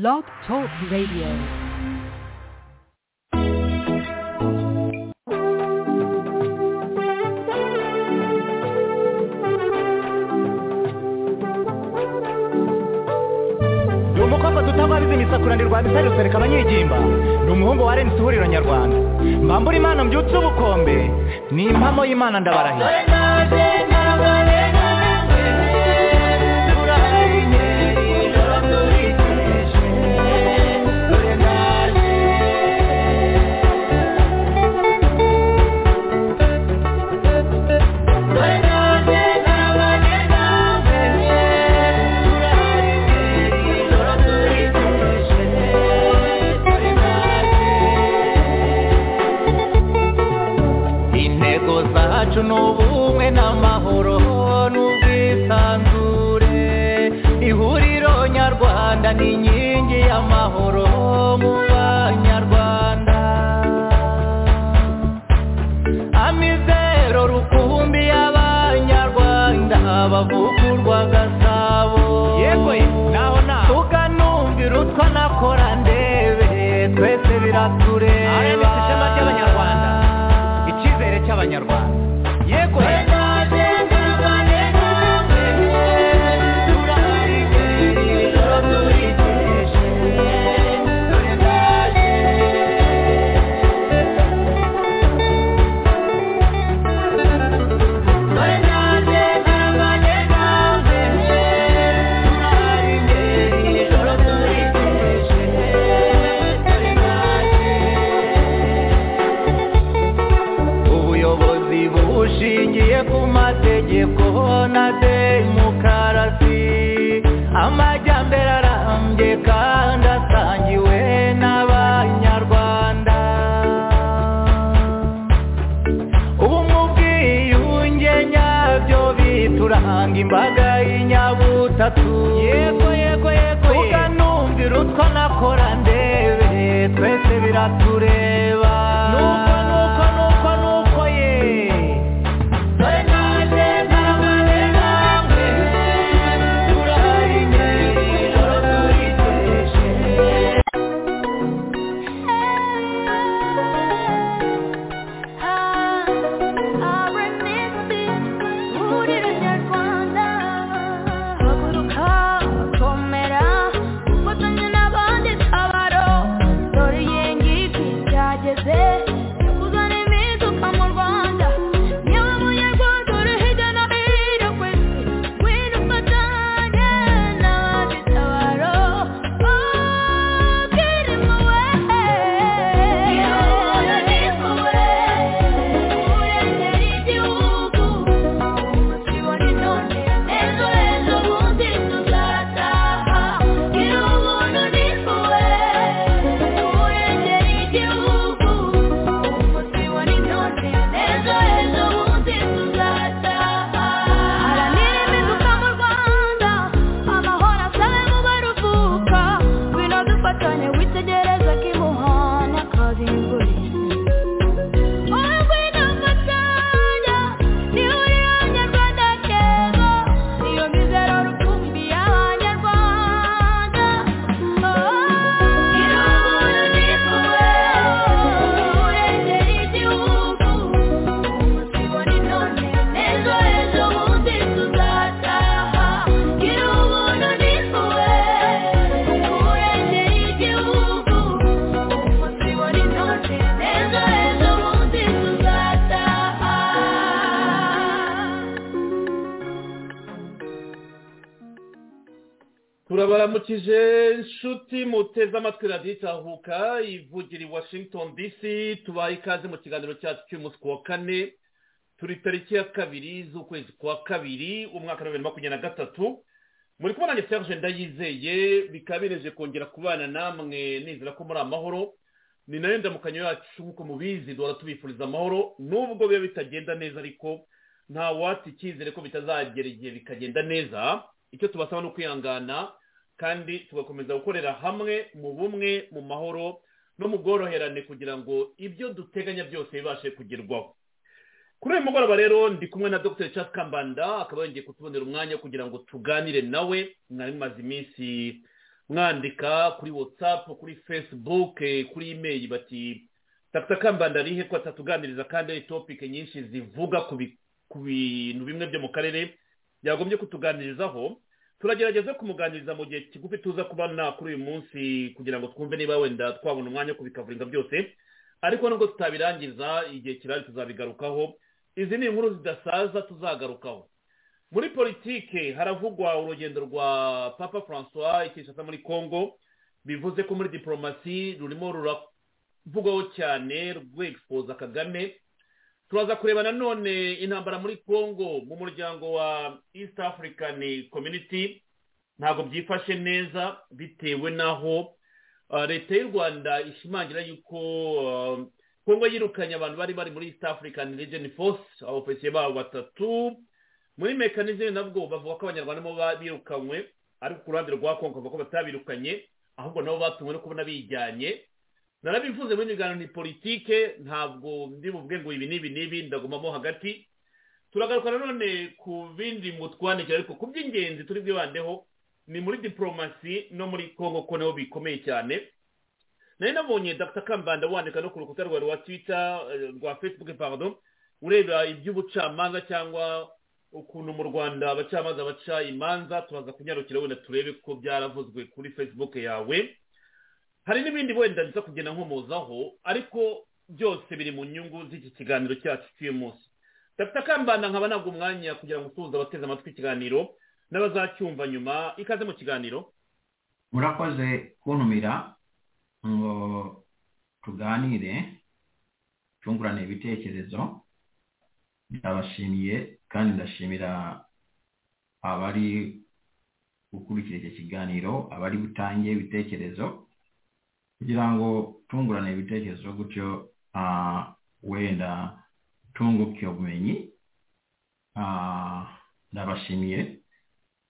Blog Talk Radio. ni umukobwa tutagwa bizimisakura rusereka abanyigimba ni umuhungu wa renisi ihuriro nyarwanda. Mbambura imana mbyutse ubukombe. Ni impamo y'imana ndabarahiye bat gure bat Ahora en este tema te Godspeed. Muteze amatwi radiyo itahuka ivugira i washington dc tubaye ikaze mu kiganiro cyacu cy'umunsi ku wa kane turi tariki ya kabiri z'ukwezi kwa kabiri umwaka wa bibiri na makumyabiri na gatatu. Muri kubona nanjye serge ndayizeye bikaba bineje kongera kubana namwe nizera ko muri amahoro. Ni na yo ndamukanyo yacu nk'uko mubizi duhora tubifuriza amahoro nubwo biba bitagenda neza ariko nta wati icyizere ko bitazagera igihe bikagenda neza. Icyo tubasaba ni ukwihangana kandi tugakomeza gukorera hamwe mu bumwe mu mahoro no mu bworoherane kugira ngo ibyo duteganya byose bibashe kugerwaho. Kuri uyu mugoroba rero ndi kumwe na dr. Charles kambanda akaba yongeye kutubonera umwanya kugira ngo tuganire nawe. Mwari mumaze iminsi mwandika kuri whatsapp kuri facebook kuri email bati dr. Kambanda arihe ko atatuganiriza kandi ari topike nyinshi zivuga ku bintu bimwe byo mu karere? Yagombye kutuganirizaho turagerageza kumuganiriza mu gihe kigufi tuza kubona kuri uyu munsi kugira ngo twumve niba wenda twabona umwanya wo kubikavuringa byose. Ariko nubwo tutabirangiza igihe kirari tuzabigarukaho izi ni inkuru zidasaza tuzagarukaho. Muri politike haravugwa urugendo rwa papa francois ikishasa muri congo bivuze ko muri diporomasi rurimo ruravugwaho cyane rwegisipoza kagame turaza kureba nanone intambara muri congo mu muryango wa east african community. Ntabwo byifashe neza bitewe n'aho leta y'u rwanda ishimangira yuko congo yirukanye abantu bari bari muri east african region force abofisiye babo batatu. Muri mekanizme nabwo bavuga ko abanyarwanda nabo birukanywe ariko ku ruhande rwa congo bavuga ko batabirukanye ahubwo nabo batumwe no kubona bijyanye. Narabivuze muri biganiro ni politike ntabwo ndi buvuge ngo ibi n'ibi n'ibi ndagumamo hagati. Turagaruka nanone ku bindi mutwandikira ariko ku by'ingenzi turi bwibandeho ni muri diporomasi no muri congo ko nabo bikomeye cyane. Nari nabonye dr. Kambanda wandika no ku rukuta rwawe rwa twitter rwa facebook pardon ureba iby'ubucamanza cyangwa ukuntu mu rwanda abacamanza baca imanza turaza kunyarukira wenda turebe ko byaravuzwe kuri facebook yawe. Hari n'ibindi wenda nza kugenda nkomozaho ariko byose biri mu nyungu z'iki kiganiro cyacu cy'uyu munsi. Dr. Kambanda nkaba ntabwo umwanya kugira ngo usuhuze abateze amatwi ikiganiro n'abazacyumva nyuma. Ikaze mu kiganiro. Murakoze kuntumira ngo tuganire twungurane ibitekerezo. Ndabashimiye kandi ndashimira abari gukurikira iki kiganiro abari butange ibitekerezo. Kugira ngo tungurane ibitekerezo gutyo wenda tunguke ubumenyi ndabashimiye.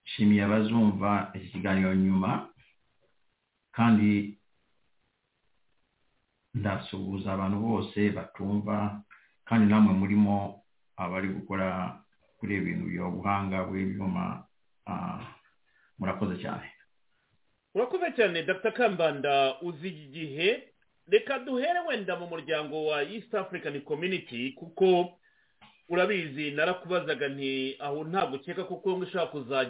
Nshimiye abazumva iki kiganiro nyuma kandi ndasuhuza abantu bose batumva kandi namwe murimo abari gukora kuri ibintu byo buhanga bw'ibyuma murakoze cyane. Urakoze cyane dr. Kambanda. Uzi igihe reka duhere wenda mu muryango wa east african community kuko urabizi narakubazaga nti aho ntabwo ukeka ko kongo ishobora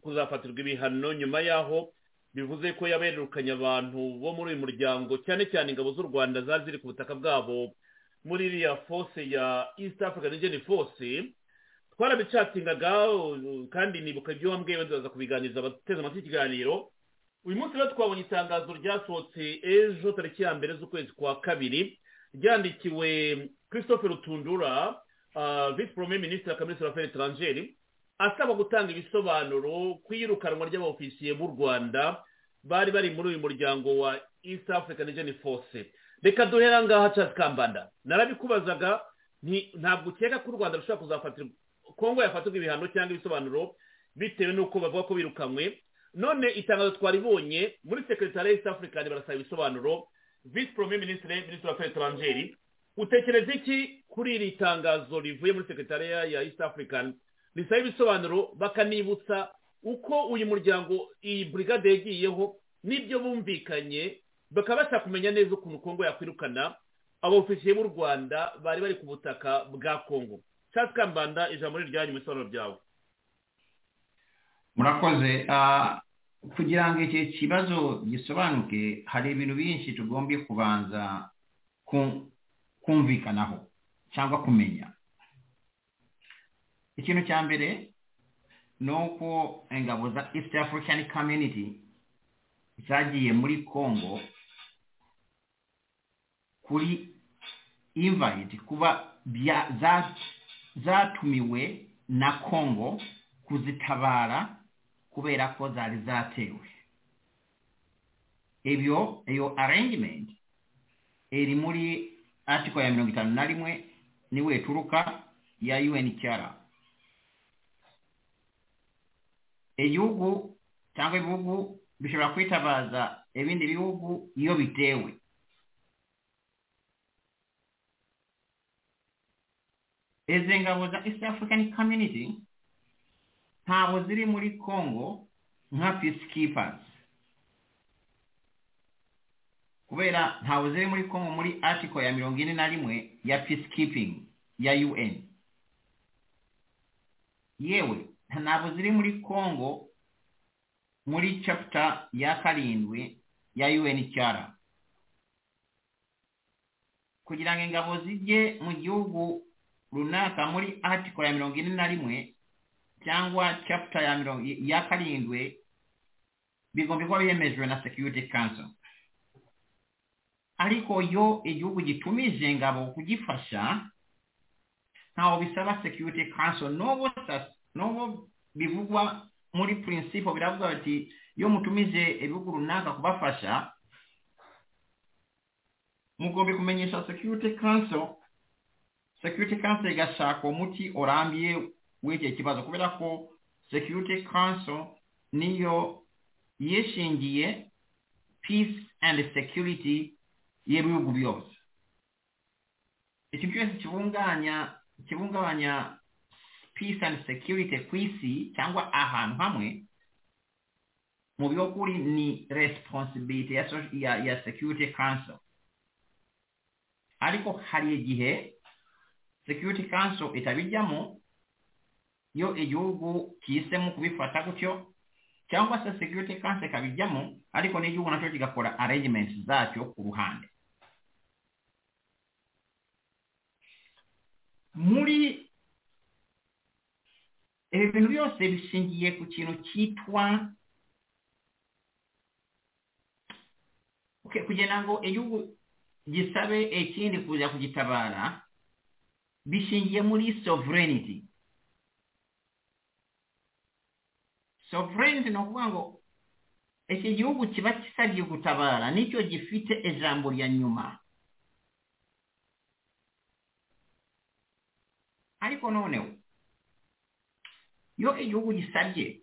kuzafatirwa ibihano. Nyuma y'aho bivuze ko yaberukanye abantu bo muri uyu muryango cyane cyane ingabo z'u rwanda zari ziri ku butaka bwabo muri iriya force ya east african region force. Twarabicatingaga kandi nibuka ibyo wambwiye wenda baza kubiganiriza abateze amatwi ikiganiro. Uyu munsi rero twabonye itangazo ryasohotse ejo tariki ya mbere z'ukwezi kwa kabiri ryandikiwe christophe rutundura visi premier minisitiri kaminisitiri wa etrangeri asaba gutanga ibisobanuro ku iyirukanwa ry'abofisiye b'u rwanda bari bari muri uyu muryango wa east african region force. Reka duhera ngaha cyangwa kambanda. Narabikubazaga ntabwo ukeka ko u rwanda rushobora kuzafatira kongo yafatirwa ibihano cyangwa ibisobanuro bitewe n'uko bavuga ko birukanywe none itangazo twaribonye muri sekretari ya east african barasaba ibisobanuro visi premier minisitiri minisitiri wa etrangeri utekereza iki kuri iri tangazo rivuye muri sekretari ya east african? Risaba ibisobanuro bakanibutsa uko uyu muryango iyi burigade yagiyeho n'ibyo bumvikanye bakaba bashaka kumenya neza ukuntu kongo yakwirukana abofisiye b'u rwanda bari bari ku butaka bwa kongo cyangwa kambanda ijambo riryanyu mu bisobanuro byawe. Murakoze. Kugira ngo iki kibazo gisobanuke hari ibintu byinshi tugombye kubanza kumvikanaho cyangwa kumenya. Ikintu cya mbere ni uko ingabo za east african community zagiye muri congo kuri invite kuba zatumiwe na congo kuzitabara kubera ko zari zatewe. Ibyo iyo arrangement iri muri article ya mirongo itanu na rimwe niwe turuka ya UNHCR igihugu cyangwa ibihugu bishobora kwitabaza ibindi bihugu iyo bitewe izi ngabo za east african community ntabwo ziri muri congo nka peacekeepers kubera ntawe ziri muri congo muri article ya mirongo ine na rimwe ya peacekeeping ya un yewe ntabwo ziri muri congo muri chapter ya karindwi ya un cyara kugira ngo ingabo zijye mu gihugu runaka muri article ya mirongo ine na rimwe cyangwa chapter ya mirongo ya karindwi bigomba kuba byemejwe na security council. Ariko yo igihugu gitumije ingabo kugifasha ntawo bisaba security council. N'ubu bivugwa muri principle biravuga bati iyo mutumije ibihugu runaka kubafasha mugomba kumenyesha security council security council igashaka umuti urambye w'icyo kibazo kubera ko security council niyo yishingiye peace and security y'ibihugu byose. Ikintu cyose kibunganya kibungabanya peace and security ku isi cyangwa ahantu hamwe mu by'ukuri ni responsibility ya, ya, ya security council. Ariko hari igihe security council itabijyamo iyo igihugu kisemo kubifata gutyo cyangwa se security council ikabijyamo ariko n'igihugu nacyo kigakora arrangements zacyo ku ruhande muri ibi bintu byose bishingiye ku kintu cyitwa kugira ngo igihugu gisabe ikindi kuza kugitabara bishingiye muri sovereignty sovereignty ni ukuvuga ngo iki gihugu kiba kisabye gutabara nicyo gifite ijambo rya nyuma. Ariko noneho iyo igihugu gisabye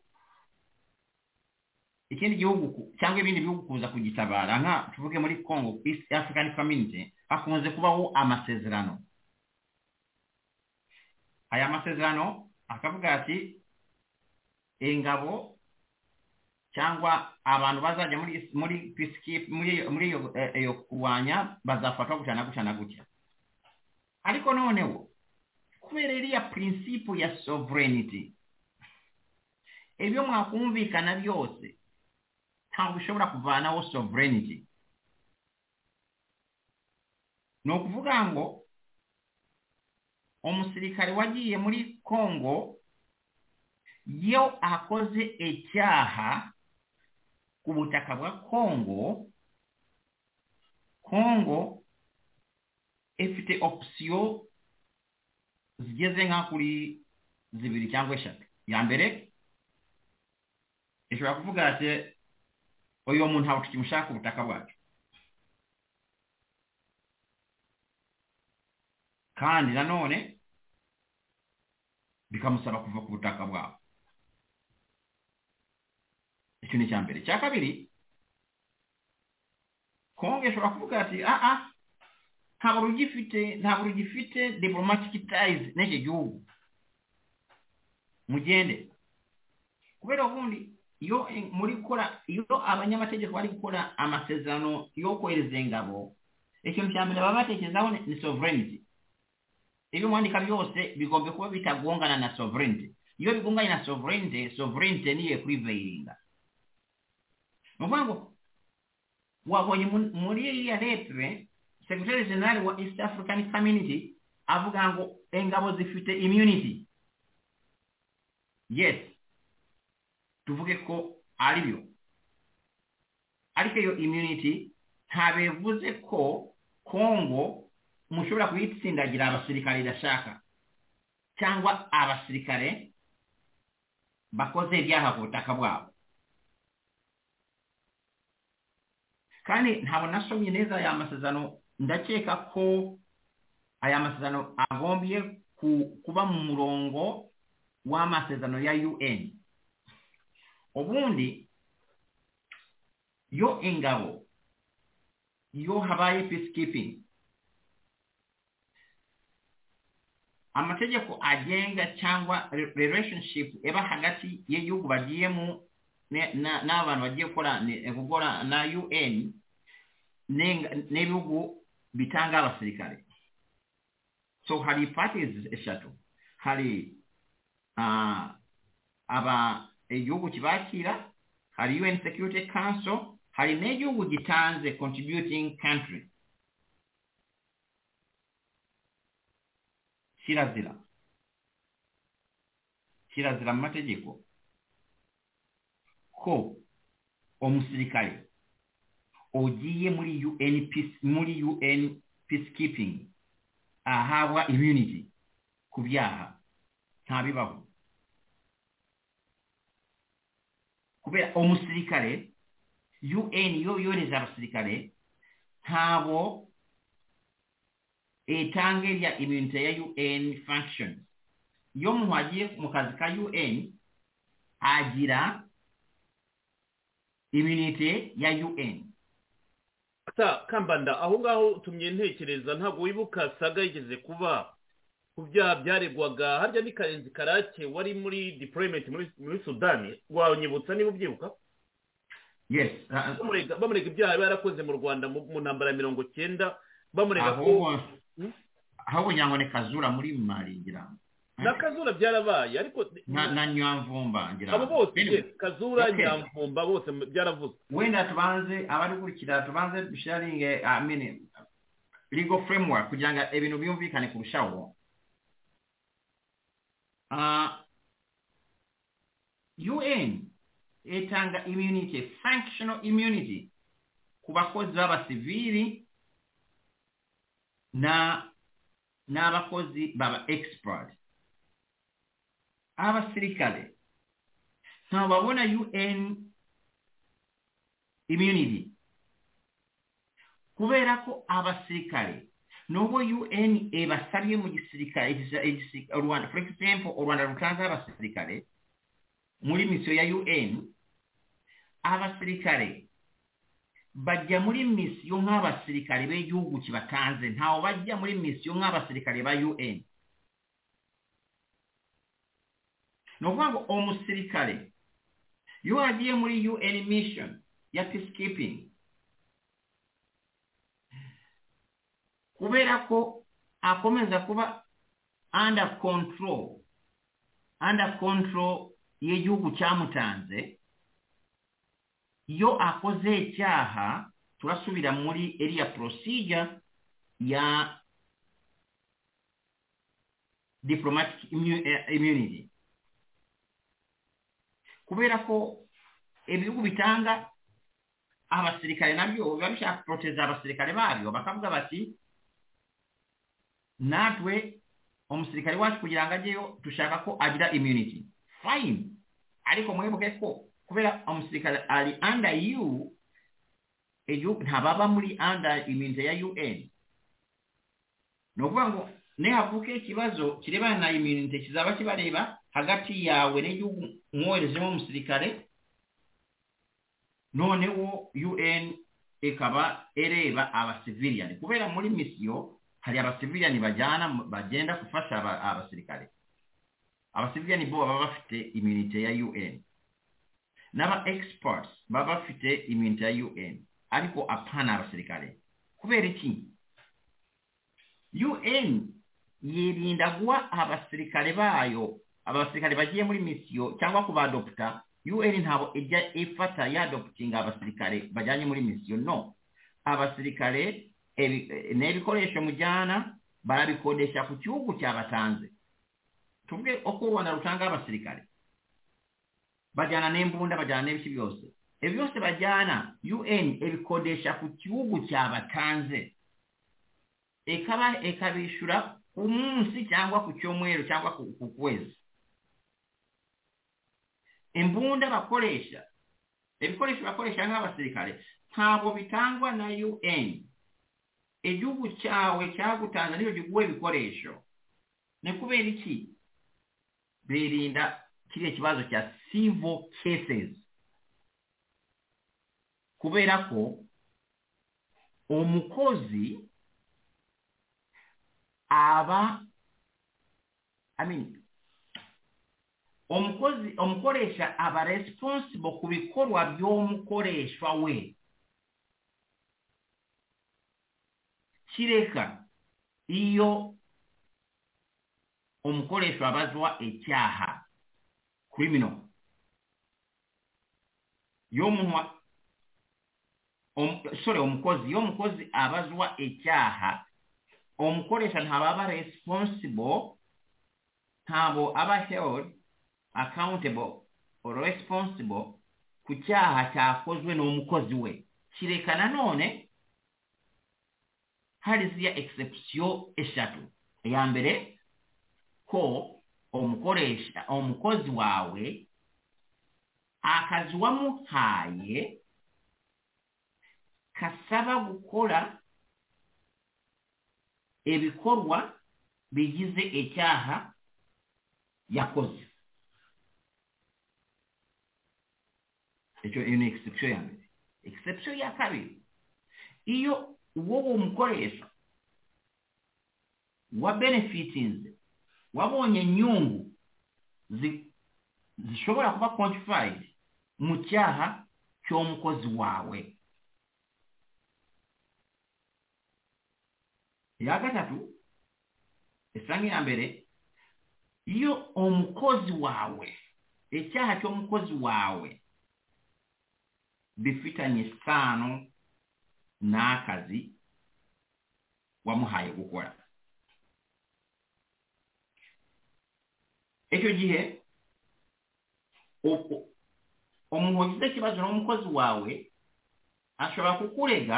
ikindi gihugu cyangwa ibindi bihugu kuza kugitabara nka tuvuge muri congo east african community hakunze kubaho amasezerano. Aya masezerano akavuga ati ingabo cyangwa abantu bazajya muri muri muri iyo kurwanya bazafatwa gutya na gutya na gutya. Ariko noneho kubera iriya principle ya sovereignty ibyo mwakumvikana byose ntabwo bishobora kuvanaho sovereignty. Ni ukuvuga ngo umusirikare wagiye muri congo iyo akoze icyaha ku butaka bwa congo. Congo ifite opsiyo zigeze nka kuri zibiri cyangwa eshatu. Ya mbere ishobora kuvuga ati uyu muntu ntabwo tukimushaka ku butaka bwacu. Kandi nanone bikamusaba kuva ku butaka bwabo. Icyo ni icya mbere icya kabiri kongo ishobora kuvuga ati aha ntabwo rugifite ntabwo rugifite diplomatic ties. N'icyo gihugu mugende kubera ubundi iyo muri gukora iyo abanyamategeko bari gukora amasezerano yo kohereza ingabo ikintu cya mbere baba batekerezaho ni sovereignty. Ibyo mwandika byose bigomba kuba bitagongana na sovereignty. Iyo bigonganye na sovereignty sovereignty niyo kwiveiringa ni ukuvuga ngo wabonye muri iriya letre secretary general wa east african community avuga ngo ingabo zifite immunity. Yes. Tuvuge ko ari byo. Ariko iyo immunity ntabivuze ko kongo mushobora kuyitsindagira abasirikare idashaka cyangwa abasirikare bakoze ibyaha ku butaka bwabo. Kandi ntabwo nasomye neza aya masezerano ndakeka ko aya masezerano agombye kuba mu murongo w'amasezerano ya un ubundi yo ingabo yo habaye peacekeeping. Amategeko agenga cyangwa relationship eba hagati y'igihugu bagiyemo n'abantu bagiye gukora gukora na un n'ibihugu bitanga abasirikare so hari parties eshatu. Hari ah, aba igihugu kibakira hari un security council hari n'igihugu gitanze contributing country. Kirazira kirazira mu mategeko ko omusirikale ogiye muri un muri un peacekeeping ahabwa immunity ku byaha ntabibaho kubera omusirikale un yo yohereza abasirikale ntabo etanga erya immunity ya un function iyo omuntu agiye mu kazi ka un agira immunity ya un ta kambanda aho ngaho utumye ntekereza ntabwo wibuka saga yigeze kuba ku byaha byaregwaga harya ni karenzi karake wari muri deployment muri, sudani wanyibutsa niba ubyibuka yes uh, bamurega ibyaha yaba yarakoze mu rwanda mu ntambara ya mirongo cyenda bamurega ko ahubwo Hmm? ahubwo ngira ngo ni kazura muri mali ngira ngo. Na kazura byarabaye ariko na nyamvumba ngira abo bose kazura nyamvumba bose byaravuze. Wenda tubanze abari gukurikira tubanze dusharinge I mean, legal framework kugira ngo ibintu byumvikane kurushaho uh, un etanga immunity functional immunity ku bakozi b'abasivili na n'abakozi baba expert abasirikale nababona un immunity. Kubeerako abasirikale n'obwo un ebasabye mu gisirikale e e e rwanda for example olwanda lutanze abasirikale muli misiyo ya un abasirikale bajja muri misiyo ng'abasirikale b'egihugu kibatanze. Ntawe bajja muri misiyo ng'abasirikale ba un ukuvuga ngo umusirikale iyo muri un mission ya peacekeeping. Kubera ko akomeza kuba under control under control y'igihugu cyamutanze iyo akoze icyaha turasubira muri eriya procedure ya diplomatic immunity kubeerako ebibugu bitanga abasirikale nabyo biba bishaka kuproteza abasirikale baabyo bakavuga bati naatwe omusirikale wacu kugira nga ajeyo tushakako agira immunity. Fine. Ariko mwebukeko kubera omusirikale ali under you ntababa muri under immunity ya un nokuba ngu nehavuka ekibazo kirebana na immunity kizaba kibareba hagati yawe n'igihugu mwoherezemo umusirikare noneho un ikaba ireba abasiviliani. Kubera muri misiyo hari abasiviliani bajyana bagenda gufasha aba- abasirikare abasiviliani bo baba bafite immunity ya un n'aba experts baba bafite immunity ya un ariko apana abasirikare kubera iki un yirinda guha abasirikare bayo abasirikare bagiye muri misiyo cyangwa kubadopta un ntabwo ijya ifata yadoputinga abasirikare bajyanye muri misiyo no. Abasirikare eh, n'ibikoresho mujyana barabikodesha ku gihugu cyabatanze. Tuvuge uko u rwanda rutanga abasirikare bajyana n'imbunda bajyana n'ibiki byose. Ibyo byose bajyana un ibikodesha ku gihugu cyabatanze. Ikaba ikabishyura ku munsi cyangwa ku cyumweru cyangwa ku kwezi imbunda bakoresha. Ibikoresho bakoresha nk'abasirikare ntabwo bitangwa na un igihugu cyawe cyagutanze ni cyo kiguha ibikoresho ni kubera iki birinda kiriya kibazo cya civil cases. Kubera ko umukozi aba I mean, omukozi omukoresha aba responsible ku bikorwa by'omukoreshwa we. Kireka iyo omukoresha abazwa ekyaha criminal y'omunwa om, sorry omukozi y'omukozi abazwa ekyaha omukoresha ntabwo aba responsible ntabwo aba held accountable or responsible ku kyaha kyakozwe n'omukozi we. Kireka nanoone haliziya exception esatu eyambere ko omukolesha omukozi waawe akazi wamuhaaye kasaba gukola ebikolwa bigize ekyaha yakoze. Ekyo ni exception ya mbere exception ya kabiri iyo wowe umukoresha wa benefitinze wabonye nyungu. Zi- zishobora kuba quantified. Mu cyaha cy'omukozi wawe. Eya gatatu esanga ya iyo omukozi wawe. Ecyaha cy'omukozi wawe bifitanyi ttaano n'akazi wamuhaaye gukola ekyo gihe omuwogiza ekibazo n'omukozi waawe asobola kukulega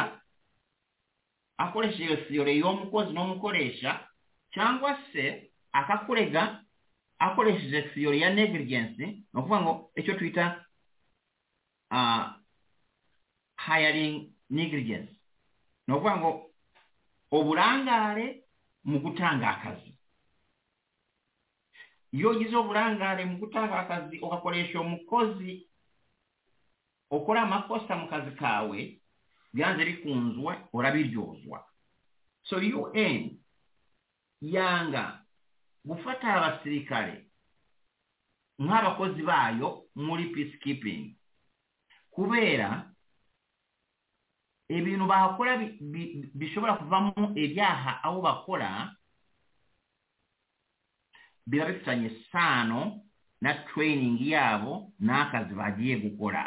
akolesha eyo siyolo ey'omukozi n'omukolesha kyangwa se akakulega akolesheje esiyolo ya negligence nokuba ngo ekyo tuyita uh, hiring negligence. Nokuba ngo obulangaale mu kutanga akazi. Yogiza obulangaale mu kutanga akazi okakolesha omukozi okola amakosa mu kazi kaawe byanze bikunzwa ola biryozwa so un yanga gufata abasirikale ng'abakozi baayo muli peacekeeping kubeera ebintu bakola bishobora kuvamu ebyaha abo bakola biba bifitanye essaano na training yaabo n'akazi bagiye gukola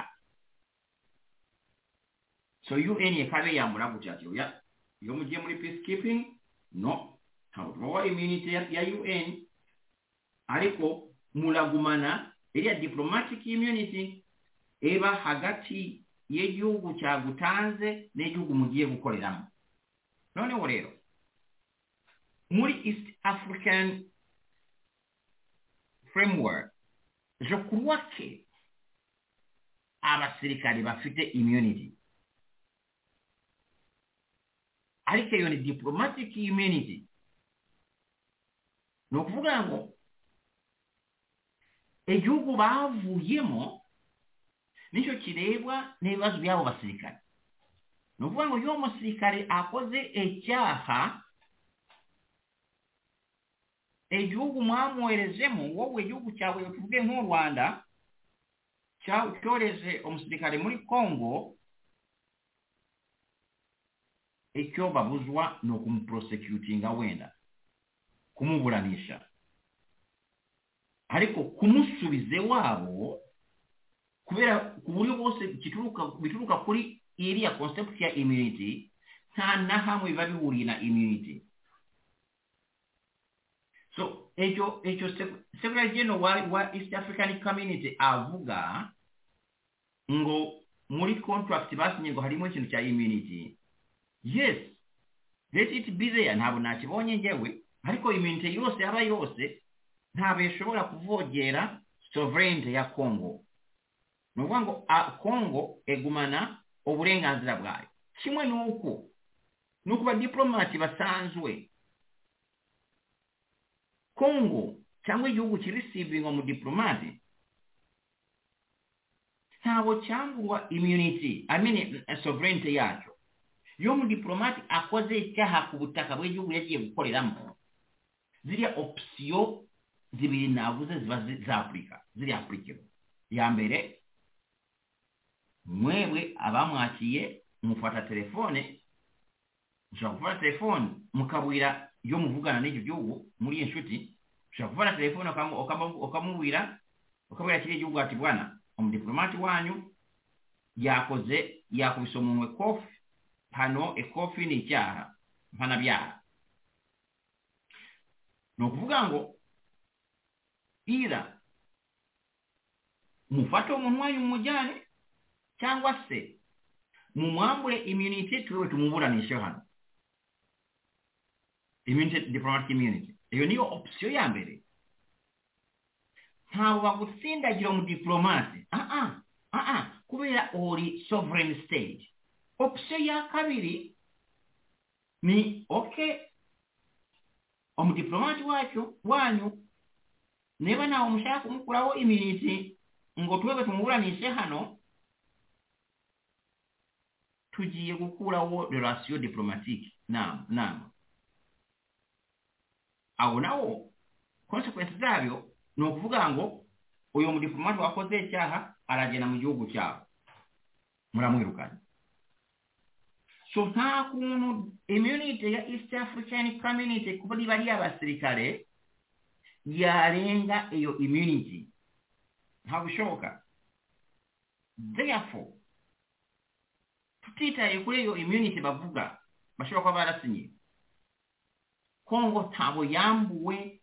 so un ekaba eyamulago tyati yomugye muri peacekeeping? No. Hautwawa immunity ya un ariko mulagumana erya diplomatic immunity eba hagati y'igihugu cyagutanze n'igihugu mugiye gukoreramo. Noneho rero muri east african framework je crois que abasirikare bafite immunity. Ariko iyo ni diplomatic immunity. Ni ukuvuga ngo igihugu bavuyemo nekyo n'ebibazo byabo basirikale nokuba ngaoyo omusirikale akoze ekyaha egihugu mwamuwerezemu wowe egihugu kyabwe tuvuge nk'orwanda kyoreze omusirikale muri congo ekyobabuzwa n'okumuprosecutinga wenda kumubulanisha. Ariko kumusubiza ewaabo kubera ku buryo bwose bituruka kuri iriya concept ya immunity nta na hamwe biba bihuriye na immunity. So ekyo ekyo secretary general wa, wa east african community avuga ngo muri contract basinye ngo harimo ikintu cya immunity. Yes let it be there. Ntabwo nakibonye ngewe ariko immunity yose yaba yose ntabwo ishobora kuvogera sovereignty ya congo ni ngu congo egumana uburenganzira bwayo. Kimwe n'uko ni uko abadiplomati basanzwe. Congo cyangwa igihugu kirisivinga mu diplomati ntabwo cyangwa immunity I mean uh, sovereignty yacyo. Iyo umudiplomati akoze icyaha ku butaka bw'igihugu yagiye gukoreramo. Ziriya opsiyo zibiri navuze ziba za afurika ziri afurikiro iya mbere mwebwe abamwakiye mufata telefone. Ushobora gufata telefone mukabwira iyo muvugana n'icyo gihugu muri iyo nshuti ushobora gufata telefone ukamu- ukamu- ukamubwira ukabwira kiriya gihugu ati bwana umudiplomati wanyu yakoze yakubise umunwa ekofi hano ekofi ni icyaha mpanabyaha ni ukuvuga ngo ira mufate umuntu wanyu mumujyane cyangwa se mumwambure immunity turiwe tumuburanishe hano. Immunity diplomatic immunity. Iyo niyo option ya mbere. Ntabwo bagutsindagira umudiplomate ah ah ah ah kubera uri sovereign state. Option ya kabiri ni okay omudiplomati wacyo wanyu niba nawe mushaka kumukuraho immunity ngo twebwe tumuburanishe hano tugiye gukuraho relation diplomatique. Nama nama aho nawo consequence zabyo ni ukuvuga ngo uyu mudiplomati wakoze icyaha aragenda mu gihugu cyabo muramwirukana so nta kuntu immunity ya east african community kuba riba ari abasirikare yarenga iyo immunity. Ntabwo ishoboka therefore tutitaye kuri iyo immunity bavuga bashobora kuba barasinye kongo ntabwo yambuwe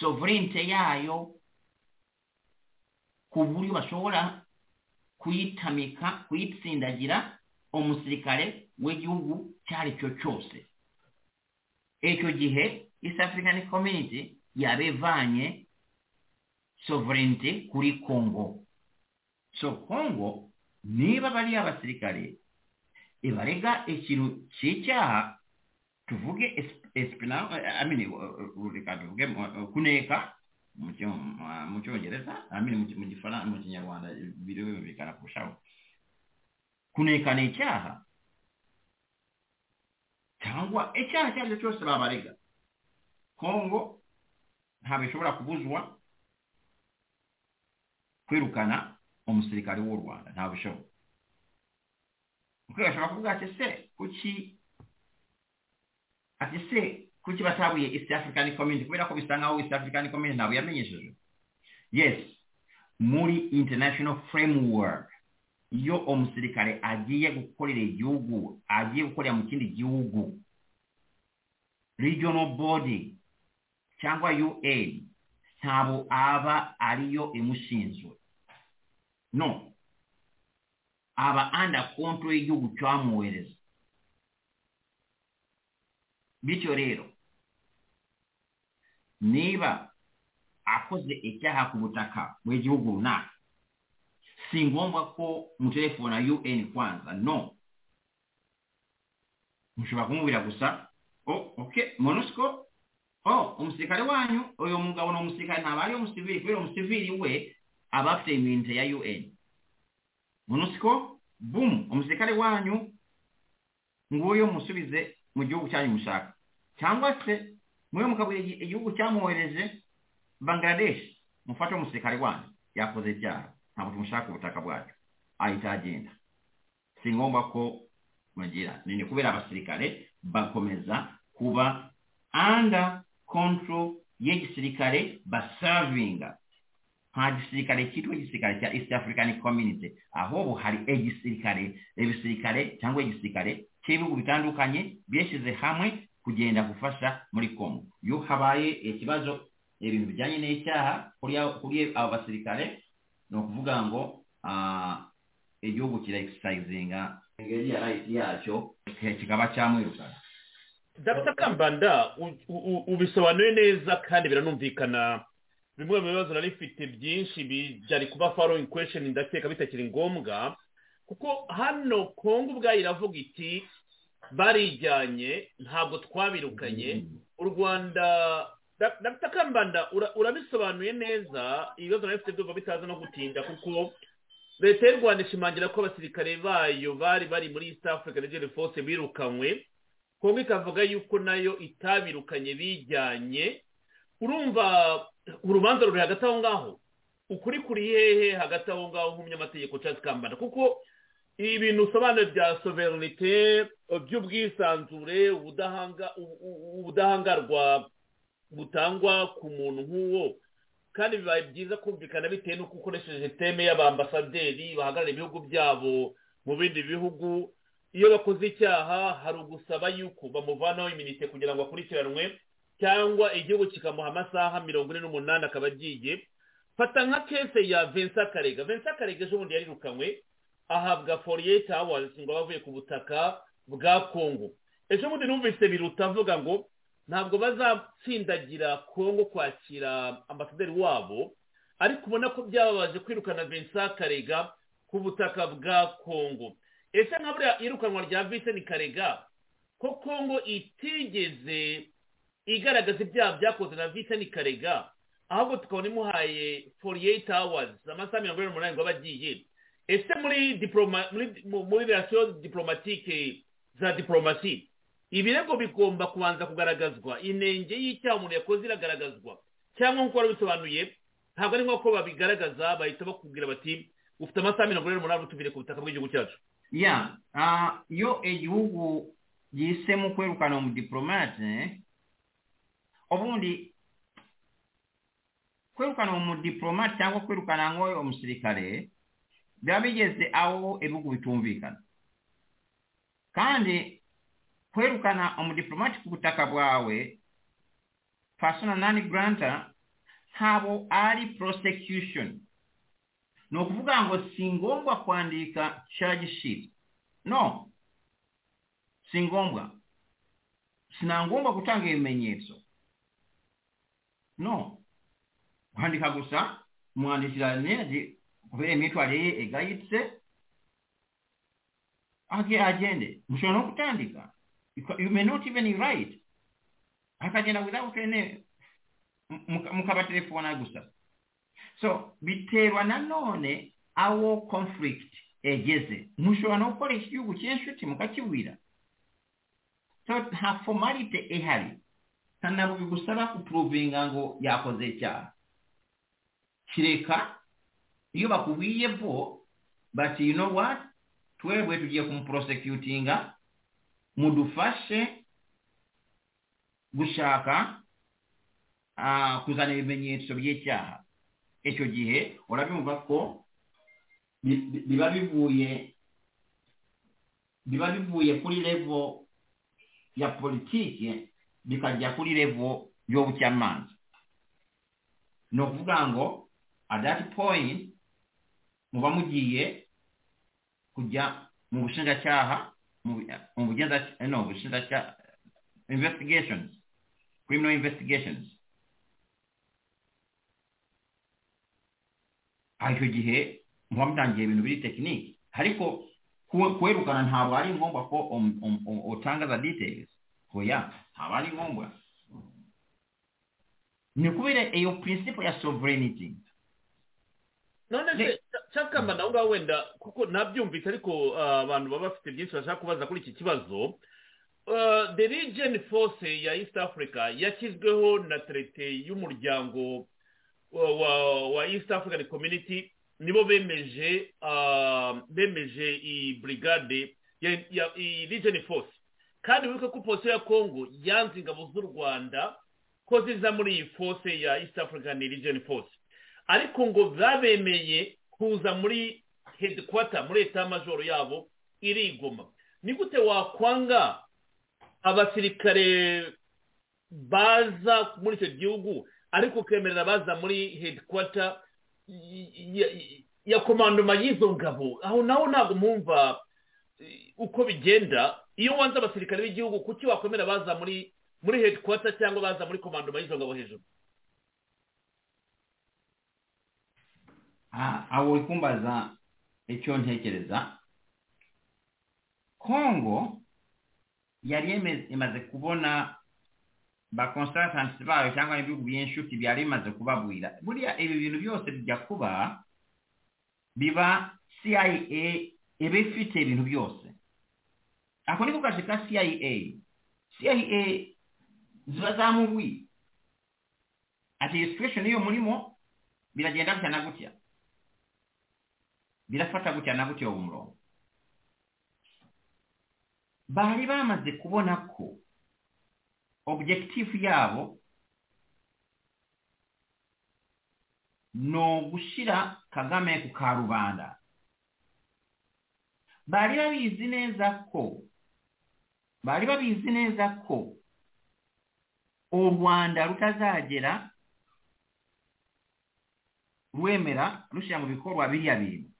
sovereignty yayo ku buryo bashobora kuyitamika kuyitsindagira umusirikare w'igihugu icyo ari cyo cyose icyo gihe east african community yabivanye sovereignty kuri congo so congo niba bari abasirikare ibarega ikintu cy'icyaha tuvuge mean, uh, uh, reka tuvuge uh, kuneka mu cyo- mu cyongereza mu gifaransa mu kinyarwanda biri bumvikana kurushaho kuneka ni icyaha cyangwa icyaha icyo ari cyo cyose babarega kongo ntabwo ishobora kubuzwa kwirukana umusirikare w'u rwanda ntabwo bishoboka kuko ashobora kuvuga ati se kuki ati se kuki batabuye east african community kubera ko bisa nkaho east african community ntabwo yamenyesheje. Yes muri international framework iyo umusirikare agiye gukorera igihugu agiye gukorera mu kindi gihugu regional body cyangwa un ntabwo aba ariyo imushinzwe. No. Aba under control y'igihugu cyamwohereza bityo rero niba akoze icyaha ku butaka bw'igihugu runaka si ngombwa ko mutelefona un kwanza. No. Mushobora kumubwira gusa oh, okay monusco. Oh umusirikare wanyu uyu mugabo ni umusirikare ntabwo ari umusivili kubera umusivili we aba afite ya un munusiko bumu umusirikare wanyu nguyu musubize mu gihugu cyanyu mushaka. Cyangwa se mwe mukabwira igi- igihugu cyamwohereje bangladesh mufate umusirikare wanyu. Yakoze ibyaha. Ntabwo tumushaka ubutaka bwacu. Ahita agenda. Si ngombwa ko mugira nini kubera abasirikare bakomeza kuba under control y'igisirikare basavinga nta gisirikare cyitwa igisirikare cya east african community. Ahubwo hari igisirikare ibisirikare cyangwa igisirikare cy'ibihugu bitandukanye byashyize hamwe kugenda gufasha muri congo. Iyo habaye ikibazo ibintu bijyanye n'icyaha kuri abo- basirikare ni ukuvuga ngo igihugu kira exercisinga iriya right yacyo kikaba cyamwirukana dr. Kambanda ubisobanuye neza kandi biranumvikana. Bimwe mu bibazo nari mfite byinshi byari kuba following question ndakeka bitakiri ngombwa kuko hano kongo ubwayo iravuga iti barijyanye ntabwo twabirukanye. U rwanda Da- dr kambanda ura- urabisobanuye neza ibibazo nari mfite byumva bitaza no gutinda kuko leta y'u rwanda ishimangira ko abasirikare bayo bari bari muri east africa nigeria force birukanywe. Kongo ikavuga yuko na yo itabirukanye bijyanye urumva urubanza ruri hagati aho ngaho? Ukuri kuri hehe hagati aho ngaho nk'umunyamategeko Charles Kambanda. Kuko ibintu usobanura bya sovereignite by'ubwisanzure ubudahangarwa butangwa ku muntu nk'uwo. Kandi bibaye byiza kumvikana bitewe n'uko ukoresheje teme y'abambasaderi bahagarara ibihugu byabo mu bindi bihugu. Iyo bakoze icyaha hari ugusaba yuko bamuvanaho iminite kugira ngo akurikiranwe. Cyangwa igihugu kikamuha amasaha mirongo ine n'umunani akaba agiye fata nka kese ya vincent karega vincent karega ejo bundi yarirukanywe ahabwa foriyeti awazi ngo bavuye ku butaka bwa kongo ejo bundi numvise biruta avuga ngo ntabwo bazatsindagira kongo kwakira ambasaderi wabo ariko ubona ko byababaje kwirukana vincent karega ku butaka bwa kongo ese nka buriya irukanwa rya vincent karega ko kongo itigeze igaragaza ibyaha byakoze na vincent karega ahubwo tukabona imuhaye foriyeti awazi amasaha mirongo ine n'umunani ngo aba agiye ese muri muri relasiyo diporomatike za diporomasi ibirego bigomba kubanza kugaragazwa. Inenge y'icyaha umuntu yakoze iragaragazwa. Cyangwa nk'uko wari bisobanuye ntabwo ari nk'uko babigaragaza bahita bakubwira bati ufite amasaha mirongo ine n'umunani utuvire ku butaka bw'igihugu cyacu. Ya iyo igihugu gihisemo kwirukana umudipolomate ubundi kwirukana umudipolomate cyangwa kwirukana ngoyo omusirikale biba bigeze aho ibihugu bitumvikana kandi kwirukana umudipolomate ku butaka bwawe pasona nani granta ntabwo ari prosecution. Ni ukuvuga ngo si kwandika charge sheet no si ngombwa kutanga gutanga ibimenyetso no. Wandika gusa mwandikirane kubeera emitwalo ye egayitse age agende. Musobola n'okutandika you may not even write. Akagenda without any mukaba telefona gusa so biteerwa nanoone awo conflict egeze. Musobola n'okukola ekiyugu kyensuti mukakiwira. So ha formality ehali ihari ntabwo bigusaba kupuruvinga ngo yakoze icyaha kireka iyo bakubwiye bo bati you know what? Twebwe tugiye kumuprosecutinga mudufashe gushaka kuzana ibimenyetso by'icyaha icyo gihe urabyumva ko biba bivuye biba bivuye kuri levo ya politiki bikajya kuri levo y'ubucamanza ni ukuvuga ngo at that point muba mugiye kujya mu bushinjacyaha mu bugenzacyaha no bushinjacyaha investigations criminal investigations. Icyo gihe muba mutangiye ibintu biri tekiniki ariko kwerukana ntabwo ari ngombwa ko utanga za details. Oya ntabwo ari ngombwa ni kubera iyo principle ya sovereignty. None cyakamba nawe ngaho wenda kuko nabyumvise ariko abantu baba bafite byinshi bashaka kubaza kuri iki kibazo. The region force ya east africa yashyizweho na terete y'umuryango wa east african community. Nibo bemeje bemeje iyi brigade iyi region force. Kandi wibuke ko polisi ya congo yanze ingabo z'u rwanda ko ziza muri iyi force ya east african region force. Ariko ngo zabemeye kuza muri headquarter muri eta majoro yabo irigoma ni gute wakwanga abasirikare baza muri icyo gihugu ariko ukemerera baza muri headquarter ya komandoma y'izo ngabo? Aho naho ntabwo mwumva uko bigenda. Iyo wanze abasirikare b'igihugu kuki wakwemera baza muri muri headquarter cyangwa baza muri komandoma y'izo ngabo hejuru? Aho uri kumbaza icyo ntekereza kongo yari imaze kubona ba consultants bayo cyangwa ibihugu by'inshuti byari bimaze kubabwira. Buriya ibi bintu byose bijya kuba biba cia iba ifite ibintu byose. Ako niko ka cia cia ziba zamubwi ati situation iyo mulimo biragenda gutya na gutya birafata gutya na gutya uwo baali bamaze kubonako objective yabo no gushyira kagame ku karubanda baali babizi neza ko baali babizi neezakko olwanda lutazaajera lwemera lusya mu bikolwa birya birimu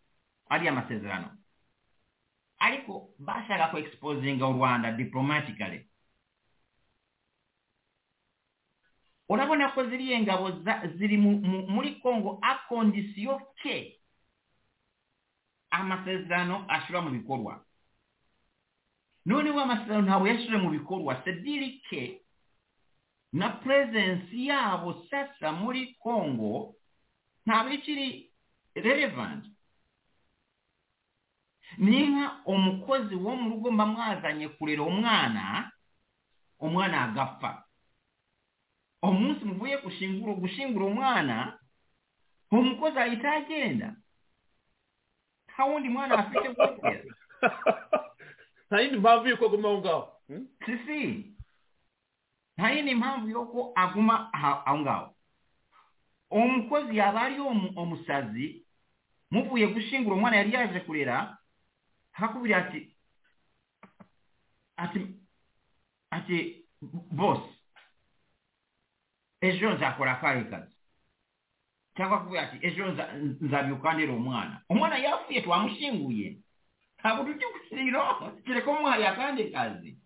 ali amasezerano. Ariko baasala ku exposinga olwanda diplomatically. Olabonako ziri engabo ziri muri congo akondisiyo ke. Amasezerano asula mu bikolwa. Bikorwa noneho amasezerano ntabwo yashyire mu bikorwa. Sedirike na purezensi yabo sasa muri congo ntabwo ikiri relevant. Ni nka umukozi wo mu rugo mba mwazanye kurera umwana umwana agapfa. Umunsi muvuye gushingura gushingura umwana umukozi ahita agenda. Nta wundi mwana afite gutera nta yindi mpamvu y'uko aguma aho ngaho sisi. Nta yindi mpamvu y'uko aguma aho ngaho umukozi yaba ari umusazi muvuye gushingura umwana yari yaje kurera akakubwira ati ati ati bose ejo nzakora akahe kazi. Cyangwa akakubwira ati ejo nzabyuka ndera umwana umwana yapfuye twamushinguye ntabwo tujya gusiro kereka umuhaye akandi kazi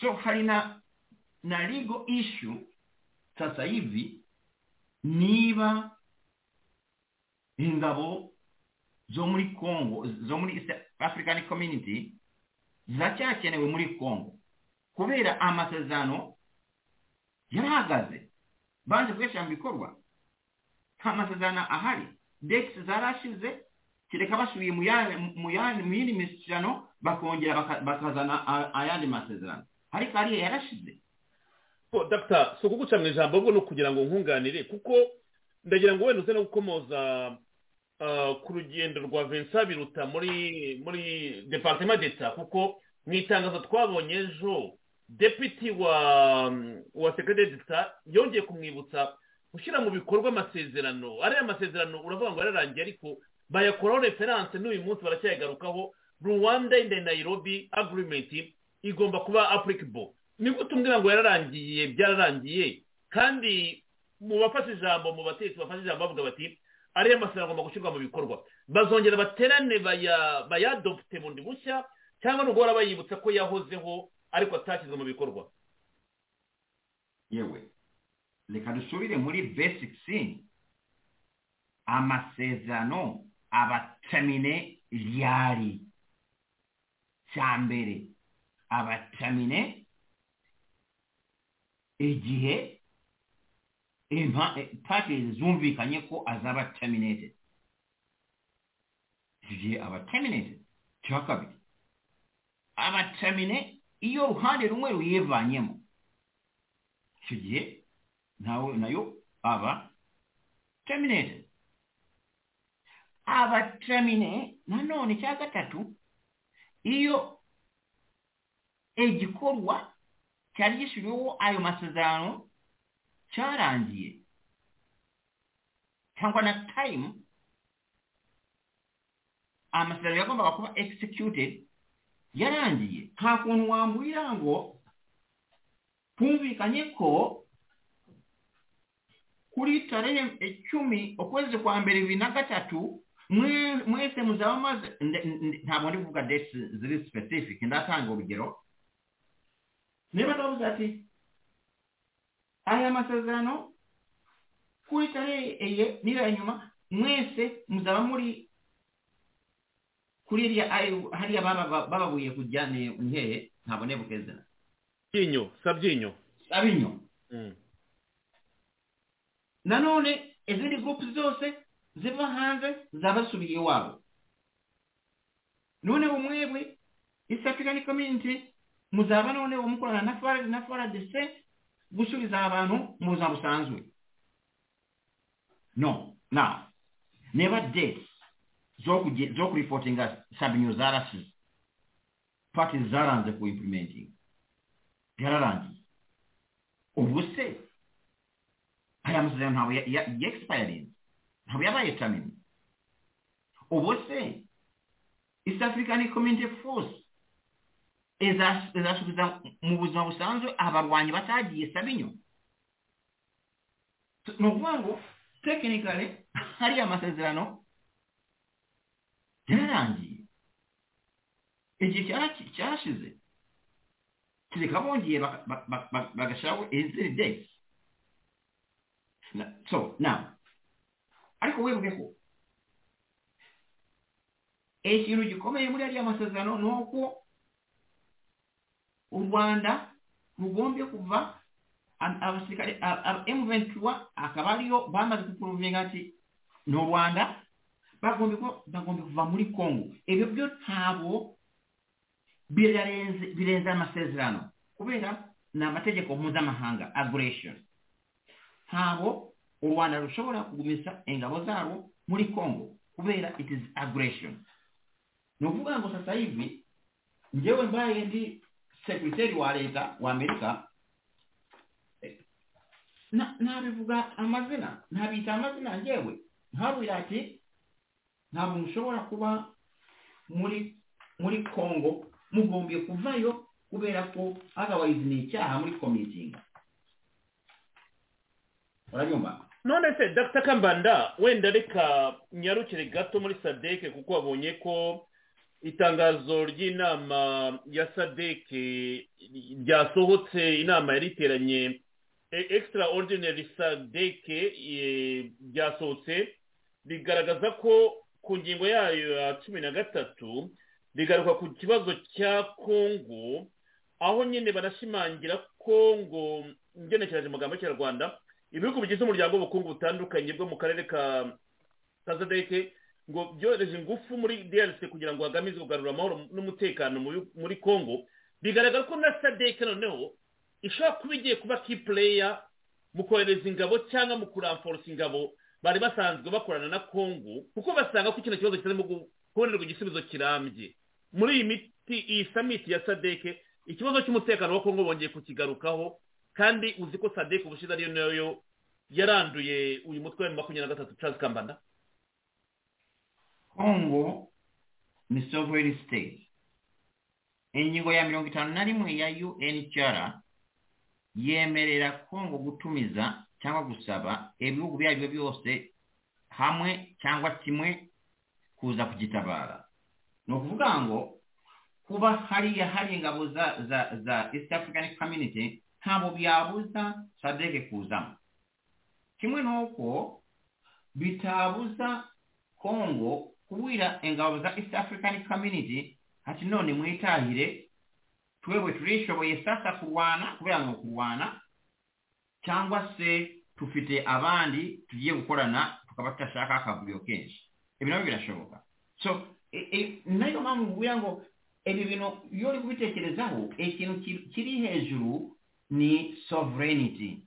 so hari na na legal issue sasa hivi niba ingabo zo muri congo zo muri east african community ziracyakenewe muri congo. Kubera amasezerano yarahagaze. Banze kuyashyira mu bikorwa nta masezerano ahari. Dekisi zarashize kereka basubiye mu yindi mishyikirano bakongera bakazana ayandi masezerano. Ariko ariya yarashize dr si ukuguca mu ijambo ahubwo ni ukugira ngo nkunganire kuko ndagira ngo wenda uze no gukomoza ku rugendo rwa vincent biruta muri muri departement d'etat kuko mu itangazo twabonye ejo deputy wa wa secretary d'etat yongeye kumwibutsa gushyira mu bikorwa amasezerano. Ariya masezerano uravuga ngo yararangiye ariko bayakoraho referanse n'uyu munsi baracyayagarukaho rwanda in nairobi agreement igomba kuba applicable ni gute umbwira ngo yararangiye byararangiye kandi mu bafashe ijambo mu batetsi bafashe ijambo bavuga bati ariya masezerano agomba gushyirwa mu bikorwa. Bazongera baterane bayadopte bundi bushya cyangwa nubwo bahora bayibutsa ko yahozeho ariko atashyizwe mu bikorwa. Yewe reka dusubire muri basic sin amasezerano abatamine ryari cya mbere abatamine igihe pati zumvikanye ko azaba terminated. Igihe aba terminated cya kabiri? Abatamine iyo uruhande rumwe ruyivanyemo icyo gihe nawe na yo aba terminated. Abatamine nanone cya gatatu iyo igikorwa cyari gishyiriweho ayo masezerano cyarangiye cyangwa na time amasezerano yagombaga kuba executed yarangiye. Nta kuntu wambwira ngo twumvikanye ko kuri tarehe icumi ukwezi kwa mbere bibiri na gatatu mwese muzaba maze ntabwo ndi kuvuga desi ziri specific ndatanga urugero. Niba ndavuze ati aya masezerano kuri tarehe eye niyo nyuma mwese muzaba muri kuri iriya hariya bababuye kujya ni hehe ntabwo nebuka izina byinyo sabyinyo. Sabinyo nanone izindi gurupe zose ziva hanze zabasubiye iwabo. None umwebwe east african community muzaba noneho mukorana na farad na faradese gusubiza abantu mu buzima busanzwe. No now never dates zo kuripotinga sabinyo zarashize pati zaranze ku implementing. Byararangiye ubu se aya masezerano ntabwo yexpirinze ntabwo yabaye tamini ubu se east african community force izasubiza mu buzima busanzwe abarwanyi batagiye sabinyo ni ukuvuga ngo tekinikale hariya amasezerano yararangiye igihe cyarashize kereka bongeye bagashyiraho izindi days so now ariko wibuke ko ikintu gikomeye muri ariya masezerano ni uko u rwanda rugombye kuva abasirikare M23 akaba ariyo bamaze kupuruvinga ati ni u rwanda. Bagombye kuva muri congo. Ibyo byo ntabwo birenze amasezerano. Kubera ni amategeko mpuzamahanga aggression. Ntabwo u rwanda rushobora kugumisa ingabo zarwo muri congo kubera it is aggression. Ni ukuvuga ngo sasa hivi njyewe mbaye ndi sekretari wa leta wa amerika nabivuga amazina ntabita amazina njyewe ntabwira ati ntabwo mushobora kuba muri muri congo mugombye kuvayo kubera ko otherwise ni icyaha muri committing. Urabyumva none se dr. Kambanda wenda reka nyarukire gato muri sadeke kuko wabonye ko itangazo ry'inama ya sadeke ryasohotse inama yari iteranye extraordinary sadeke ryasohotse rigaragaza ko ku ngingo yayo ya cumi na gatatu rigaruka ku kibazo cya kongo aho nyine banashimangira kongo ngenekereje amagambo y'ikinyarwanda ibihugu bigize umuryango w'ubukungu butandukanye bwo mu karere ka kazadeke ngo byohereje ingufu muri drc kugira ngo hagamizwe kugarura amahoro n'umutekano muri congo bigaragara ko na sadeke noneho ishobora kuba igiye kuba ki pureya mu kohereza ingabo cyangwa mu kuramforosa ingabo bari basanzwe bakorana na congo kuko basanga ko kino kibazo kirimo kubonerwa igisubizo kirambye. Muri iyi miti iyi samiti ya sadeke ikibazo cy'umutekano wa congo bongeye kukigarukaho kandi uzi ko sadeke ubushize ariyo na yo yaranduye uyu mutwe wa makumyabiri na gatatu Charles kambanda? Congo ni sovereign state. Ingingo ya mirongo itanu na rimwe ya unhr yemerera congo gutumiza cyangwa gusaba ibihugu ibyo ari byo byose hamwe cyangwa kimwe kuza kugitabara. Ni ukuvuga ngo kuba hariya hari ingabo za za za east african community ntabwo byabuza saddeeke kuuzamu kimu n'okwo bitabuza kongo kubwira engabo za east african community kati none mwetaahire twe bwe sasa kurwana kubera nga okulwana cyangwa se tufite abandi tugiye gukorana tukaba tutashaka akavuyo kenshi. Ebyo nabyo birashoboka. So e, e, nayo mpamvu nkubwira ngo ebyo bintu iyo uri kubitekerezaho ekintu kiri hejuru ni sovereignty.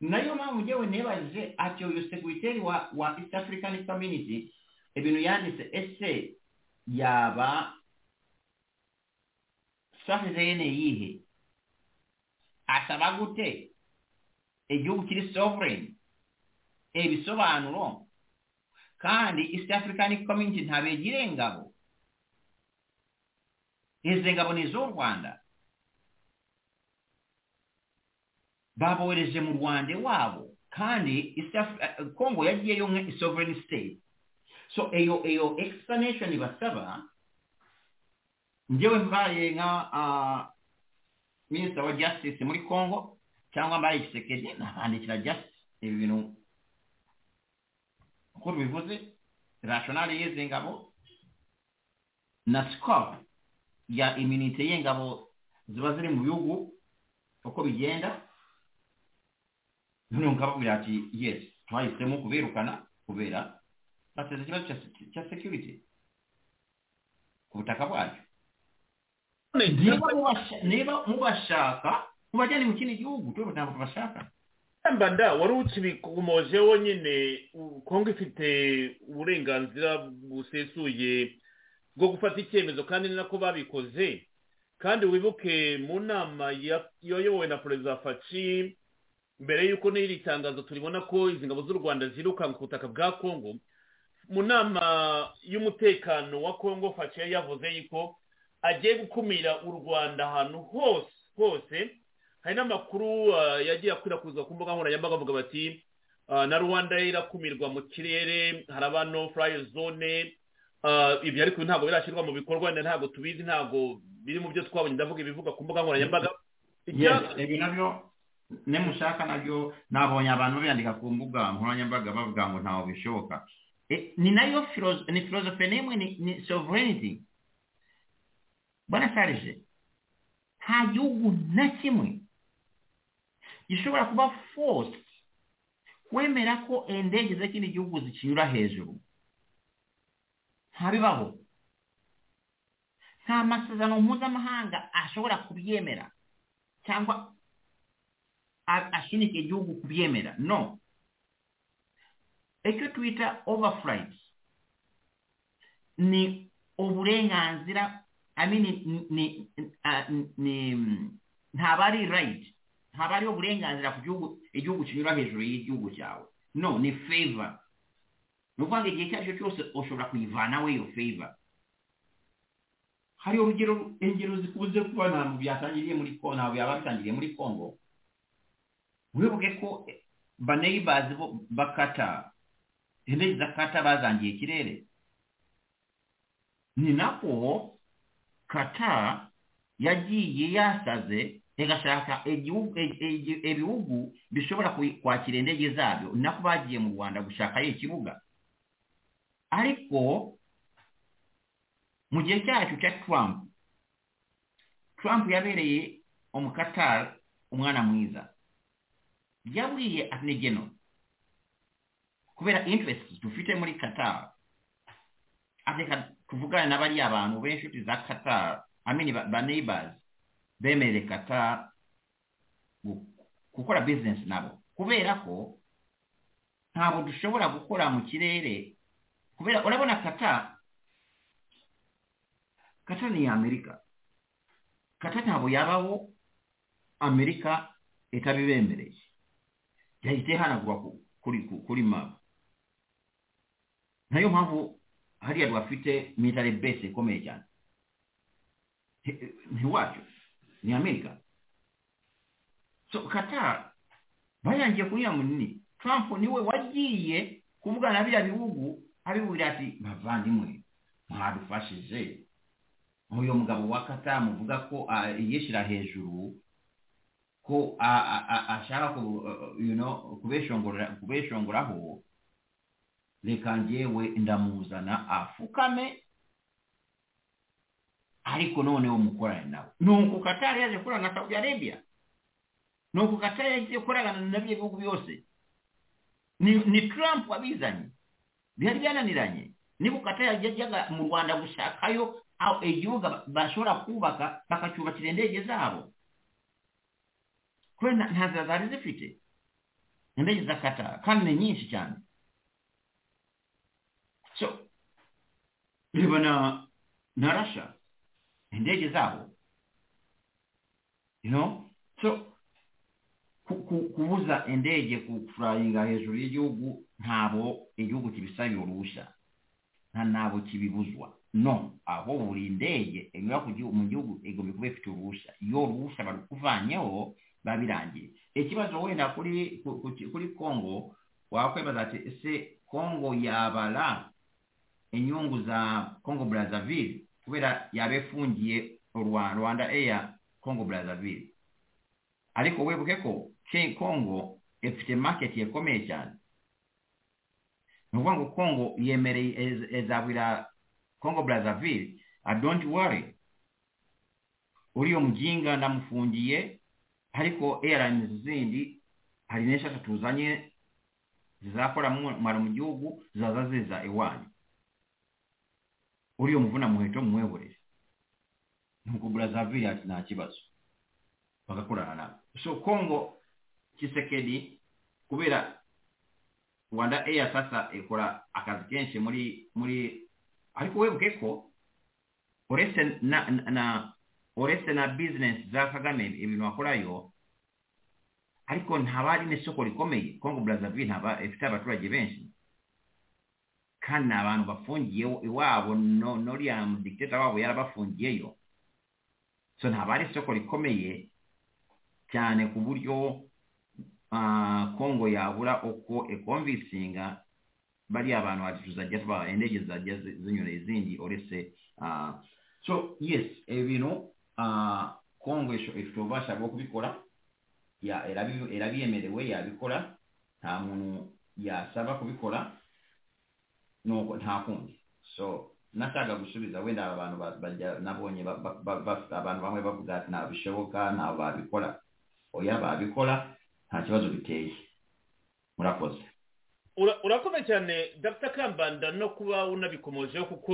Nayo mpamvu njyewe nibaje ati uyu segwiteri wa wa east african community ibintu yanditse ese yaba ni iyihe asaba gute? Igihugu kiri sovereign? Ibisobanuro kandi east african community ntabegire ingabo izi ngabo ni iz'u rwanda. Babohereje mu rwanda iwabo kandi congo yagiyeyo nka sovereign state. So eyo eyo explanation basaba njyewe mbaye nka minisita wa justice muri congo cyangwa mbaye gisekedi nabandikira justice. Ibi bintu uko bivuze rationale y'izi ngabo na scope ya iminite y'ingabo ziba ziri mu bihugu uko bigenda noneho nkababwira ati yes twahisemo kubirukana kubera bateza ikibazo cya security ku butaka bwacu niba mubashaka mubajyane mu kindi gihugu twe ntabwo tubashaka mbanda wari ukibikomojeho nyine kongo ifite uburenganzira busesuye bwo gufata icyemezo kandi ni nako babikoze kandi wibuke mu nama yayobowe na perezida faci mbere y'uko n'iri tangazo turibona ko izi ngabo z'u rwanda zirukanka ku butaka bwa kongo mu nama y'umutekano wa kongo yari yavuze yuko agiye gukumira u rwanda ahantu hose hose. Hari n'amakuru yagiye akwirakwizwa ku mbuga nkoranyambaga bavuga bati na rwanda irakumirwa mu kirere haraba no furayi zone ibyo ariko ntabwo birashyirwa mu bikorwa ntabwo tubizi ntabwo biri mu byo twabonye. Ndavuga ibivuga ku mbuga nkoranyambaga. Ibi na byo nemushaka na byo nabonye abantu biyandika ku mbuga nkoranyambaga bavuga ngo ntaho bishoboka. Ni na yo ni filozofe n'imwe ni sovereignty. Bwana sarije nta gihugu na kimwe gishobora kuba forced kwemera ko indege z'ikindi gihugu zikinyura hejuru. Ntabibaho nta masezerano mpuzamahanga ashobora kubyemera cyangwa ashinika igihugu kubyemera. No. Ekyo twita overflight ni uburenganzira ni ntabwo ari right. Ntabwo ari uburenganzira ku gihugu igihugu kinyura hejuru y'igihugu cyawe no ni favor. Ni ukuvuga igihe icyo cyose ushobora kuyivanaho iyo favor. Hari urugero ingero zikunze kuba ntabwo byatangiriye muri kongo ntabwo byaba bitangiriye muri kongo wibuke ko baneyibazi bakata indege za kata bazangiye ikirere ni nako kata yagiye yasaze igashaka ibihugu bishobora kwakira indege zabyo. Nako bagiye mu rwanda gushakayo ikibuga ariko mu gihe cyacu cya trump trump yabereye umukatari umwana mwiza yabwiye atinegeno kubera interest dufite muri qatar ateka tuvugane na bariya abantu b'inshuti za qatar amini ba neighbors bemerere qatar gukora business nabo. Kubera ko ntabwo dushobora gukora mu kirere kubera urabona qatar qatar ni amerika. Qatar ntabwo yabaho amerika itabibemereye. Yahita ihanagurwa kuri map na yo mpamvu hariya rwafite military base ikomeye cyane ntiwacyo ni amerika. So qatar bayangiye kunyura munini trump ni we wagiye kuvugana na biriya bihugu abibwira ati bavandimwe mwadufashije uyu mugabo wa qatar muvuga ko yishyira hejuru ko ashaka kubeshongoraho reka ngewe ndamuzana afukame ariko noneho mukorane nawe nuko katari yaje gukorana na saudi arabia. Nuko katari yaje gukorana na byo bihugu byose. Ni, ni trump wabizanye. Byari byananiranye. Niba ukatari yajyaga mu rwanda gushakayo igihugu bashobora kubaka bakacyubakira indege zabo nzira zari zifite indege za katara kandi ni nyinshi cyane so reba na na rasha indege zabo you know? So kubuza indege kufurayinga hejuru y'igihugu ntabo igihugu kibisabiye uruhushya. Nta ntabwo kibibuzwa. No. Aho buri ndege inyura mu gihugu igomba kuba ifite uruhushya. Iyo uruhushya barukuvanyeho biba ekibazo wenda kuri kuri kongo wakwebaza ati ese kongo yabara inyungu za kongo brazzaville kubera yaba ifungiye rwanda eya kongo brazzaville. Ariko wibuke ko kongo ifite market ikomeye cyane ni ukuvuga ngo kongo yemereye ezabwira kongo brazzaville don't worry. Uriyo mujinga ndamufungiye ariko airlines zindi hari n'eshatu tuzanye zizakora mara mu gihugu zaza ziza iwanyu uriyo muvuna muheto mumwehorere nuko brazzaville ati nta bagakorana nabo. So kongo kisekedi kubera rwanda air sasa ikora akazi kenshi muri muri ariko webuke ko uretse na, na uretse na business za kagame ibintu bakorayo ariko ntaba ari n'isoko rikomeye congo brazzaville ntaba ifite abaturage benshi. Kandi ni abantu bafungiye iwabo no noriya mudikiteta wabo yarabafungiyeyo. So ntaba ari isoko rikomeye cyane ku buryo ah, congo yabura uko ekonvisinga bariya abantu bati tuzajya indege zajya zinyura izindi uretse ah, so yes ibintu Ah, kongo ekyo oba asabe okubikola era byemerewe yabikola nta muntu yasaba kubikola ntakundi so nataaga gusubiza wenda abantu bajja nabonye abantu bamwe bavuga ati nabishoboka nabo babikola oyo aba abikola nta kibazo biteye. Murakoze. Urakoze cyane dr. Kambanda no kuba unabikomojeho kuko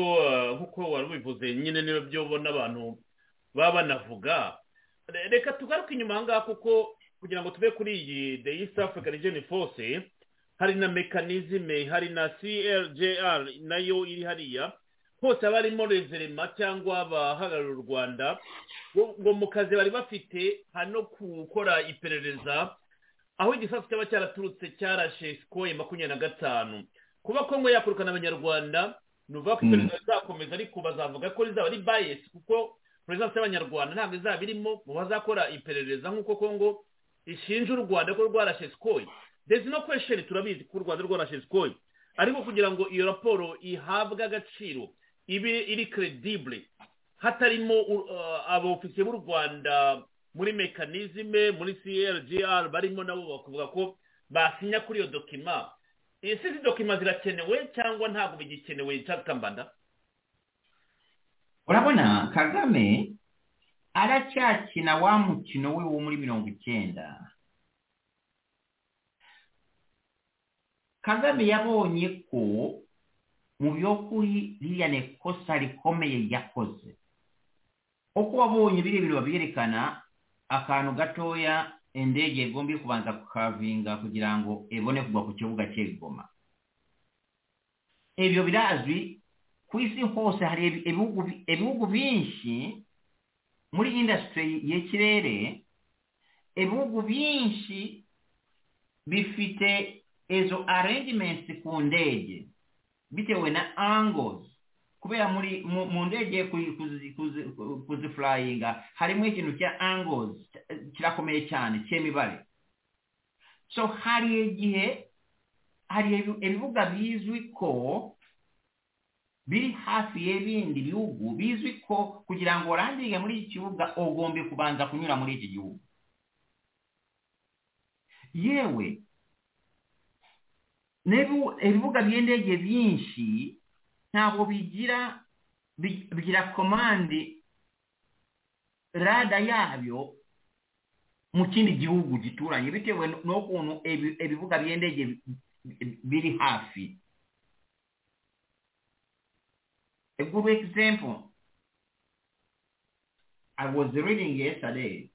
nk'uko wari ubivuze nyine niba byobona abantu baba banavuga Re- reka tugaruke inyuma aha ngaha kuko kugira ngo tuve kuri iyi the east africa region force hari na mekanizme hari na crjr na yo iri hariya. Hose haba harimo rezerema cyangwa abahagarariye u rwanda ngo ngo mu kazi bari bafite hano gukora iperereza aho igisasu cyaba cyaraturutse cyarashe sikoye makumyabiri na gatanu. Kuba kongo yakurukana abanyarwanda ni ukuvuga ko iperereza rizakomeza ariko bazavuga ko rizaba ari bayesi kuko perezidansi y'abanyarwanda ntabwo izaba irimo mu bazakora iperereza nk'uko kongo ishinja u rwanda ko rwarashe sikoye ndetse no kwesheni turabizi ko u rwanda rwarashe sikoye ariko kugira ngo iyo raporo ihabwe agaciro ibe iri keredibure hatarimo uh, abofisiye b'u rwanda muri mekanizme muri crgr barimo nabo bakavuga ko basinya kuri iyo dokima. Ese izi dokima zirakenewe cyangwa ntabwo bigikenewe? Cyakambanda olabona kagame alakyakina waamukino we w'omuli mirongo kyenda? Kagame yabonyeko mu by'okulirana ekkosa likomeye yakoze. Okuba boonye biri ebiro babyerekana akaanu gatoya endeeja egombye kubanza kukavinga kugira ngu ebone kugwa ku kibuga ky'eggoma ebyo birazwi ku isi hose hari ibi- ibihugu bi- ibihugu byinshi muri indasitiri y'ikirere ibihugu byinshi bifite izo arrangements ku ndege. Bitewe na angles. Kubera muri mu ndege kuzi- kuzi- kuzi- kuzifurayinga harimo ikintu cya angles kirakomeye cyane cy'imibare so hari igihe hari ibi- ibibuga bizwi ko biri hafi y'ibindi bihugu bizwi ko kugira ngo urangire muri iki kibuga ugomba kubanza kunyura muri iki gihugu. Yewe ibibuga by'indege byinshi ntabwo bigira bi- bigira komande rada yabyo mu kindi gihugu gituranye. Bitewe n'ukuntu ibi- ibibuga by'indege bi- bi- biri hafi A good example. I was reading yesterday.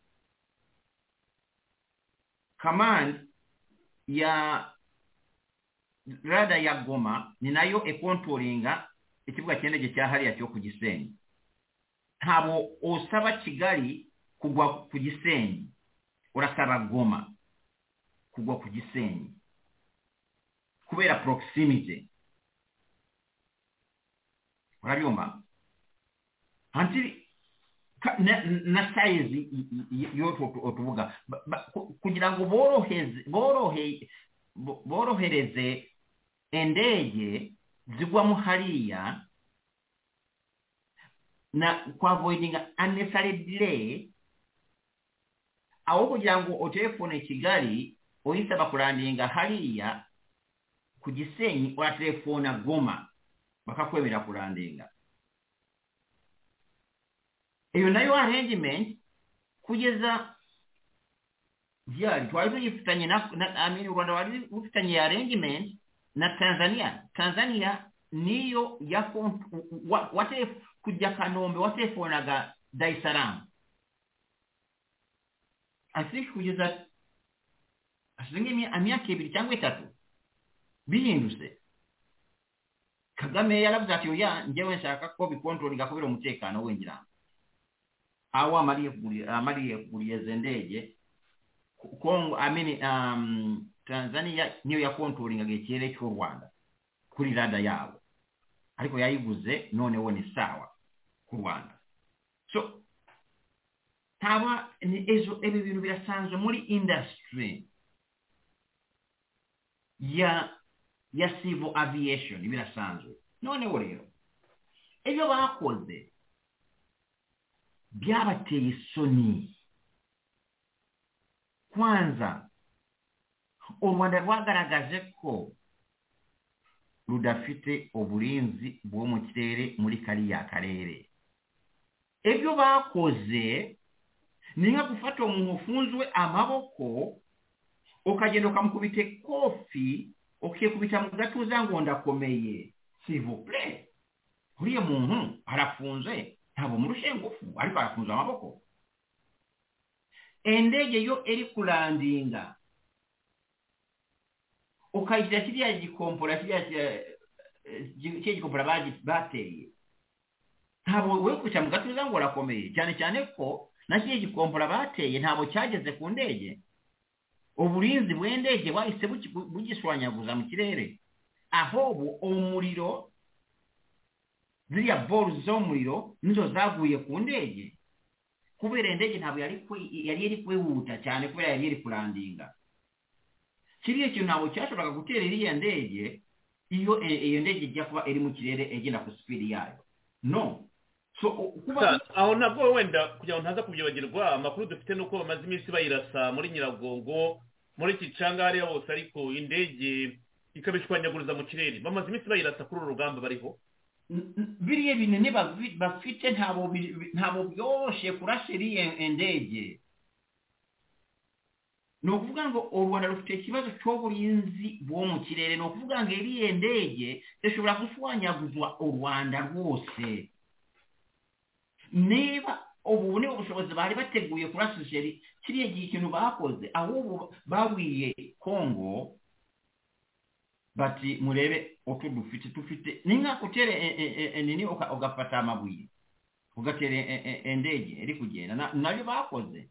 Command ya rada ya Goma ni nayo ekontoringa ekibuga cy'indege cya hariya cyo ku Gisenyi. Ntabwo osaba Kigali kugwa ku Gisenyi, urasaba Goma kugwa ku Gisenyi kubera proximity. Райома. Until nasayizi y'otubuga kugira ngo borohereze endege zigwamu hariya na kwavoidinga unnecessary delay awo kugira ngo oteefuna ekigali oyisaba kulandinga hariya ku gisenyi olateefuna goma bakakwemera kulandinga. Iyo nayo arrangement kugeza vyari twari tuyifitanye na, na I rwanda wari rufitanye arrangement na tanzania. Tanzania niyo ya kujya kanombe watefonaga dar es salaam? I kugeza asize nk'imyaka ibiri cyangwa itatu bihindutse kagame yaravuze ati oya njyewe nshaka ko bikontrolinga kubera umutekano w'engira aho amariye kuguri- amaliye kuguriza izo ndege. Kongo amini um, tanzania niyo yakontrolingaga ikirere cy'u rwanda kuri rada yabo ariko yayiguze noneho ni sawa ku rwanda. So ntaba ni ejo ibi bintu birasanzwe muri industry ya ya civil aviation birasanzwe noneho rero ibyo bakoze byabateye isoni kwanza u rwanda rwagaragaje ko rudafite uburinzi bwo mu kirere muri kariya karere. Ibyo bakoze ni nka gufata umuntu ufunzwe amaboko ukagenda ukamukubita kofi ukikubita mu gatuza ngo ndakomeye sivupure uriya muntu arafunze ntabwo murushe ngufu. Ariko arafunze amaboko endege yo eri kurandinga ukagira kiriya gikompora kiriya kiriya gikompora bateye ntabwo we kubita mu gatuza ngo urakomeye cyane cyane ko na kiriya gikompora bateye ntabwo cyageze ku ndege uburinzi bw'indege bu- bugishwanyaguza mu kirere. Ahubwo umuriro ziriya boru z'umuriro nizo zaguye ku ndege. Kubera indege ntabwo yari iri kwihuta cyane kubera yari iri kurandinga. Kiriya kintu ntabwo cyashoboraga gutera iriya ndege iyo e- iyo ndege ijya kuba iri mu kirere igenda ku sipidi yayo. No. Aho nabwo wenda kugira ngo ntaza kubyibagirwa amakuru dufite ni uko bamaze iminsi bayirasa muri nyiragongo muri kicanga hariya hose ariko indege ikabishwanyaguriza mu kirere. Bamaze iminsi bayirasa kuri uru rugamba bariho. Biriya binini bafite ntabwo byoroshye kurasa iriya indege ni ukuvuga ngo u rwanda rufite ikibazo cy'uburinzi bwo mu kirere. Ni ukuvuga ngo iriya ndege ishobora gushwanyaguzwa u rwanda rwose. Niba ubu ni ubushobozi bari bateguye kurasa ijeri kiriya gihe ikintu bakoze ahubwo babwiye kongo bati murebe utu dufite dufite ni nka gutera e- e- e- e- nini ugafata amabuye ugatera indege iri kugenda. Na- na byo bakoze.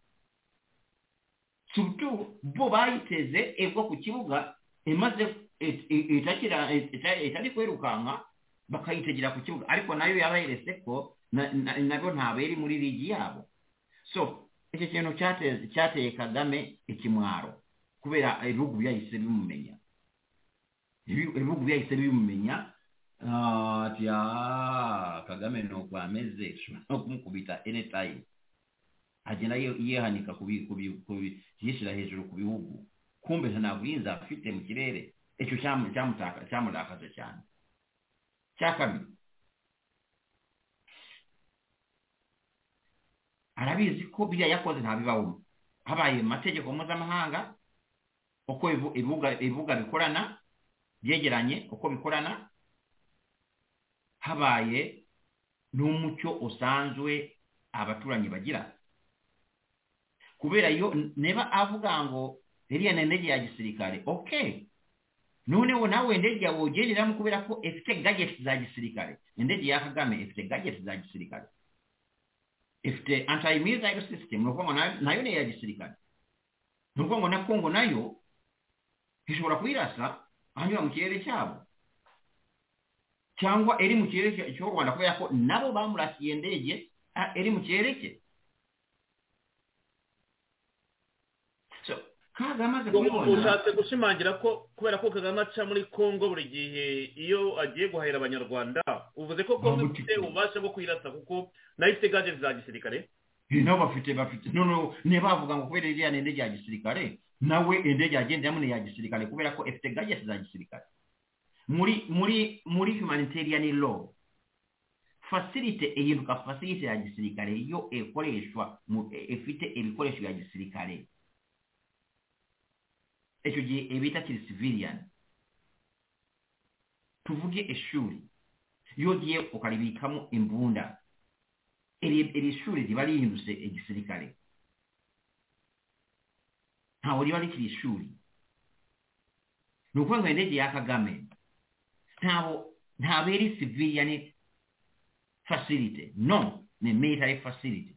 Sutu bo bayiteze ebwo ku kibuga imaze itari kwirukanka bakayitegera ku kibuga. Ariko na yo yabayeretse ko nabyo ntabwo iri muri ligi yabo. So icyo kintu cyateye kagame ikimwaro kubera ibihugu byahise bimumenya. Ibi- ibihugu byahise bimumenya ah, "Ah, kagame ni uko ameze no kumukubita anytime. Agenda ye- yehanika yishyira hejuru ku bihugu. Kumbe nta bwiza afite mu kirere. Icyo cyamu- cyamutaka- cyamurakaje cyane. Cya kabiri arabizi ko biriya yakoze ntabibaho habaye mu mategeko mpuzamahanga uko ibibuga bikorana byegeranye uko bikorana habaye n'umucyo usanzwe abaturanyi bagira. Kubera iyo niba avuga ngo iriya ni indege ya gisirikare. Okay noneho nawe indege yawe ugenderamo kubera ko ifite gadgets za gisirikare. Indege ya kagame ifite gadgets za gisirikare ifite anti-missile system ni ukuvuga ngo nayo- ni iya gisirikare ni ukuvuga ngo na kongo nayo ishobora kuyirasa ahanyura mu kirere cyabo cyangwa iri mu kirere cy'u rwanda kubera ko nabo bamurasiye indege ah, iri mu kirere cye so kaga amaze kubibona. ushatse gushimangira ko kubera ko kagame aca muri congo buri gihe iyo agiye guhahira abanyarwanda uvuze ko congo ifite ububasha bwo kuyirasa kuko na yo ifite gadgets za gisirikare. Eh, nabo bafite bafite noneho niba bavuga ngo kubera iriya ni indege ya gisirikare nawe indege yagenderamo ni iya gisirikare kubera ko ifite gadgets za gisirikare. Muri muri muri humanitarian law facility ihinduka facility ya gisirikare iyo ikoreshwa mu ifite ibikoresho bya gisirikare. Icyo gihe kiri civilian. Tuvuge ishuri iyo ugiye ukaribikamo imbunda iri shuri riba rihindutse igisirikare ntawe riba rikiri ishuri ni ukuvuga ngo indege ya kagame ntabwo civilian facility no ni military facility.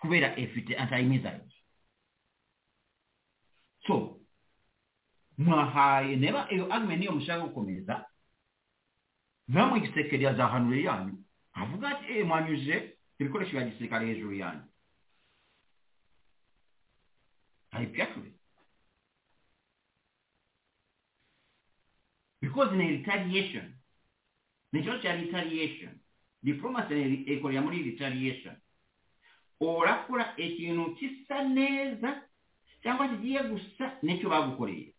Kubera efite anti-missiles so mwahaye neba iyo argument niyo mushaka gukomeza namwe gisekeri azahanure yanyu. Avuga ati eh mwanyuje ibikoresho bya gisirikare hejuru yanyu. Ayipyature because ni retaliation ni cyo cya retaliation diplomacy ni ikorera muri retaliation orakora ikintu kisa neza cyangwa kigiye gusa n'icyo bagukoreye.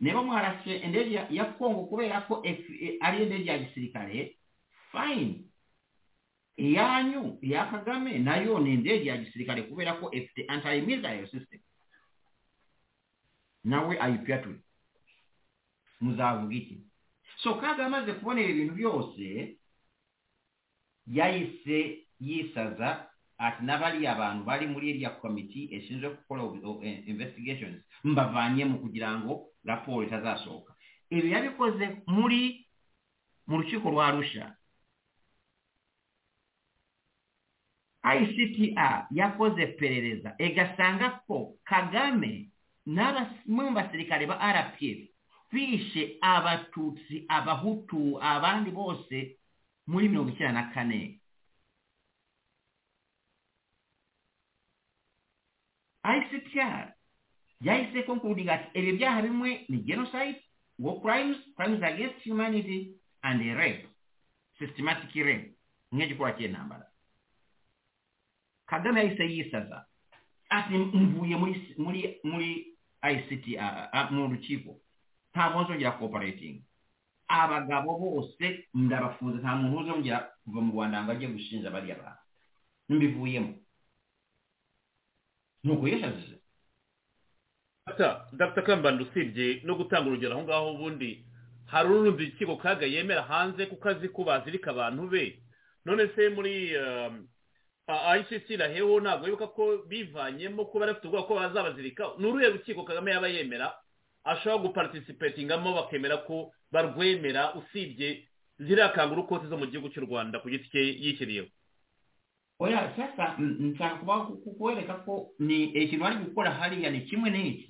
Niba mwarashe indege ya- kongo kubera ko ari indege ya gisirikare fayini iyanyu iya kagame nayo ni indege ya gisirikare kubera ko ifite anti-missile system. Nawe ayipyature muzavuga iki? So kaga amaze kubona ibi bintu byose yahise yisaza ati n'abali abantu bali muri erya committee esinze okukola e- investigations mbavanyemu kugira ngu raporo etazasooka ebyo yabikoze muli mu lukiiko lwa arusha. Ictr yakoze eperereza egasangako kagame n'abamwe mu basirikale ba rpf bishe abatutsi abahutu abandi bose muri mirongo icyenda na kane. Ictr yahise concluding ati ibi byaha bimwe ni genocide war crimes crimes against humanity and rape systematic rape. Nk'igikorwa cy'intambara kagame yahise yisaza ati mvuye muri muri muri ict mu rukiko ntabwo nzongera cooperating. Abagabo bose ndabafunze nta muntu uzongera kuva mu rwanda ngo ajye gushinja bariya bantu. Mbivuyemo yashaje ata dr. Kambanda usibye no gutanga urugero aho ngaho ubundi hari urundi rukiko kaga yemera hanze kuko azi ko bazirika abantu be. None se muri um, icc raheho ntabwo yibuka ko bivanyemo ko bari bafite ubwoba ko bazabazirika. Ni uruhe rukiko kagame yaba yemera? Ashobora guparticipatingamo bakemera ko barwemera usibye ziriya kanguru zo mu gihugu cy'u rwanda ku giti cye yishyiriyeho oya sasa nshaka kuba- ku- kuwereka ko ni ikintu ari gukora hariya ni kimwe n'iki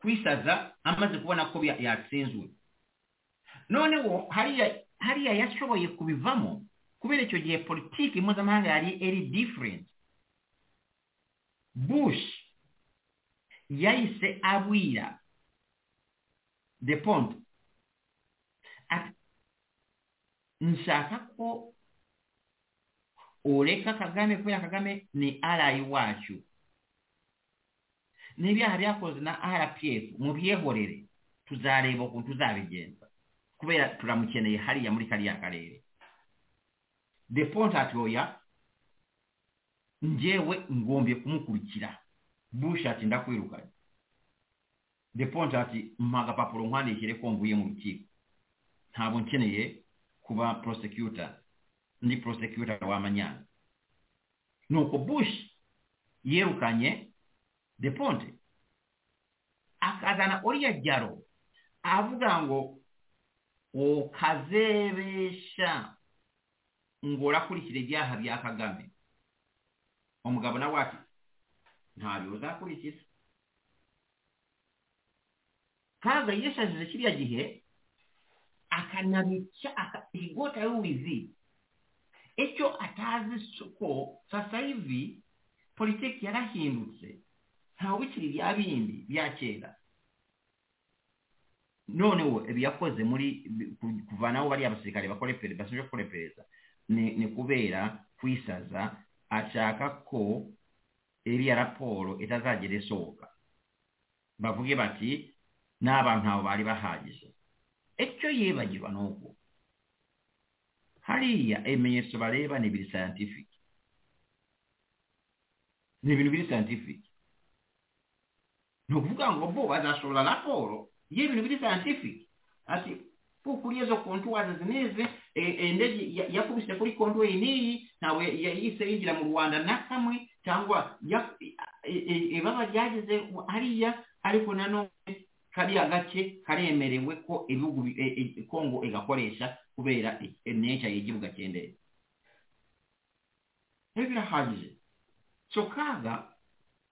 kwisaza amaze kubona ko ya- yatsinzwe noneho hariya hariya yashoboye kubivamo kubera icyo gihe politiki mpuzamahanga yari eri different. Bush yahise abwira de pont ati nshaka ko ureka kagame kubera kagame ni arayi wacu. N'ibyaha byakoze na rpf mubyehorere tuzareba ukuntu tuzabigenza kubera turamukeneye hariya muri kariya karere. De pontatoya njyewe ngombye kumukurikira. Bush ati ndakwirukanye. De ponte ati mpa agapapuro nkwandikire ko mvuye mu rukiko. Ntabwo nkeneye kuba prosecutor ndi prosecutor w'amanyanga nuko bush yerukanye de ponte. Akazana oriya jyaro avuga ngo okazebesha ngu orakurikira ebyaha bya kagame. Omugabo nawe ati ntabyo uzakurikiza kaga yeshajije kiriya gihe akanabica igota yuwizi icyo atazi ko sasa hivi politiki yarahindutse. Ntawe bikiri bya bindi bya kera. Noneho ibi yakoze muri kuvanaho bariya basirikare bashinzwe gukora iperereza ni kubera kwisaza ashaka ko iriya raporo itazagera isohoka bavuge bati n'abantu abo bari bahagije. Icyo yibagirwa ni uko hariya ibimenyetso bareba ni ibiri scientific ni ibintu biri scientific ni ukuvuga ngo bo bazasohora raporo y'ibintu biri scientific ati kuri izo kontuwazi zinizi indege yakubise kuri kontuweri n'iyi ntawe yahise yinjira mu rwanda na kamwe cyangwa ibaba ryageze hariya ariko nanone kariya gace karemerewe ko ibihugu bi- e- e- kongo igakoresha kubera neca y'igihugu agendeye rero birahagije so kaga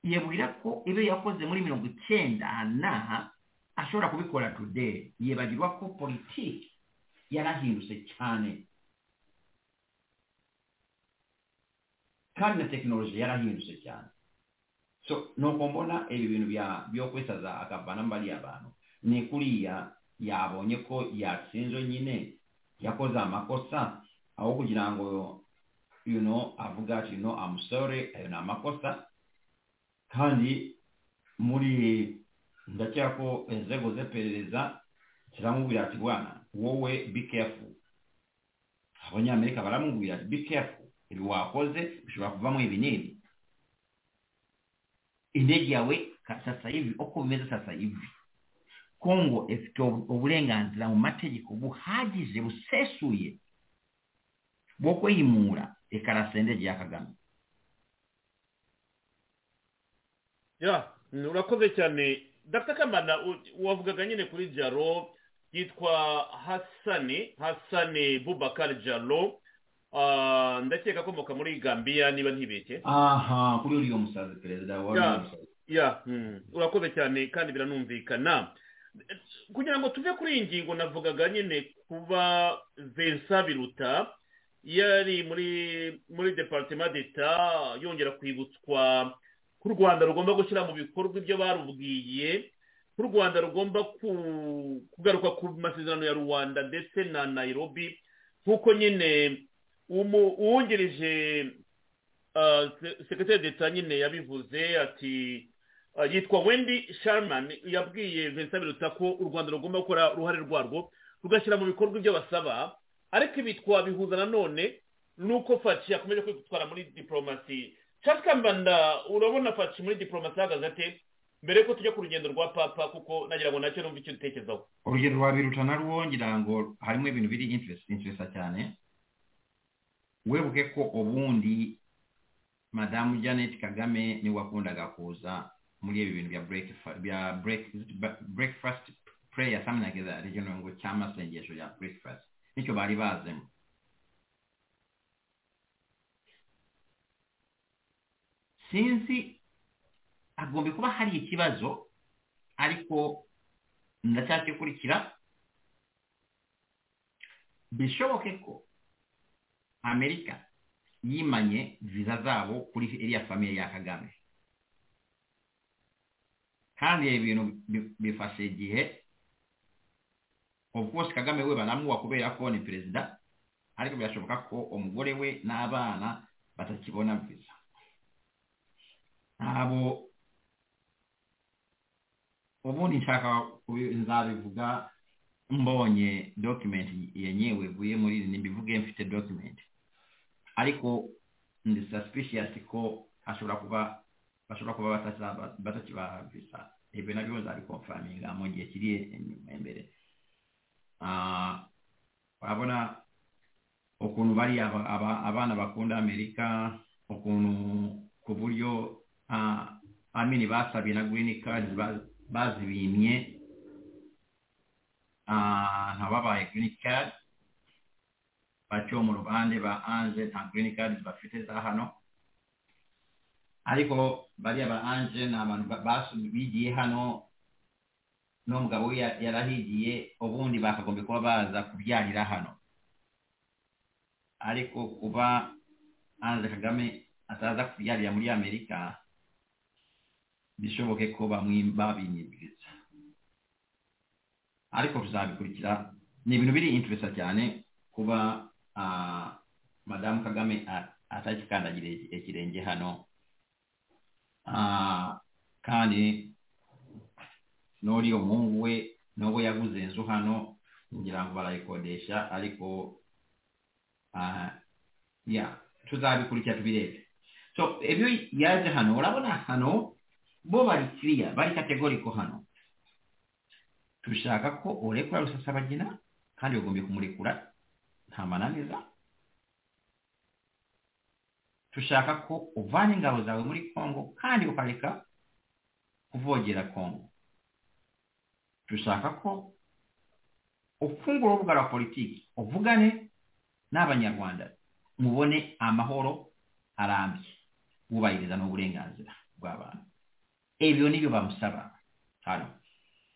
yebwira ko ibyo yakoze muri mirongo icyenda na ashobora kubikora today yibagirwa ko politiki yarahindutse cyane kandi na tekinoloji yarahindutse cyane so nokombona ebyo bintu byokwesaza byo kwisaza abantu nekuliya yabonyeko yatsinzwe nyine yakoze amakosa aho kugira ngo you know avuga ati no I'm sorry ayo ni amakosa. Kandi muri ndacyako ko inzego z'iperereza ziramubwira ati bwana wowe be careful. Abanyamerika baramubwira ati be careful. Ibi wakoze bishobora kuvamo ibi n'ibi endejawe sasa hivi okumeza sasa hivi. Kongo efite obulenganzira mu mategeko buhagize busesuye bwokweyimuula ekarasende endege yakagame ya urakoze cyane. Dr. Kamana wavugaga nyine kuri jaro yitwa hasani hasani bubakar jaro Ah, ndakeka akomoka muri gambiya niba ntibeshye aha kuri uriya musazi perezida wa Ya. ya mm, urakoze cyane kandi biranumvikana kugira ngo tuve kuri iyi ngingo navugaga nyine kuba vincent biruta yari muri muri departement d'etat yongera kwibutswa ko u rwanda rugomba gushyira mu bikorwa ibyo barubwiye ko u rwanda rugomba ku- kugaruka ku masezerano ya rwanda ndetse na nairobi nk'uko nyine uwungirije ah, se- sekretari d'etat nyine yabivuze ati ah, yitwa wendy sharman yabwiye vincent biruta ko u rwanda rugomba gukora uruhare rwarwo rugashyira mu bikorwa ibyo basaba ariko ibi twabihuza nanone nuko faci yakomeje kwitwara muri diporomasi charles kambanda urabona faci muri diporomasi ahagaze ate? Mbere yuko tujya ku rugendo rwa papa kuko nagira ngo na cyo numva icyo dutekerezaho. Urugero rwa biruta narwo ngira ngo harimo ibintu biri interesa cyane. Webuke ko ubundi madamu janet kagame ni we wakundaga kuza muri ibi bintu bya break bya break breakfast prayer that. Ryo ngo cy'amasengesho ya breakfast. Nicyo bari bazemo. Sinzi hagomba kuba hari ikibazo ariko ndacyakikurikira bishoboke ko amerika yimanye viza zabo kuri iriya famiye ya kagame. Kandi ibi bifashe igihe of course kagame we baramuwa kubera ko ni perezida ariko birashoboka ko umugore we n'abana batakibona viza ntabwo ubundi nshaka nzabivuga mbonye document yenyewe vuye muri nimbivuge mfite document ariko ndi suspicious ko hashobora kuba bashobora kuba batakibaha visa. Ibyo nabyo nzabikonfaminga mu gihe kiri imbere. Ah, urabona ukuntu bari aba- aba- abana bakunda amerika ukuntu ku buryo ah, amini basabye na green card ba- bazibimye. Ah, ntababaye green card baciwe mu rubande ba anje nta green card bafite za hano. Ariko bariya ba anje ni abantu bigiye hano. N'umugabo we ya- yarahigiye ubundi bakagombye kuba baza kubyarira hano. Ariko kuba anje kagame ataza kubyarira muri amerika bishoboke ko babinyibwiriza ariko tuzabikurikira. Ni ibintu biri interesa cyane kuba Ah, madamu kagame ah, atakikanda ekirenge hano. Ah, kandi n'oli omungu we n'obwe yaguza enzu hano ngira ngu barayikodesha aliko ya tuzabikurikira tubireete. So ebyo yaze hano orabona hano bo bari kiriya bari kategoriko hano. Tushaka ko orekura rusasabagina kandi ogombye kumurekura nta mananiza dushaka ko uvana ingabo zawe muri congo kandi ukareka kuvogera congo dushaka ko ufungura urubuga rwa politiki uvugane n'abanyarwanda. Mubone amahoro arambye. Wubahiriza n'uburenganzira bw'abantu. Ibyo ni byo bamusaba. Hano.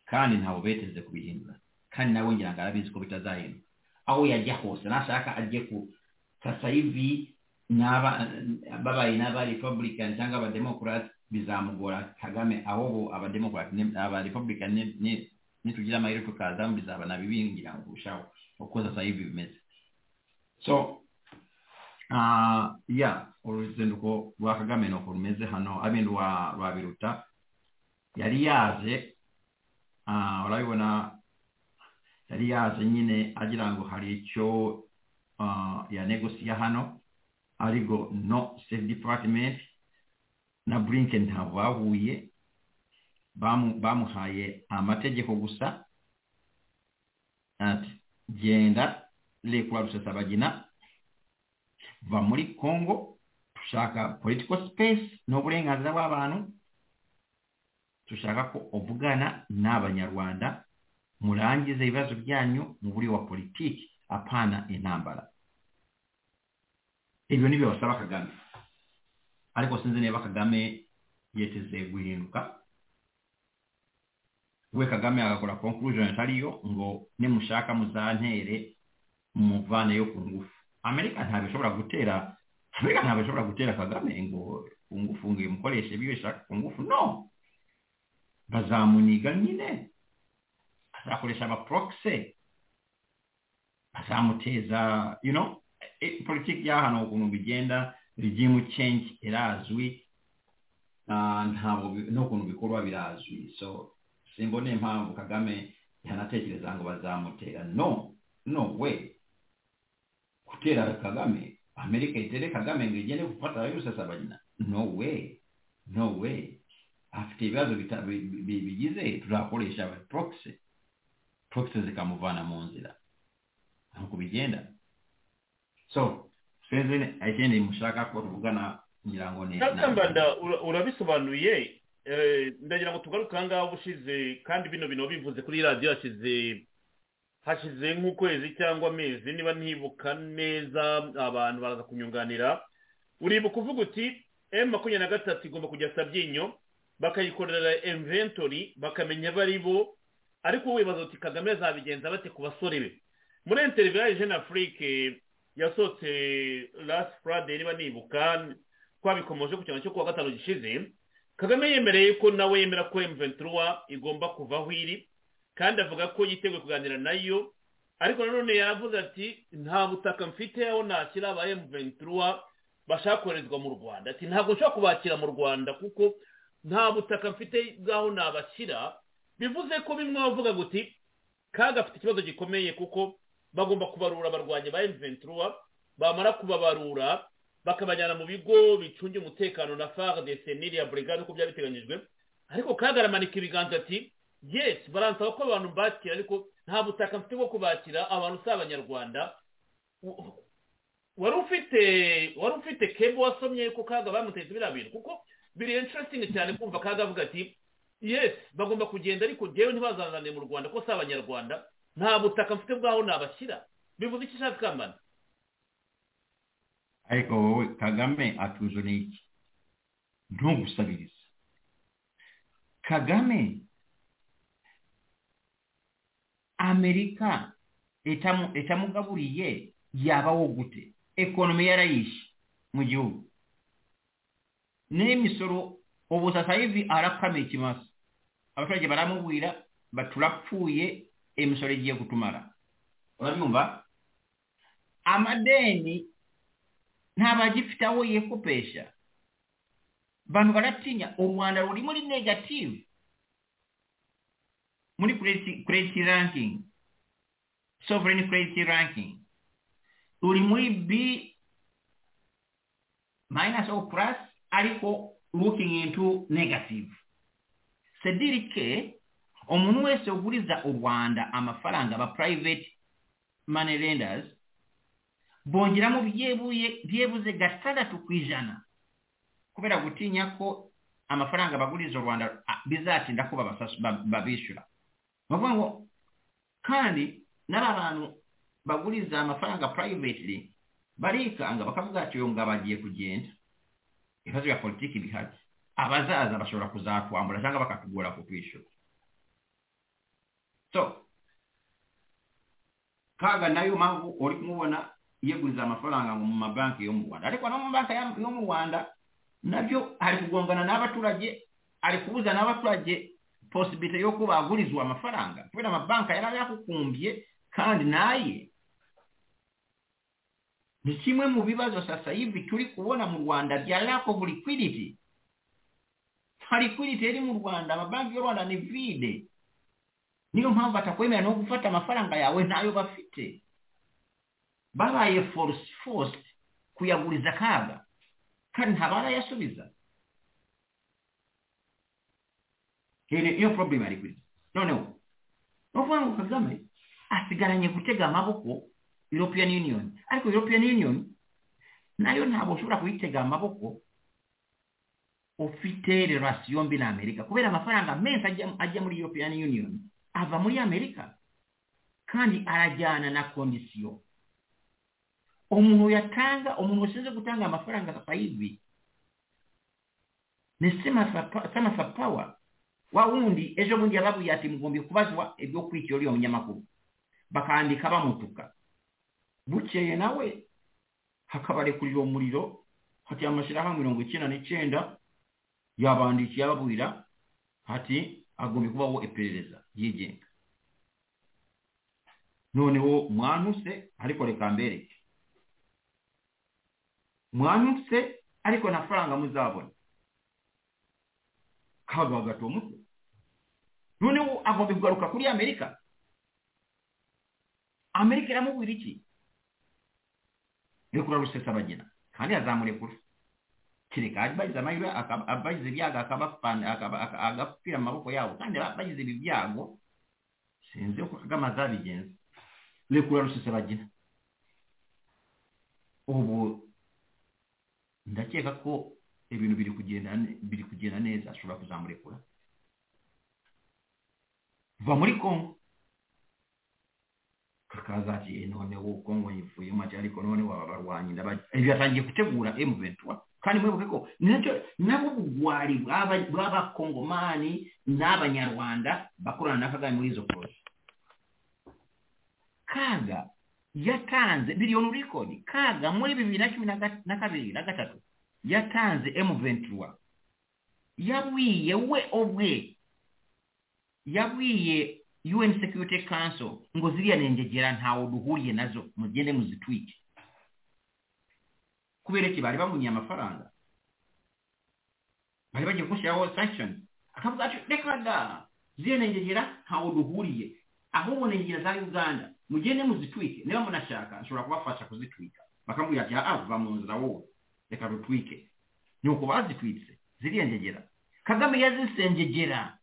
Kandi ntabwo beteze kubihindura. Kandi nawe ngira ngo arabizi ko bitazahinduka aho yajya hose. Nashaka ajye ku sasa hivi n'aba babaye n'aba republican cyangwa democrat bizamugora kagame ahubwo abademokarati aba republican nitugira amahirwe tukazamu bizaba nabibingira kurushaho uko sasa hivi bimeze so uh, ya uruzinduko rwa kagame nuko rumeze hano abindu rwa biruta yari yaje uh, urabibona yari yaje nyine agira ngo hari icyo uh, yanegosiya hano ariko no state department na blinken ntabwo bahuye bamuhaye amategeko gusa genda rekura rusesabagina va muri congo dushaka political space n'uburenganzira bw'abantu dushaka ko uvugana n'abanyarwanda murangize ibibazo byanyu mu buryo wa politiki apana intambara. Ibyo ni byo basaba kagame. Ariko sinzi niba kagame yeteze guhinduka. We kagame agakora conclusion atariyo ngo nimushaka muzantere mumuvaneyo ku ngufu. Amerika ntabwo ishobora gutera amerika ntabwo ishobora gutera kagame ngo ku ngufu ngo imukoreshe ibyo ishaka ku ngufu. No! Bazamuniga nyine. Azakoresha abaproxe azamuteza you know politiki y'ahantu ukuntu bigenda rigimu change irazwi ntabwo n'ukuntu bikorwa birazwi so simbone impamvu kagame yanatekereza ngo bazamutera no no we gutera kagame amerika itere kagame ngo igende gufata rusesabagina no way no way. Afite ibibazo bigize tuzakoresha proxy. Proxy zikamuvana mu nzira ntabwo bigenda so sinzi ikindi mushaka ko tuvugana ngira ngo ni urabisobanuye? Ndagira ngo tugaruke aha ngaha ubushize kandi bino bintu bivuze kuri radiyo hashize hashize nk'ukwezi cyangwa amezi. Niba ntibuka neza abantu baraza kunyunganira. Uribuka uvuga uti emu makumyabiri na gatatu igomba kujya sabyinyo bakayikorera inventory bakamenya abo ari bo ariko wibaza uti kagame azabigenza bate ku basore be? Muri interiviyo ya jene afurike yasohotse last friday niba nibuka twabikomoje ku cyane cyo kuwa gatanu gishize kagame yemereye ko nawe yemera ko emuventura igomba kuva aho iri kandi avuga ko yiteguye kuganira na yo ariko nanone yavuze ati nta butaka mfite aho nashyira aba emuventura bashaka koherezwa mu rwanda. Ati ntabwo nshobora kubakira mu rwanda kuko nta butaka mfite bw'aho nabashyira bivuze ko bimwe bavuga guti kaga afite ikibazo gikomeye kuko bagomba kubarura abarwanyi ba emuventura bamara kubabarura bakabajyana mu bigo bicungira umutekano na fardc n'iriya burigade uko byaba biteganyijwe ariko kaga aramanika ibiganza ati yesi baransaba ko abantu mbakira ariko nta butaka mfite bwo kubakira abantu si abanyarwanda. Wari ufite wari ufite kebo wasomye ko kaga bamutetse biriya bintu kuko biri interesting cyane kumva kaga avuga ati yesi bagomba kugenda ariko ngewe ntibazanane mu rwanda ko si abanyarwanda? Nta butaka mfite bwaho nabashyira. Bivuze icyo ishaka kambana? Ariko wowe kagame atuzaniye n'iki ntugusabirize kagame amerika etamugaburiye yabaho gute? Ekonomi yarayishe mu gihugu. N'imisoro obwo sasa hivi arapama ekimasa abasajja balamubwira batulapfuuye emisolo egiye kutumala olabyumva amadeeni n'abagifitawo yekupeesha bano balatinya omwanda luli muli negative. Muli credit ranking. Sovereign credit ranking. Luli muli b minus o plus aliko looking into negative. Sedirike umuntu wese uguriza u rwanda amafaranga aba private money lenders bongeramo byebuze gatandatu ku ijana. Kubera gutinya ko amafaranga baguriza u rwanda bizatinda ko babishyura. Bavuga ngo kandi n'aba bantu baguriza amafaranga privately barikanga bakavuga ati uyu ngabo agiye kugenda. Ibibazo bya politiki bihari abazaza bashobora kuzakwambura cyangwa bakatugora kutwishyura so kaga nayo mpamvu uri kumubona yeguriza amafaranga mu mabanki yo mu rwanda. Ariko no mu mabanki yo mu rwanda nabyo ari kugongana n'abaturage ari kubuza n'abaturage posibilite yo kuba bagurizwa amafaranga. Kubera amabanki yari yakukumbye kandi naye ni kimwe mu bibazo sasa hivi turi kubona mu rwanda bya lack of liquidity. Nta liquidity iri mu rwanda amabanki y'u rwanda ni vide. Niyo mpamvu batakwemera no gufata amafaranga yawe ntayo bafite. Babaye force force kuyaguriza kaga kandi ntabarayasubiza iyo problem ari kuri noneho ni ukuvuga ngo kagame asigaranye gutega amaboko european union. Ariko european union nayo ntabwo ushobora kuyitega amaboko ufite relasiyo mbi na amerika kubera amafaranga menshi ajya muri european union ava muri amerika kandi arajyana na kondisiyo umuntu yatanga umuntu ushinzwe gutanga amafaranga sasa hivi ni semafa pawa wa wundi ejo bundi yababwiye ati mugomba kubazwa ibyo kwica uriya munyamakuru bakandika bamutuka bukeye nawe. Hakabarekurira umuriro hati amashyirahamwe mirongo icyenda n'icyenda yabandikiye ababwira hati agomba kubaho iperereza ryigenga noneho mwanuse ariko reka mbereke. Mwanuse ariko nta faranga muzabona. Kaga gato umutwe noneho agomba kugaruka kuri amerika. Amerika iramubwira iki? Rekura rusesabagina kandi azamurekura kereka bagize amahirwe bagize ibyago agapfira amaboko yabo kandi bagize ibi byago sinzi uko kagame azabigenza rekura rusesabagina ubu ndakeka ko ibintu biri kugenda biri kugenda neza ashobora kuzamurekura va muri kongo akazaati enone eh, obukongonyufu yemu akyaliko none wabalwanyi ebyo atangiye kutegula emuventua kandi mwebukeko nakyo nabwo bugwali bw'abakongomaani n'abanyarwanda bakolana nakagani muri izo korosi kaaga yatanze biri onu likodi kaaga muri bibiri na cumi na kabiri na gatatu yatanze emuventua yabwiye we obwe yabwiye UN Security Council ngo ziriya nengegera ntawe duhuriye nazo mugende muzitwike kubera iki bari bamunye amafaranga bari bagiye kumushyiraho sanction akavuga ati reka da ziriya nengegera ntawe duhuriye ahubwo nengegera za Uganda mugende muzitwike niba munashaka nshobora kubafasha kuzitwika bakamubwira ati ah va mu nzira wowe reka dutwike nuko bazitwitse ziriya ngegera kagame yazisengegera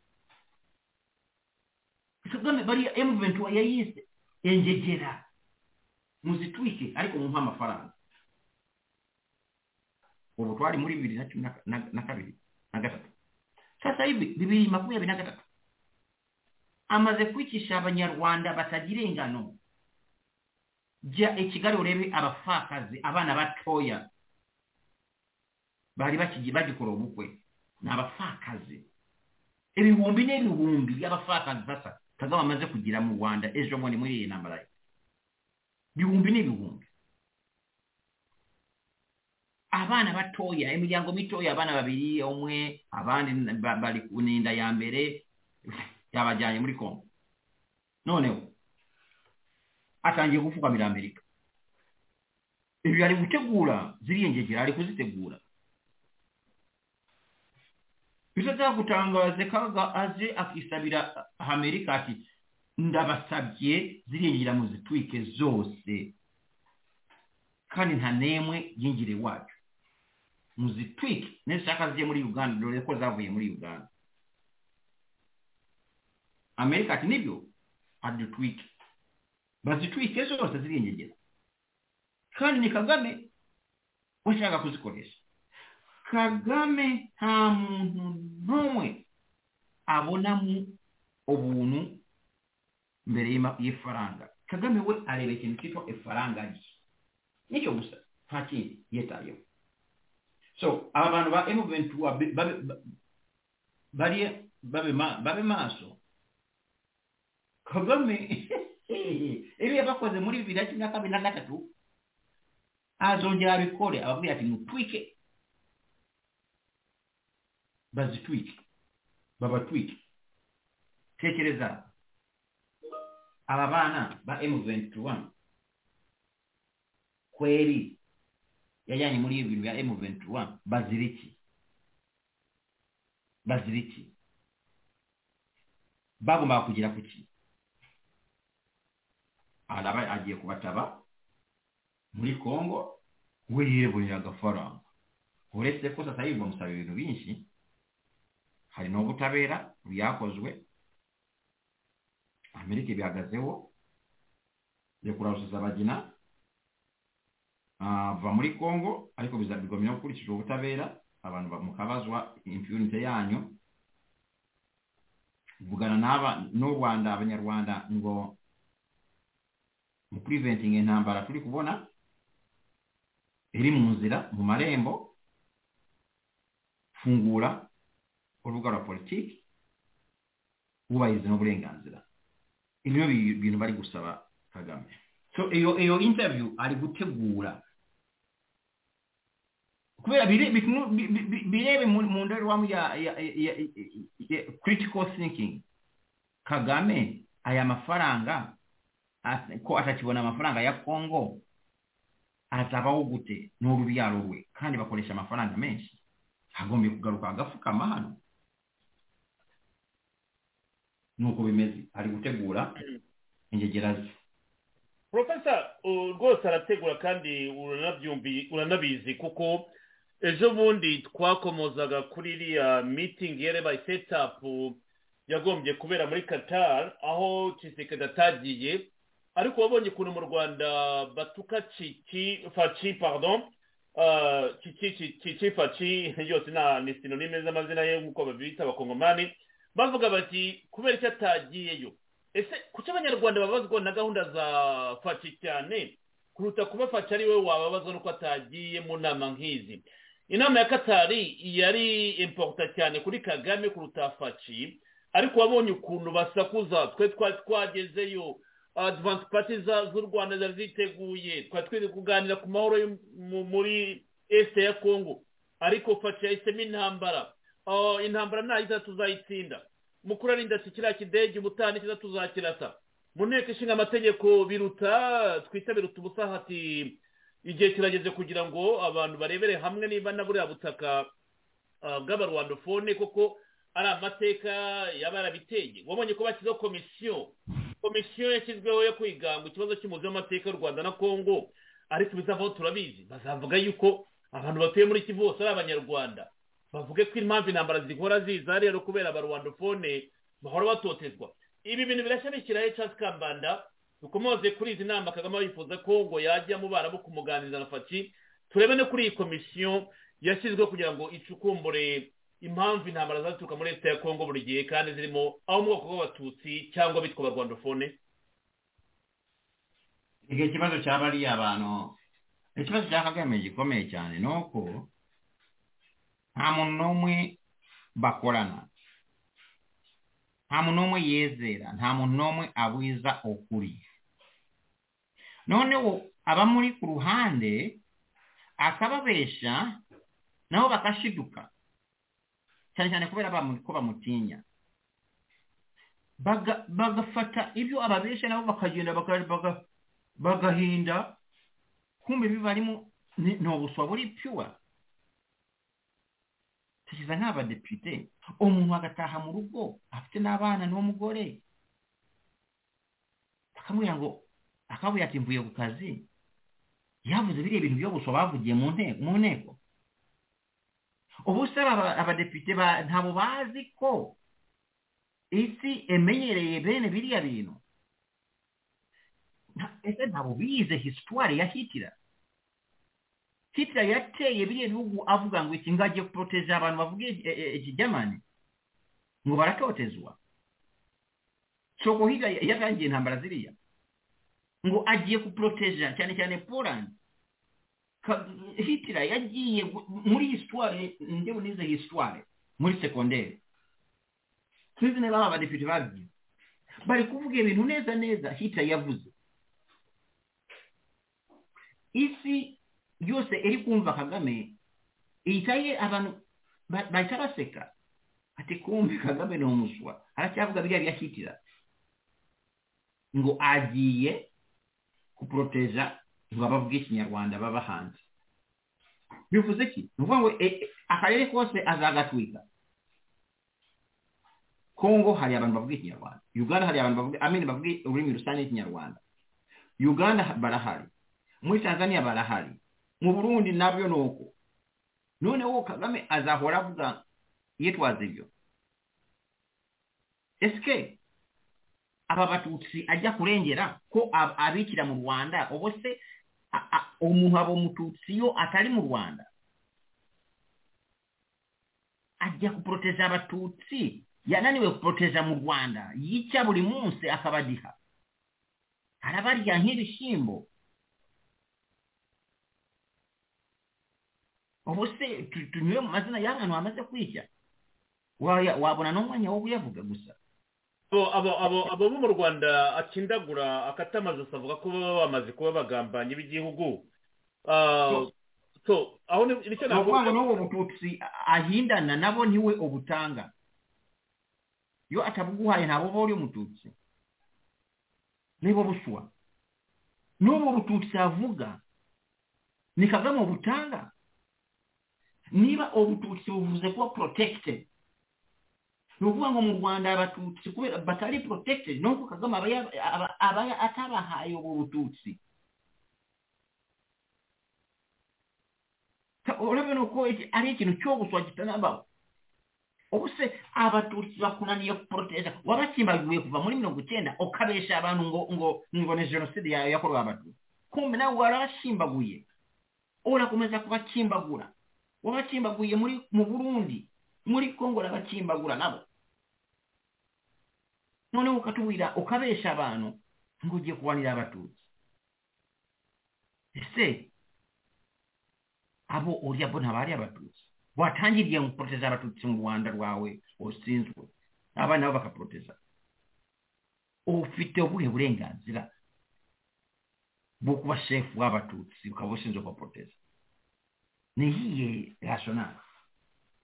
tugambe bali emuvement yayiise enjegera muzitwike ariko mumpe amafaranga. Obwo twali muri bibiri nakabiri nagatatu sasa hivi bibiri makumi abiri nagatatu amaze kwikisha abanyarwanda batagira engano. Jja ekigali olebe abafaakazi abaana batooya baali bagikola obukwe. N'abafaakazi ebiwumbi n'ebiwumbi byabafaakazi sasa kagame amaze kugira mu rwanda ejo bundi muri iyi ntambara ibihumbi n'ibihumbi. Abana batoya imiryango mitoya abana babiri umwe abandi bari ku ninda ya mbere yabajyanye muri kongo noneho atangiye gupfukamira amerika. Ibi ari gutegura ziriya ngegera ari kuzitegura bizagutangaze kaga aze akisabira amerika ati ndabasabye ziriya ngegera muzitwike zose kandi nta nemwe yinjire iwacu. Muzitwike nizishaka zigiye muri uganda dore ko zavuye muri uganda. Amerika ati ni byo adutwike. Bazitwike zose ziriya ngegera kandi ni kagame washaka kuzikoresha. Kagame nta muntu n'umwe abonamo ubuntu mbere y'ifaranga kagame we areba ikintu cyitwa ifaranga rye nicyo gusa nta kindi yitayeho so aba bantu ba M23 babe- maso kagame ibi yabakoze muri bibiri na cumi na kabiri na gatatu azongera abikore ababwira ati mutwike bazitwike babatwike tekereza. Aba bana ba m21 kweri. Yajyanye muri ibi bintu bya m21 baziriki baziriki bagombaga kugira ku ki araba agiye kubataba muri Congo we yibonera agafaranga uretse ko sasa hivi bamusaba ibintu byinshi hari n'ubutabera byakozwe. Amerika ibihagazeho rekura rusesabagina ava muri congo ariko bizabigomera gukurikije ubutabera abantu mukabazwa impunite yanyu vugana n'aba n'u rwanda abanyarwanda ngo mu puriventinga intambara turi kubona iri mu nzira mu marembo fungura urubuga rwa politiki wubahiriza n'uburenganzira ibi ni byo bintu bari gusaba kagame. So iyo iyo interview ari gutegura kubera birebe mu ndorerwamo ya critical thinking. Kagame aya mafaranga ko atakibona amafaranga ya congo azabaho gute n'urubyaro rwe kandi bakoresha amafaranga menshi. Agombye kugaruka agapfukama hano. Nuko bimeze. Ari gutegura ingegera ze porofesa uh, rwose arategura kandi uranabizi kuko ejo bundi twakomozaga kuri iriya mitingi yarebaye setapu yagombye kubera muri qatar aho kisekedi atagiye ariko wabonye ukuntu mu rwanda batuka ciki faci pardon uh, ciki ciki faci yose ni sinonime z'amazina ye nk'uko babita abakongomani bavuga bati kubera icyo atagiyeyo? Ese kuki abanyarwanda babazwa na gahunda za faci cyane? Kuruta kuba faci ari we wababazwa nuko atagiye mu nama nk'izi. Inama ya katari yari importa cyane kuri kagame kuruta faci ariko wabonye ukuntu basakuza twe twari twagezeyo advance party za- z'u rwanda zari ziteguye twari twize kuganira ku mahoro muri este ya congo. Ariko faci yahisemo intambara. Intambara ntayita tuzayitsinda. Mukuru arinda ati kiriya kidege ubutani kiza tuzakirasa. Mu nteko ishinga amategeko biruta twita biruta ubusa hati igihe kirageze kugira ngo abantu barebere hamwe niba na buriya butaka bw'abarwandofone koko ari amateka yaba yarabiteye. Wabonye ko bashyizeho komisiyo komisiyo yashyizweho yo kwiga ngo ikibazo cy'umuzi w'amateka y'u rwanda na congo. Ariko ibizavaho turabizi. Bazavuga yuko abantu batuye muri kivu bose ari abanyarwanda. Bavuge ko impamvu intambara zihora ziza rero kubera abarwandofone bahora batotezwa. Ibi bintu birashyabikira ecasi kambanda dukomoze kuri izi nama kagame yifuza ko ngo yajya mu barabu kumuganiriza na faki turebe no kuri iyi komisiyo yashyizweho kugira ngo icukumbure impamvu intambara zaturuka muri leta ya kongo buri gihe kandi zirimo aho mu bwoko bw'abatutsi cyangwa bitwa abarwandofone igihe ikibazo cya bariya bantu ikibazo cya kagame gikomeye cyane ni uko nta muntu n'umwe bakorana nta muntu n'umwe yezera nta muntu n'umwe abwiza ukuri noneho aba muri ku ruhande akababesha nabo bakashiduka. Cyane cyane kubera ko bamutinya. Baga- bagafata ibyo ababesha nabo bakagenda baka- baga- bagahinda kumbe bibarimo ni ubuswa buri pyuwa tukiza nk'abadepite umuntu agataha mu rugo afite n'abana n'umugore bakamubwira ngo akabwira ati mvuye ku kazi? Yavuze biriya bintu by'ubuswa bavugiye mu nte- mu nteko ubu se aba- abadepite ba- ntabwo bazi ko isi emenyereye bene biriya bintu ese ntabwo bize hisitwari ya hitira hitira yateye biriya bihugu avuga ngo iki ngo agiye poroteje abantu bavuga iki- ikijyamani ngo baratotezwa soko hirya yatangiye intambara ziriya. Ngo agiye kuporoteza cyane cyane poland. Hitler yagiye muri histoire ndebe nize histoire muri segonderi sinzi niba aba badepite babyize bari kuvuga ibintu neza neza hitler yavuze. Isi yose iri kumva kagame. Ihitaye abantu bahita baseka. Ati kumbe kagame ni umuswa aracyavuga biriya bya hitler ngo agiye kuporoteza ngo abavuge ikinyarwanda baba hanze. Bivuze ki ni ukuvuga ngo akarere kose azagatwika kongo hari abantu bavuga ikinyarwanda. Uganda hari abantu bavuga amini bavuga ururimi rusange ikinyarwanda. Uganda barahari. Muri tanzania barahari mu burundi nabyo n'okwo. Noonewo kagame azahola avuga yetwaza ebyo. Esike aba batutsi ajja kulengera ko abiikira mu rwanda obose omuntu aba omututsiyo atali mu rwanda? Ajja kuproteza abatutsi yananiwe kuproteza mu rwanda. Yica buli munsi akabadiha. Arabarya nk'ibishimbo ubu se tunyure mu mazina y'abantu bamaze kwica wabona n'umwanya wo kuyavuga gusa. Abo bo mu rwanda akindagura akatamaze avuga ko baba bamaze kuba bagambanyi b'igihugu. Aho ni cyo navuga ngo n'ubu bututsi ahindana nabo ni we ubutanga iyo atabuguhaye ntabwo uba uri umututsi nibo buswa. N'ubu bututsi avuga ni kagame ubutanga niba ubututsi buvuze kuba protected. Ni ukuvuga ngo mu rwanda abatutsi kubera batari protected nuko kagame aba atabahaye ubu bututsi. Urabona uko ari ikintu cyo guswa kitanabaho ubu se abatutsi bakunaniye kuporoteja wabakimbagiwe kuva muri mirongo icyenda ukabesha abantu ngo ngo ngo ni jenoside yakorewe abatutsi. Kumbe nawe warabashimbaguye urakomeza kubakimbagura wabakimbaguye muri mu burundi muri kongo urabakimbagura nabo. Noneho ukatubwira ukabesha abantu ngo ugiye kubanira abatutsi. Ese abo urya bo ntabari abatutsi? Watangiriye ngo poroteza abatutsi mu rwanda rwawe usinzwe abana nabo bakaporoteza ufite ubuhe burenganzira bwo kuba shefu w'abatutsi ukaba ushinzwe kubaporoteza ni rashonari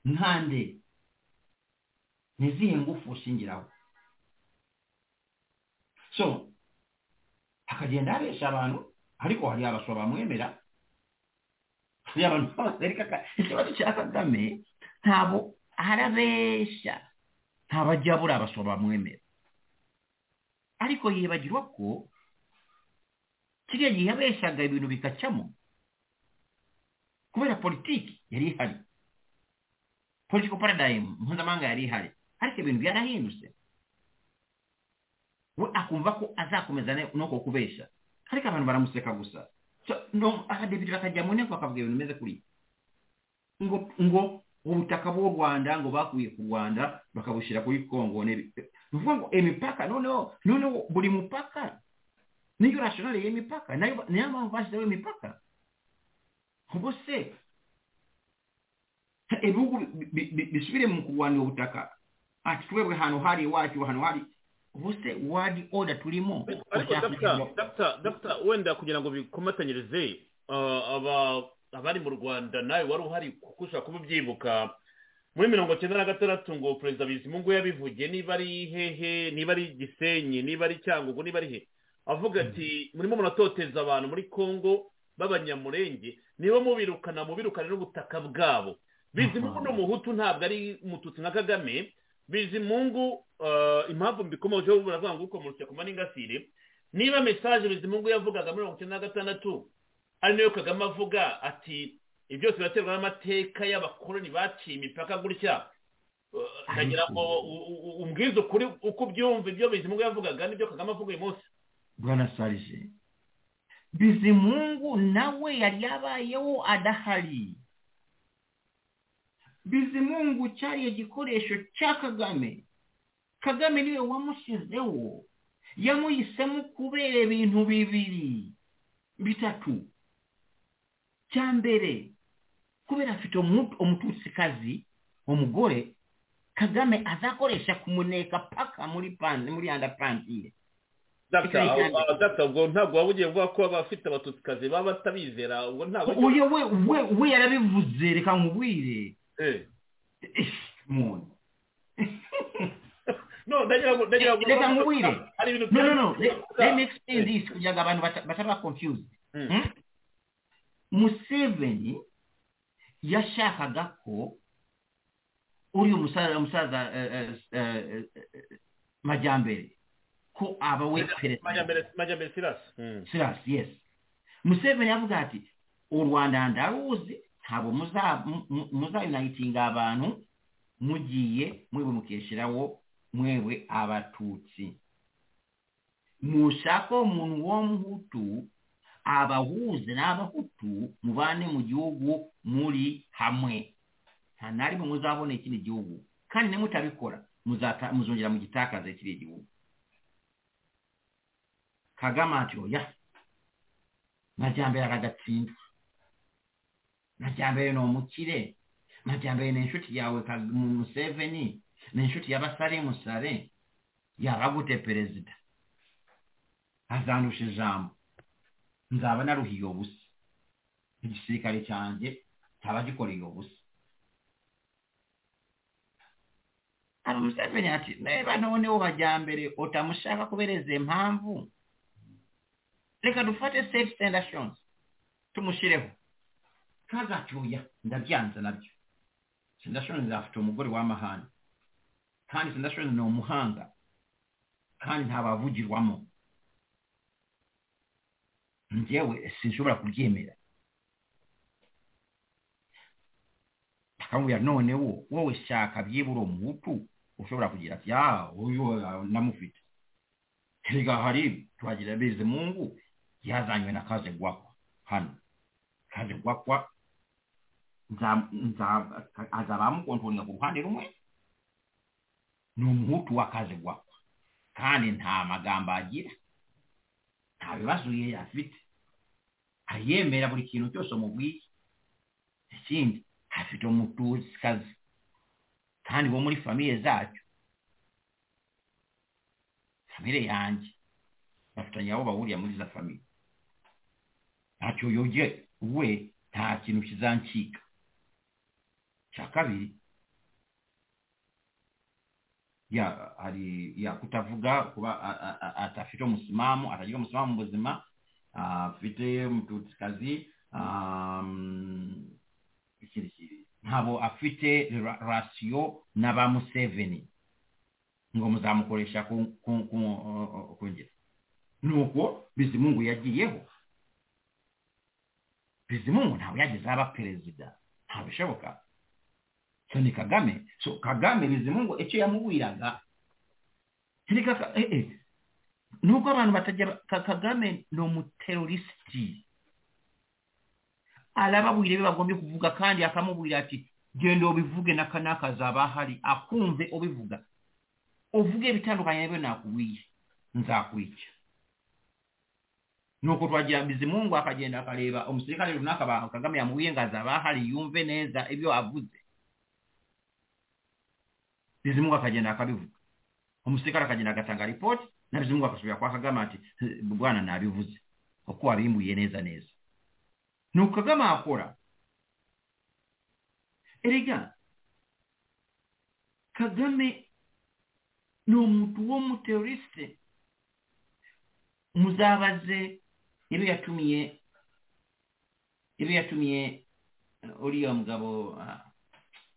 nkande ni izihe ngufu ushingiraho so akagenda abesha abantu ariko hari abaswa bamwemera. Hari abantu b'abaserika ikibazo cya kagame ntabwo arabesha. Ntabwo ajya abura abaswa bamwemera. Ariko yibagirwa ko kiriya gihe yabeshaga ibintu bigacamo kubera politiki yari ihari political paradigm mpuzamahanga yari ihari ariko ibintu byarahindutse we akumva ko azakomeza nuko kubesha ariko abantu baramuseka gusa. Abadepite bakajya mu nteko bakavuga ibintu bimeze kuri ngo ngo ubutaka bw'u rwanda ngo bakuye ku rwanda bakabushyira kuri kongo ni ukuvuga ngo imipaka noneho noneho buri mupaka. Niyo rashonari y'imipaka na yo mpamvu bashyizeho imipaka ubu se ibihugu bisubire mu kurwanira ubutaka ati twebwe ahantu hari iwacu ahantu hari ubu se wadi oda turimo wenda kugira ngo bikomatanyirize abari mu rwanda nawe wari uhari kuko ushobora kuba ubyibuka muri mirongo icyenda na gatandatu ngo perezida bizimungu yabivugiye niba ari hehe niba ari gisenyi niba ari cyangugu niba ari he? Avuga ati murimo muratoteza abantu muri congo b'abanyamurenge niba mubirukana mubirukane n'ubutaka bwabo. Bizimungu ni umuhutu ntabwo ari umututsi nka kagame. Bizimungu impamvu mbikomojeho baravuga ngo ukomotse ku n'ingasire niba mesaje bizimungu yavugaga mirongo icyenda na gatandatu ari na yo kagame avuga ati byose biraterwa n'amateka y'abakoloni baciye imipaka gutya. Ndagira ngo umbwize ukuri uko ubyumva ibyo bizimungu yavugaga n'ibyo kagame avuga uyu munsi. Bwana sarije bizimungu nawe yari yabayeho adahari. Bizimungu cyari igikoresho cya kagame. Kagame niwe wamushyizeho. Yamuyisemu kubera ebintu bibiri bitatu. Cya mbere kubera afite umututsikazi umugore omugore kagame azakoresha kumuneka paka muri muri data ubwo ntabwo waba ugiye kuvuga ko abafite abatutsikazi baba batabizera ubwo ntabwo uyu we we we yarabivuze reka nkubwire Eh. muntu ngo Reka nkubwire. no no no. let, let me explain this kugira ngo abantu bata- bataba confused. Mm. Hmm? museveni yashakaga ko uriya umusaza eh, eh, eh, eh, majyambere ko abawe siras yes. Museveni avuga ati olwanda ndaluuzi abo muzayunayitinga abantu mugiye mwebwe mukesherawo mwebwe abatuutsi mushake omuntu w'omuhutu abahuuzi n'abahutu mubaane mu gihugu muli hamwe. Nta narimwe muzabona ekindi gihugu. Kandi ne mutabikora muzongera mugitakaza ekiri egihugu kagame ati oya majyambere aragatsindwa majyambere ni umukire majyambere ni yawe museveni. Ni inshuti y'abasare musare yaba gute perezida. Azandusha ijambo nzaba naruhiye ubusa igisirikare cyanjye cyaba gikoreye ubusa aba museveni ati niba noneho majyambere utamushaka kubereza impamvu reka dufate safe sendations tumushireho kazatuya ndabyanze na byo. Sendashoni afite umugore w'amahane kandi sendashoni ni umuhanga kandi ntabavugirwamo. Njyewe sinshobora kubyemera. Akamubwira noneho wowe shaka byibura umuhutu ushobora kugira ati ya uyu ah, ndamufite erega hari twagira beze mungu. Yazanywe na kaze gwakwa hano kaze gwakwa nza- nza- ku ruhande rumwe. Ni umuhutu wa kaze gwakwa kandi nta magambo agira nta bibazo ye afite ayemera buri kintu cyose umubwiye ikindi afite umutuzikazi kandi wo muri famiye zacyo. Famire yanjye bafitanye abo bahuriye muri za famiye ntacyo yoge we nta kintu kizancika cya kabiri ya hari ya kutavuga kuba atafite umusimamu atagira umusimamu mu buzima ah, afite um, kintu ntabwo afite ra- rasiyo na ba museveni ngo muzamukoresha ku ku ngero nuko bizimungu yagiyeho bizimungu ntabwo yageze aba perezida. Ntabwo bishoboka so ni kagame so kagame bizimungu icyo yamubwiraga eh, eh. nuko abantu batajya Ka- kagame ni umuterorisiti arababwira ibyo bagombye kuvuga kandi akamubwira ati genda ubivuge n'aka n'aka azaba ahari. Akumve ubivuga. Uvuge ibitandukanye n'ibyo nakubwiye. Nzakwica nuko twajja bizimungu akagenda akaleeba. Omusirikale lunakabanga kagame amuwiye nga zabahali yumve neeza ebyo avuze. Bizimungu akagenda akabivuga. Omusirikale akagenda agatanga alipooti na bizimungu akasobera kwakagamba nti bwana naabivuze okuba bimbuye neeza neeza nuko kagame akola. Erega kagame n'omuntu w'omuteroriste muzabaze iyo yatumiye iyo yatumiye uriya mugabo uh,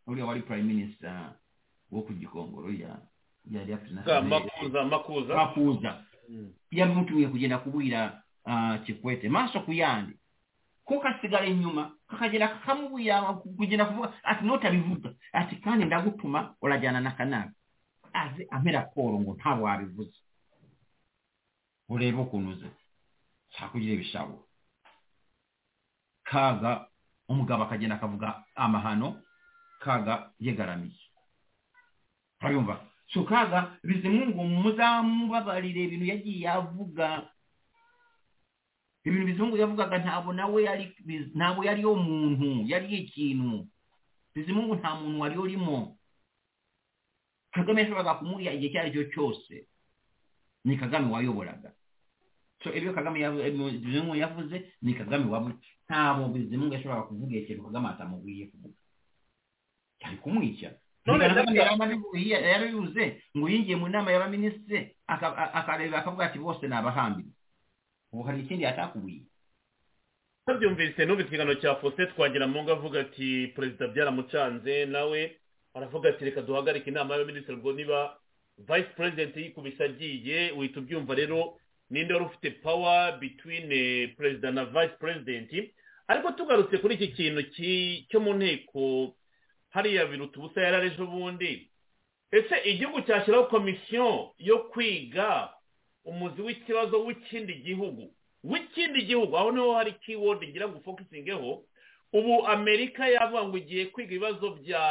uriya wari prime minister wo ku gikongoro ya yari makuza makuza. Makuza. Hmm. Yabimutumiye kugenda kubwira uh, kikwete maso ku yandi ko kasigara inyuma kakagera kakamubwira kugenda kuvuga ati notabivuga ati kandi ndagutuma urajyana na kanaka aze amera koro ngo ntabwo wabivuze. Urebe ukuntu uze kyakugira ebishawo kaaga omugabo akagenda akavuga amahano kaaga yegaramiye. Urayumva so kaga bizimungu muzamubabarire ibintu yagiye avuga ibintu bizungu yavugaga ntabwo nawe yari ntabwo yariyo muntu yari ikintu bizimungu nta muntu wari urimo kagame yashoboraga kumuriya igihe icyo ari cyo cyose. Ni kagame wayoboraga. So ibyo kagame bizimungu yavuze ni kagame wavuze ntabwo bizimungu yashoboraga kuvuga ikintu kagame atamubwiye kuvuga. Cyari kumwica. Yarabivuze ngo yinjiye mu nama y'abaminisitiri akareba akavuga ati bose ni abahambi ubu hari ikindi yatakubwiye tubyumvise n'ubu ikiganiro cya faustin twagira mu avuga ati perezida byaramucanze nawe aravuga ati reka duhagarike inama y'abaminisitiri ubwo niba vice president yikubise agiye uhita ubyumva rero ninde wari ufite power between perezida na vice president. Ariko tugarutse kuri iki kintu cyo mu nteko hariya biruta ubusa yarari ejo bundi ese igihugu cyashyiraho komisiyo yo kwiga umuzi w'ikibazo w'ikindi gihugu? W'ikindi gihugu aho ni ho hari kiwodi ngira ngo ufokusingeho ubu amerika yavuga ngo igiye kwiga ibibazo bya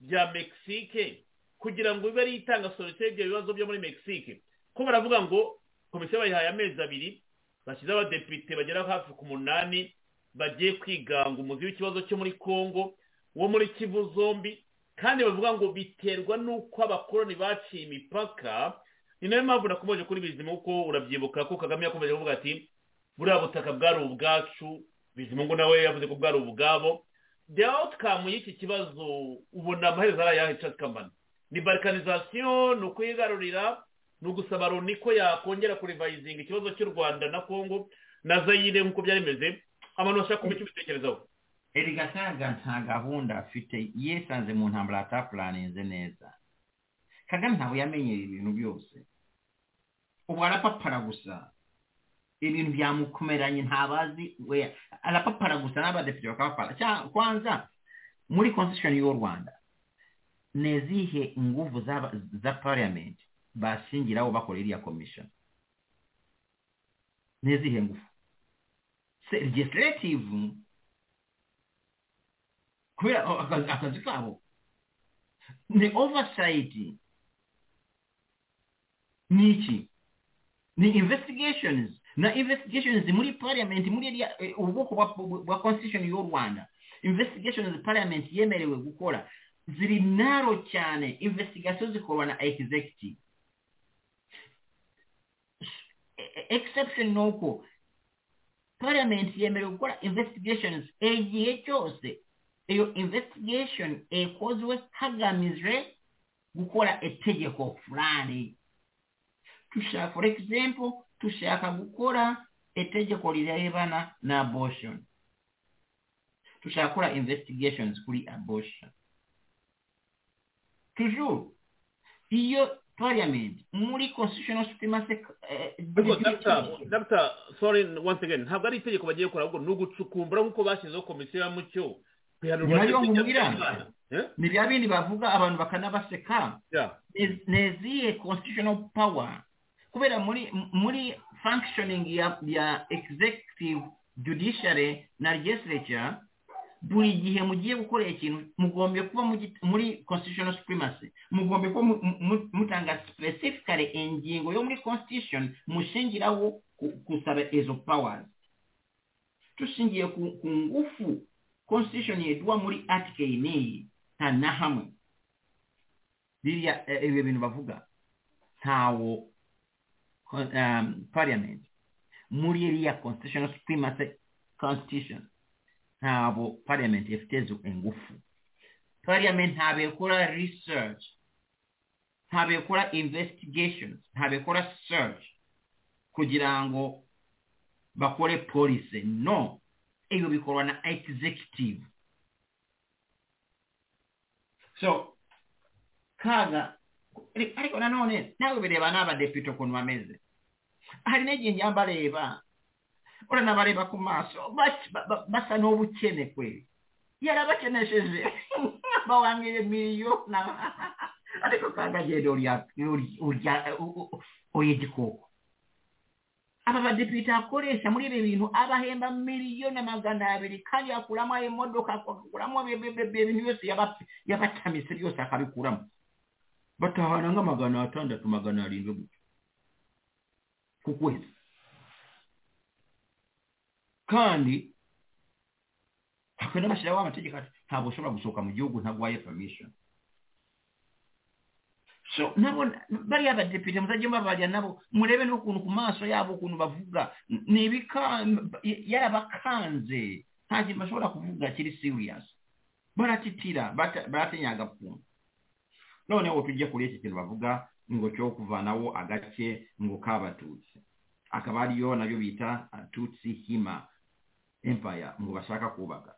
bya mexique kugira ngo ibe ariyo itanga solusiyo y'ibyo bibazo byo muri mexique. Ko baravuga ngo komisiyo bayihaye amezi abiri bashyizeho abadepite bagera hafi ku munani bagiye kwiga ngo umuzi w'ikibazo cyo muri congo wo muri kivu zombi kandi bavuga ngo biterwa n'uko abakoroni baciye imipaka. Ni na yo mpamvu nakomeje kuri bizimu kuko urabyibuka ko kagame yakomeje kuvuga ati buriya butaka bwari ubwacu bizimu ngo nawe yavuze ko bwari ubwabo. The outcome y'iki kibazo ubona amaherezo ari ayahe cyangwa kamana ni balkanizasiyo ni ukuyigarurira ni ugusaba loni ko yakongera kurivayizinga ikibazo cy'u rwanda na congo na zayire nk'uko byari bimeze. Abantu bashaka kumenya icyo ubitekerezaho erega ntaga nta gahunda afite. Yisanze mu ntambara atapuraninze neza. Kagame ntabwo yamenyera ibintu byose. Ubu arapapara gusa. Ibintu byamukomeranye ntabazi we. Arapapara gusa n'abadepite bakapapara. Kwanza muri constitution y'u rwanda ni izihe nguvu za parliament? Bashingiraho bakora iriya commission. Ni engufu ngufu? Legislative? Kubera akazi kabo. Ni oversight. Ni iki? Ni investigations. Na investigations muri parliament muri ubwoko bwa constitution y'u rwanda investigations parliament yemerewe gukora. Ziri naro cyane. Investigation zikorwa na executive exception ni uko parliament yemerewe gukora investigations igihe cyose iyo investigation ekozwe hagamijwe gukora itegeko fulani. Tushaka for example tushaka gukora itegeko rirebana na abortion. Tushaka gukora investigations kuri abortion. Toujours iyo parliament. Muri constitutional supremacy dr sorry once again. Ntabwo ari itegeko bagiye gukora ahubwo ni ugucukumbura nk'uko bashyizeho komisiyo ya mucyo. Nayo nkubwira. ni bya bindi bavuga abantu bakanabaseka. Ni izihe constitutional power. Kubera muri muri functioning ya ya executive judiciary na legislature buri gihe mugiye gukora ikintu mugombye kuba muri constitutional supremacy mugombye kuba mutanga specifically ingingo yo muri constitution mushingiraho gusaba izo powers. Tushingiye ku ngufu constitution yeduwa muri article n'iyi nta na hamwe biriya ibyo bintu bavuga ntawo um, parliament. Muri iriya constitutional supremacy constitution. Ntabwo parliament ifite engufu. Parliament ikora research ikora investigations ikora search kugira ngo bakore policy. No ibyo bikorwa na executive. So kaga ariko nanone nawe bireba n'abadepite ukuntu bameze hari n'igihe njya oranabareba ku maaso basa n'obukene kweri yarabakenesheje bawangire emiriyo ariko kanga genda olya egikooko aba badepita akolesa muri ebyo bintu abahemba miliyoni magana abiri kandi akulamu emmodoka akulamu ebintu byose yabatamisa byose akabikulamu batahananga magana atandatu magana arindwe buti ku kwezi kandi bakagenda bashyiraho amategeko ntabwo ushobora gusohoka mu gihugu ntaguhaye permission. So nabo bariya badepite muzajye mubabarira nabo murebe n'ukuntu ku maso yabo ukuntu bavuga. Ni yarabakanze. Nta kintu bashobora kuvuga kiri serious. Baratitira baratinya agapfunwe noneho tujye kuri iki kintu bavuga ngo cyo kuvanaho agace ngo k'abatutsi akaba ariyo nayo bita tutsi hima empire ngo bashaka kubaka.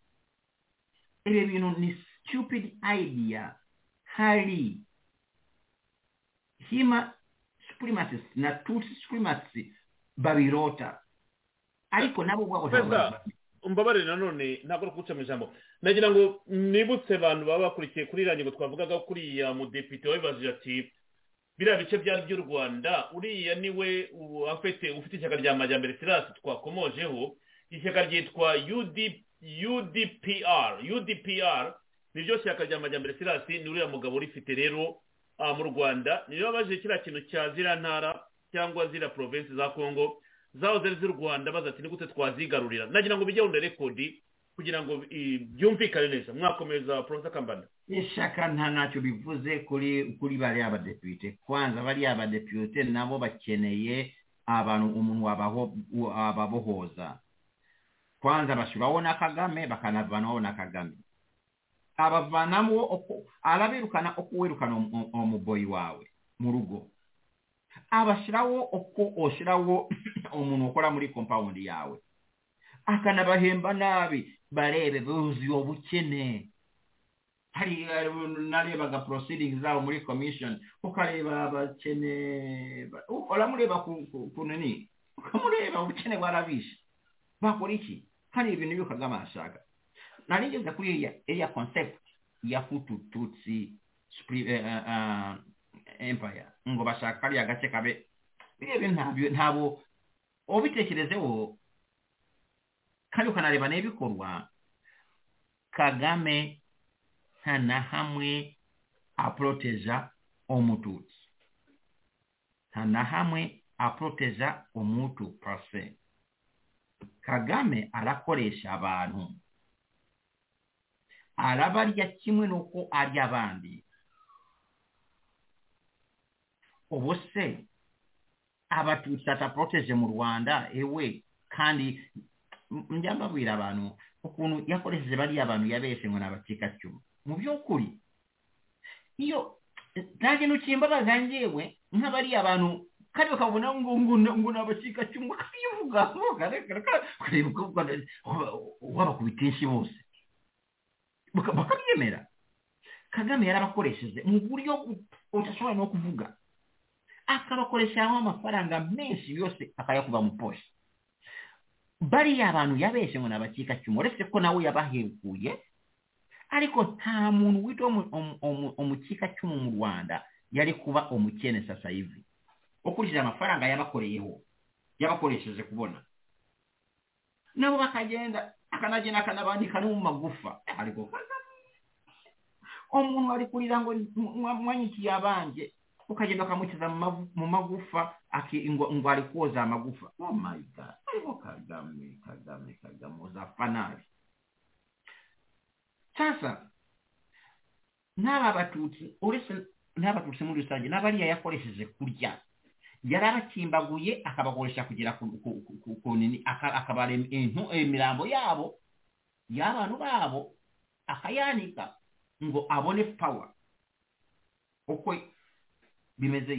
Ibi bintu ni stupid idea. Hari hima supremacist na tutsi supremacy babirota ariko nabo ubwabo umbabarire nanone ntabwo ari ukuguca mu ijambo. Nagira ngo nibutse abantu baba bakurikiye kuri iriya ngingo twavugaga kuriya mudepite wabibajije ati biriya bice byari by'u rwanda uriya ni we afite ufite ishyaka rya majyambere sirasi twakomojeho. Ishyaka ryitwa UD udpr udpr niryo shyaka rya majyambere sirasi ni uriya mugabo urifite rero mu rwanda. Niyo babajije kiriya kintu cya ziriya ntara cyangwa ziriya provinsi za congo zaho zari z'u rwanda baza ati ni gute twazigarurira? Nagira ngo bijye wunda rekodi kugira ngo byumvikane neza. Mwakomeza profesa kambanda. Ishaka nta ntacyo bivuze kuri kuri bariya badepite. Kwanza bariya badepite nabo bakeneye abantu umuntu wababohoza. kwanza bakibawona akagame bakanavanwawo n'akagame abavanamwo alabeerukana okuweerukana omuboyi waawe mu lugo abasirawo okwo osirawo omuntu okola muri kompawundi yawe. Akanabahemba nabi barebe buzi obukene. Hari eh, naleebaga proceedings zaabo muri commission ukaleeba abakene olamuleeba ku nini ukamuleeba obukene bwalabisha bakola iki? ha na-ebiniri ụka maasị aga na redio gakwunye ya ya concept ya futu tutsi eh, eh, eh, empire. Ngobashakari agachekabe ebyo ntabwo obitekerezeho kandi ukanareba n'ibikorwa kagame nta na hamwe aporoteja omututsi. Nta na hamwe aporoteja umutu pase kagame arakoresha abantu. Arabarya kimwe n'uko arya abandi ubu se abatutsi ataporoteje mu rwanda ewe kandi njya mbabwira abantu ukuntu yakoresheje bariya abantu yabeshe ngo ni abacikacumu mu by'ukuri iyo nta kintu kimbabaza njyewe nk'abariya bantu kandi bakabona ngo ngo ni abacikacumu bakabivuga ukareba uko wabakubita inshi bose Baka- bakabyemera kagame yarabakoresheje mu buryo udashobora no kuvuga. Akabakoresheramo amafaranga menshi yose akayakuba mu poshe bariya abantu yabeshe ngo ni abacikacumu uretse ko nawe yabaheguye ariko nta muntu witwa umukikacumu mu rwanda yari kuba umukene sasa hivi. Ukurikije amafaranga yabakoreyeho yabakoresheje kubona. Nabo bakagenda akanagenda akanabandika no mu magufa ariko umuntu ari kurira ngo mwa- mwanyikiye abanjye ukagenda ukamukiza mu magufa ngo ari koza amagufa. Oh my god ariko kagame kagame kagame uzapfa nabi sasa n'aba batutsi uretse n'abatutsi muri rusange n'abariya yakoresheje kurya yali abakimbaguye akabakolesa kugira ku nini akabala entu eh, emirambo yaabo y'abantu baabo akayanika ngo abone power. Okwe bimeze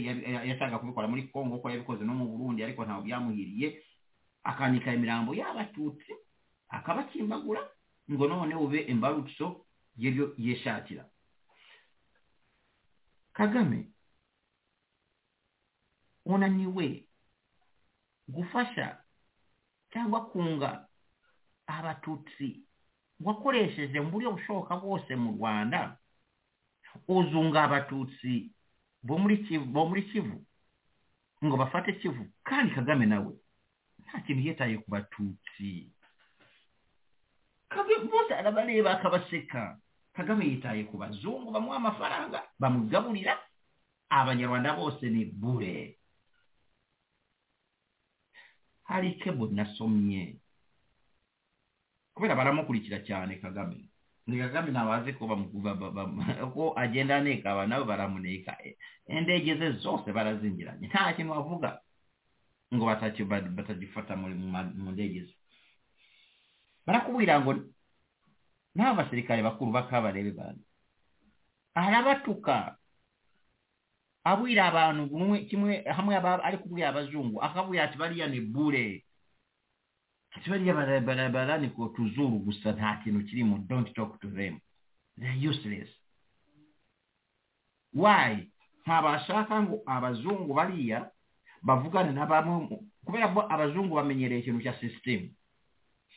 yatanga kubikola muri congo ko yabikoze no mu burundi ariko ntawe byamuhiriye akanika emirambo y'abatutsi akabakimbagura ngo none ube embarutso yebyo yeshatira. Kagame unaniwe gufasha cyangwa kunga abatutsi wakoresheje mu buryo bushoboka bwose mu rwanda uzunga abatutsi bo muri kivu ngo bafate kivu kandi kagame nawe nta kintu yitaye ku batutsi. Bose arabareba akabaseka. Kagame yitaye ku bazungu bamuha amafaranga bamugaburira. Abanyarwanda bose ni bure. Hari kebo nasomye. Kubera baramukurikira cyane kagame. Ni kagame ntabazi ko bamukuva ko agenda aneka aba nabo baramuneka indege ze zose barazingiranye nta kintu bavuga ngo batagifata mu ndege ze barakubwira ngo nta basirikare bakuru bakabarebe bantu arabatuka abwira abantu kimwe hamwe ari kubwira abazungu akabwira ati bariya ni bure ati bariya barabara ni ku tuzuru gusa nta kintu kirimo don't talk to them. They're useless. Why? Ntabashaka ngo abazungu bariya bavugane na kubera ko abazungu bamenyereye ikintu cya sisitemu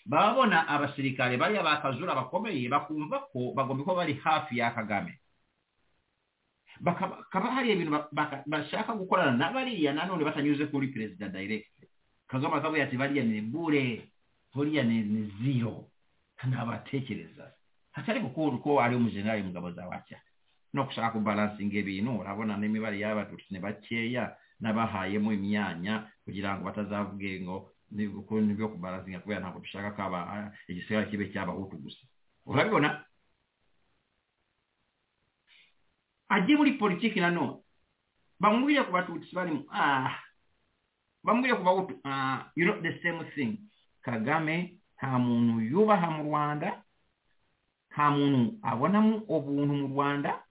babona abasirikare bariya bakazura bakomeye bakumva ko bagomba kuba bari hafi ya kagame bakaba hari ibintu bashaka gukorana na bariya nanone batanyuze kuri perezida direct. Kagame akavuga ati bariya ni bure buriya ni ziro ntabatekereza hatari gukura uko ari umujenerali mugabo za wacya no gushaka kubalansinga ibintu urabona n'imibare y'abatutsi ni bakeya n'abahayemo imyanya kugira ngo batazavuge ngo nibyo kubalansinga kubera ntabwo dushaka ko igisigara kibe cy'abahutu gusa. Urabibona ajye muli politiki nano bamubwire ku batutsi balimu ah. Bamubwire ku bahutu ah you know the same thing. Kagame nta muntu yubaha mu rwanda nta muntu abonamo ubuntu mu rwanda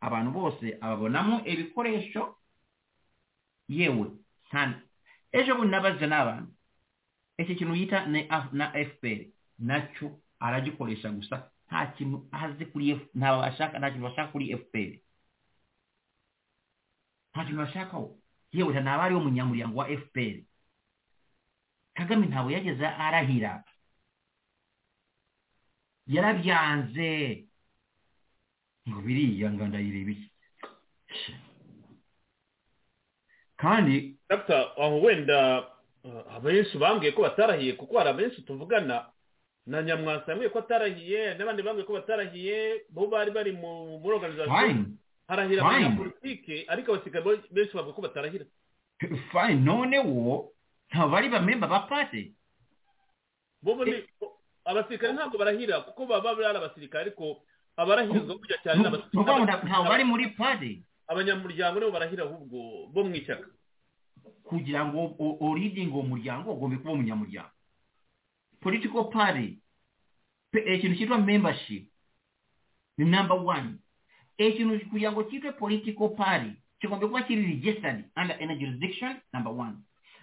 abantu bose ababonamo ibikoresho yewe sana. Ejo bundi nabaze n'abantu iki kintu yita na fpr nacyo aragikoresha gusa. Nta kintu azi kuri nta bashaka nta kintu bashaka kuri fpr nta kintu bashakaho yewe ntabwo ari wo munyamuryango wa fpr kagame ntabwo yageze arahira. Yarabyanze. Ngo biriya ngo ndayireba iki kandi aho wenda abenshi bambwiye ko batarahiye kuko hari abenshi tuvugana na nyamwasa yambwiye ko atarahiye n'abandi bambwiye ko batarahiye bo bari bari muri organizasiyo harahira abanyapolitike ariko abasirikare benshi bavuga ko batarahira. Fine. Noneho ntabwo bari bamemba ba pate. Abasirikare ntabwo barahira kuko baba bari abasirikare ariko abarahizwa kujya cyane ntabwo bari muri pate. Abanyamuryango nibo barahira ahubwo bo mu ishyaka. Kugira ngo uridinge uwo muryango ugomba kuba umunyamuryango. Political party. Ikintu cyitwa membership. Ni number one. ekinhu kuyango chiitwe political party. Chingombe kuva chiri registered under any jurisdiction number one.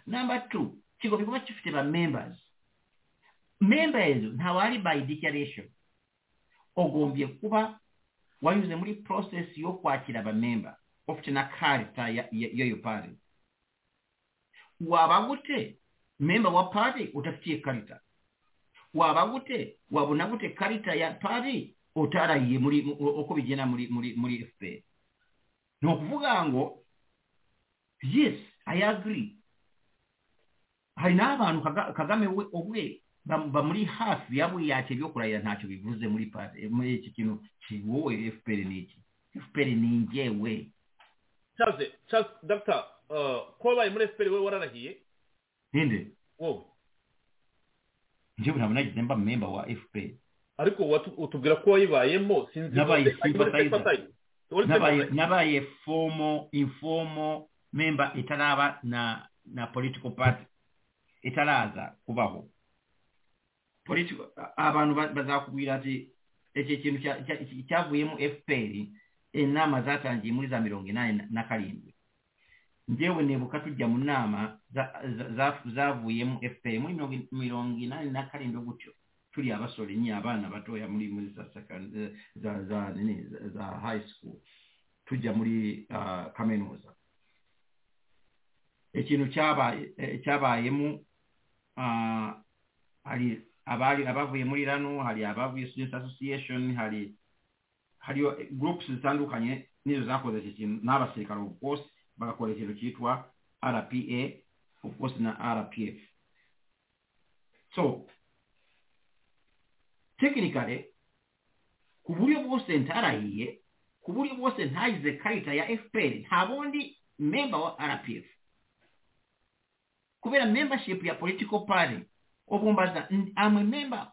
Number two chingombe kuva chifite vamembers member ezo ntavari by declaration. Ogombye kuva wayuze muri process yokwakira vamemba ofite na karita yeyo party waba gute memba wa party utafitiye karita. Waba gute wabona gute karita ya party otarayiye okubigena muli fpr nokuvuga ngo yes i agree. Alina abantu kagame obwe bamuli haafi yabweyati ebyokulayira ntacyo bivuze muri eki kino kiwowe fpr neki fpr ninjewe dr uh, kobaye muri fpr we wararahiye ninde? Wowe njewe ntabwo nagize mba memba wa fpr ariko utubwira ko wayibayemo sinzi nabaye formal informal member itaraba na na political party. Itaraza kubaho. Abantu bazakubwira ati iki kintu cyavuyemo fpr inama zatangiye muri za mirongo inani na karindwi. Njyewe nibuka tujya mu nama zavuyemo fpr muri mirongo inani na karindwi gutyo tuli abasole abaana batoya mulimu eh, za high school. Tujja muli ah, kamenuuza ekintu kyabaayemu eh, ali ah, abavuye muri rano hali abavuye students association hali haliyo groups zitandukanye nizo zakoze eki kintu n'abasirikale of course ekintu kitwa rpa obukosi na rpf so technically ku buryo bwose ntarahiye ku buryo bwose ntagize karita ya fpr nta bundi memba wa rpf kubera membership ya political party obumbaza amwe a member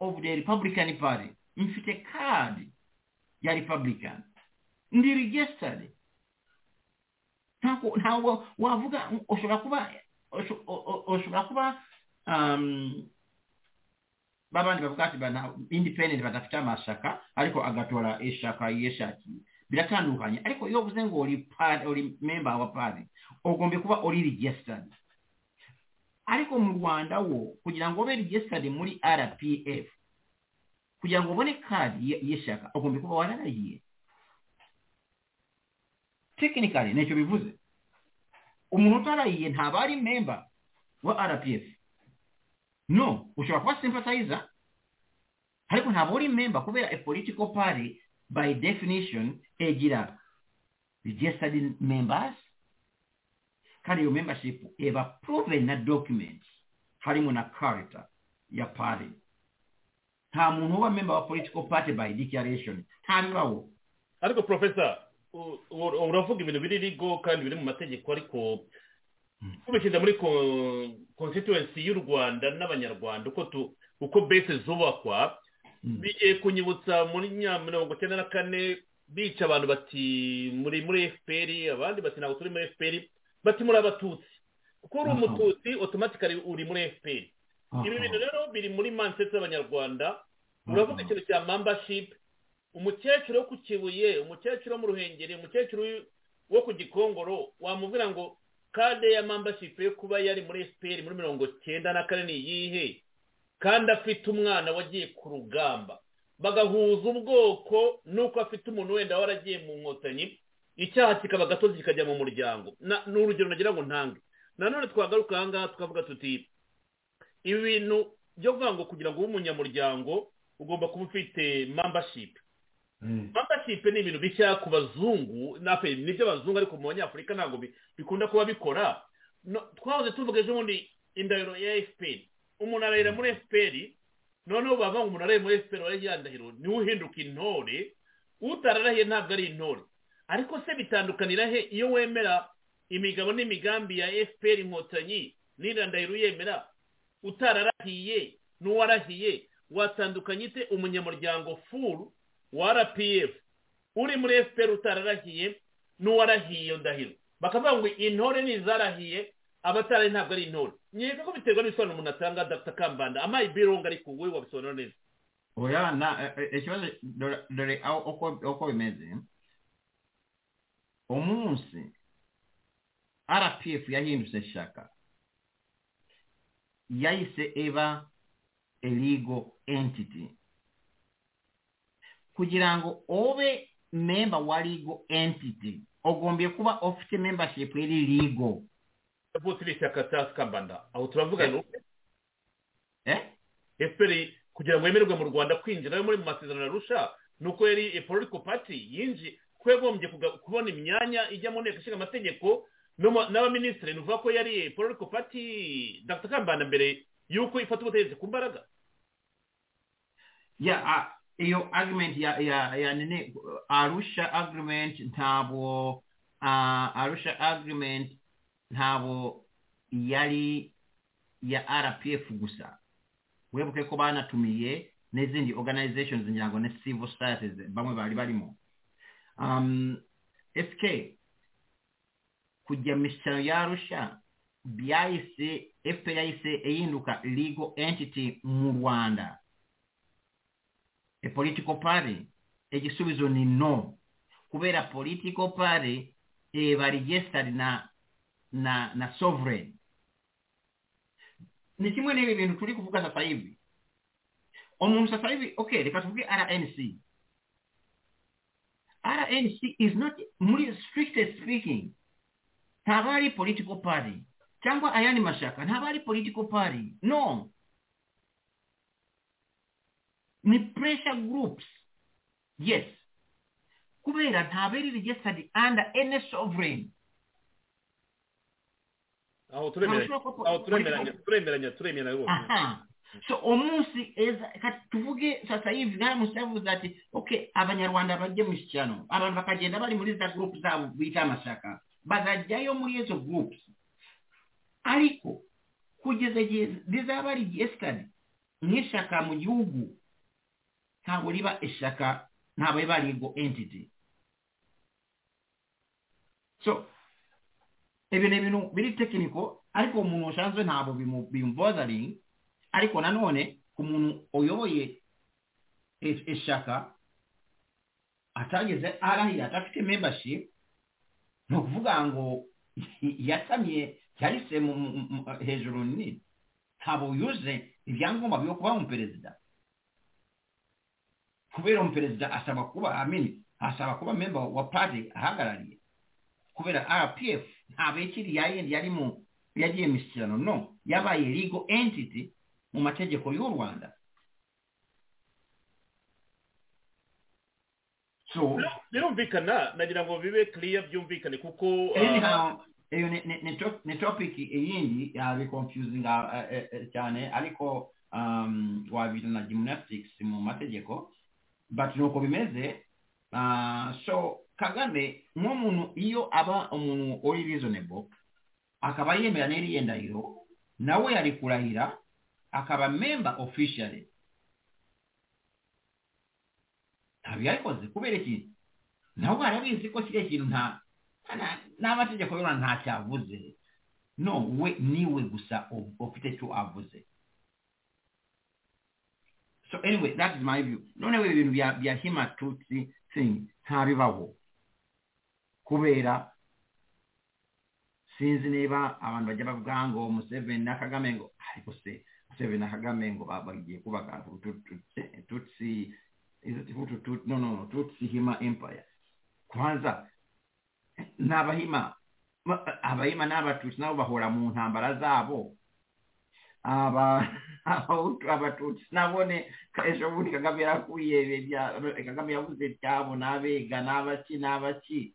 of the republican party mfite card ya republican ndi registered ntabwo wavuga ushobora kuba ushobora kuba um, babandi bavuga ati bana independent badafite amashaka ariko agatora ishaka yeshakiye biratandukanye ariko iyo uvuze ngo uri party uri member wa party ugomba kuba uri registered. Ariko mu rwanda wo kugira ngo ube registered muri rpf kugira ngo ubone kadi y'ishyaka ugomba kuba wararahiye tekinikali nicyo bivuze. Umuntu utarahiye ntaba ari member wa rpf no ushobora kuba sympathizer ariko ntabwo uri member kubera a political party by definition egira registered members kandi iyo membership eba proven na documents harimo na character ya party. Nta muntu uba member wa political party by declaration ntabibaho ariko profesa uravuga ibintu biri rigo kandi biri mu mategeko ariko tubishyize muri constituency y'u rwanda n'abanyarwanda uko uko base zubakwa bigiye kunyibutsa muri mirongo icyenda na kane bica abantu bati muri muri fpr abandi bati ntabwo turi muri fpr bati muri abatutsi. Kuko uri umututsi otomatikari uri muri fpr ibi bintu rero biri muri manseti z'abanyarwanda uravuga ikintu cya membership. Umukecuru wo ku kibuye umukecuru wo mu ruhengeri umukecuru wo ku gikongoro wamubwira ngo kade ya membership yo kuba yari muri fpr muri mirongo cyenda na kane ni iyihe? Kandi afite umwana wagiye ku rugamba. Bagahuza ubwoko n'uko afite umuntu wenda waragiye mu nkotanyi icyaha kikaba gatozi kikajya mu muryango. Ni urugero nagira ngo ntange. Nanone twagaruka aha ngaha tukavuga tuti ibi bintu byo kugira ngo ube umunyamuryango ugomba kuba ufite membership. Membership ni ibintu bishya ku bazungu ni byo abazungu ariko mu banyafurika ntabwo bikunda kuba bikora. Twahoze tuvuga ejo bundi indahiro ya fpr umuntu arahira muri fpr noneho bavuga ngo umuntu arahiye muri fpr wari yandahiro ni we uhinduka intore. Utararahiye ntabwo ari intore. Ariko se bitandukanira he? Iyo wemera imigabo n'imigambi ya fpr inkotanyi n'irandahiro uyemera utararahiye n'uwarahiye watandukanye ite umunyamuryango furu wa rpf uri muri fpr utararahiye n'uwarahiye iyo ndahiro. Bakavuga ngo intore n'izarahiye abataraye ntabwo ari intore. Nkeka ko biterwa n'ibisobanuro umuntu atanga dr. Kambanda. Amaye ibirongo ariko wowe wabisobanura neza? Oya na ikibazo dore uko bimeze. Umunsi rpf yahindutse shaka yahise eba a legal entity. Kugira ngo ube member wa legal entity. Ugombye kuba ufite membership iri legal. Ubu turi ishyaka cya kambanda aho turavuga ni uko eh? Fpr kugira ngo yemererwe mu rwanda kwinjira muri mu masezerano arusha ni uko yari political party yinji ko yagombye kubona imyanya ijya mu nteko ishinga amategeko n'abaminisitiri ni ukuvuga ko yari political party dr. Kambanda mbere y'uko ifata ubutegetsi ku mbaraga. Iyo argument ya ya ya nini? Arusha agreement ntabwo arusha agreement ntabwo yari ya rpf gusa. Webuke ko banatumiye n'izindi organizations ngira ngo civil societies bamwe bari barimo um, fk kujya mishyano ya yarusha byahise fpr yahise ihinduka legal entity mu rwanda a political party. Ekisubizo ni no. Kubera political party eba registered na na na sovereign. Ni kimwe n'ibi bintu turi kuvuga sasa hivi. Omuntu sasa hivi okay reka tuvuge rnc rnc is not muri strictly speaking. Ntabali political party. Cyangwa ayandi mashaka ntabali political party. No ni pressure groups. Yes. Kubera ari registered under any sovereign. Aho turemeranya turemeranya rwose so tuvuge sasa hivi yavuze ati okay abanyarwanda bajye mu kishyano abantu bakagenda bari muri za group zabo bita amashaka bazajyayo muri izo groups. Ariko kugeza igihe rizaba rigesitadi nk'ishyaka mu gihugu ntabwo riba ishyaka ntabwo riba legal entity. So ibi ni ibintu biri tekiniko ariko umuntu usanzwe ntabwo bimubozaringi ariko nanone ku muntu uyoboye ishyaka atageze arahira adafite membership ni ukuvuga ngo yasamye yahise hejuru nini. Ntabwo yuze ibyangombwa byo kuba umuperezida kubera umuperezida asaba kuba amini asaba kuba member wa party ahagarariye. Kubera rpf ntabwo ikiri yayindi yarimo yagiye imishyikirano no yabaye legal entity mu mategeko y'u rwanda. So birumvikana nagira ngo bibe clear byumvikane kuko anyhow iyo ni topic iyindi yabi confusing cyane ariko wabita na gymnastics mu mategeko but nuko bimeze so kagame nk'umuntu iyo aba umuntu uri reasonable akaba yemera n'iriya ndahiro nawe yari kurahira akaba member officially. Ntabwo yabikoze kubera iki nawe arabizi ko kiriya kintu nta n'amategeko y'u rwanda ntacyo avuze no we niwe gusa ufite icyo avuze so anyway that is my view. Noneho ibintu bya hima tutsi thing ntabibaho kubera sinzi niba abantu bajya bavuga ngo museveni na kagame ngo ariko se museveni na kagame ngo bagiye kubaka tutsi no no no tutsi hima empire. Kwanza n'abahima abahima n'abatutsi nabo bahora mu ntambara zabo abatutsi. Nabone ejo bundi kagame yarakuye kagame yavuze byabo n'abega n'abaki n'abaki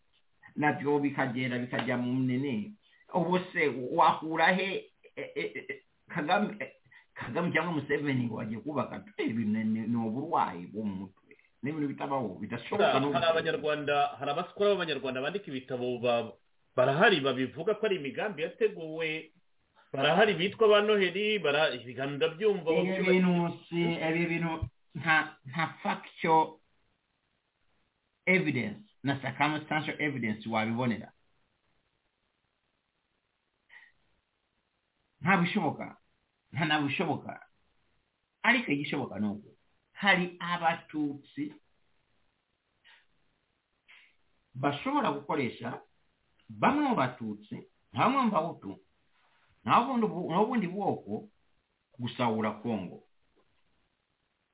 na byo bikagenda bikajya mu nini ubu se wakura he? Kagame kagame cyangwa museveni ngo bagiye kubaka ni uburwayi bwo mu mutwe. Ni ibintu bitabaho bidashoboka hari abanyarwanda hari abasikora b'abanyarwanda bandika ibitabo barahari babivuga ko ari imigambi yateguwe barahari bitwa ba noheli ibiganiro ndabyumva ibi bintu ibi bintu nta nta factual evidence na circumstantial evidence wabibonera. Nta bishoboka nta na bishoboka ariko igishoboka ni uko hari abatutsi bashobora gukoresha bamwe mu batutsi bamwe mu bahutu n'ubundi bwoko gusahura kongo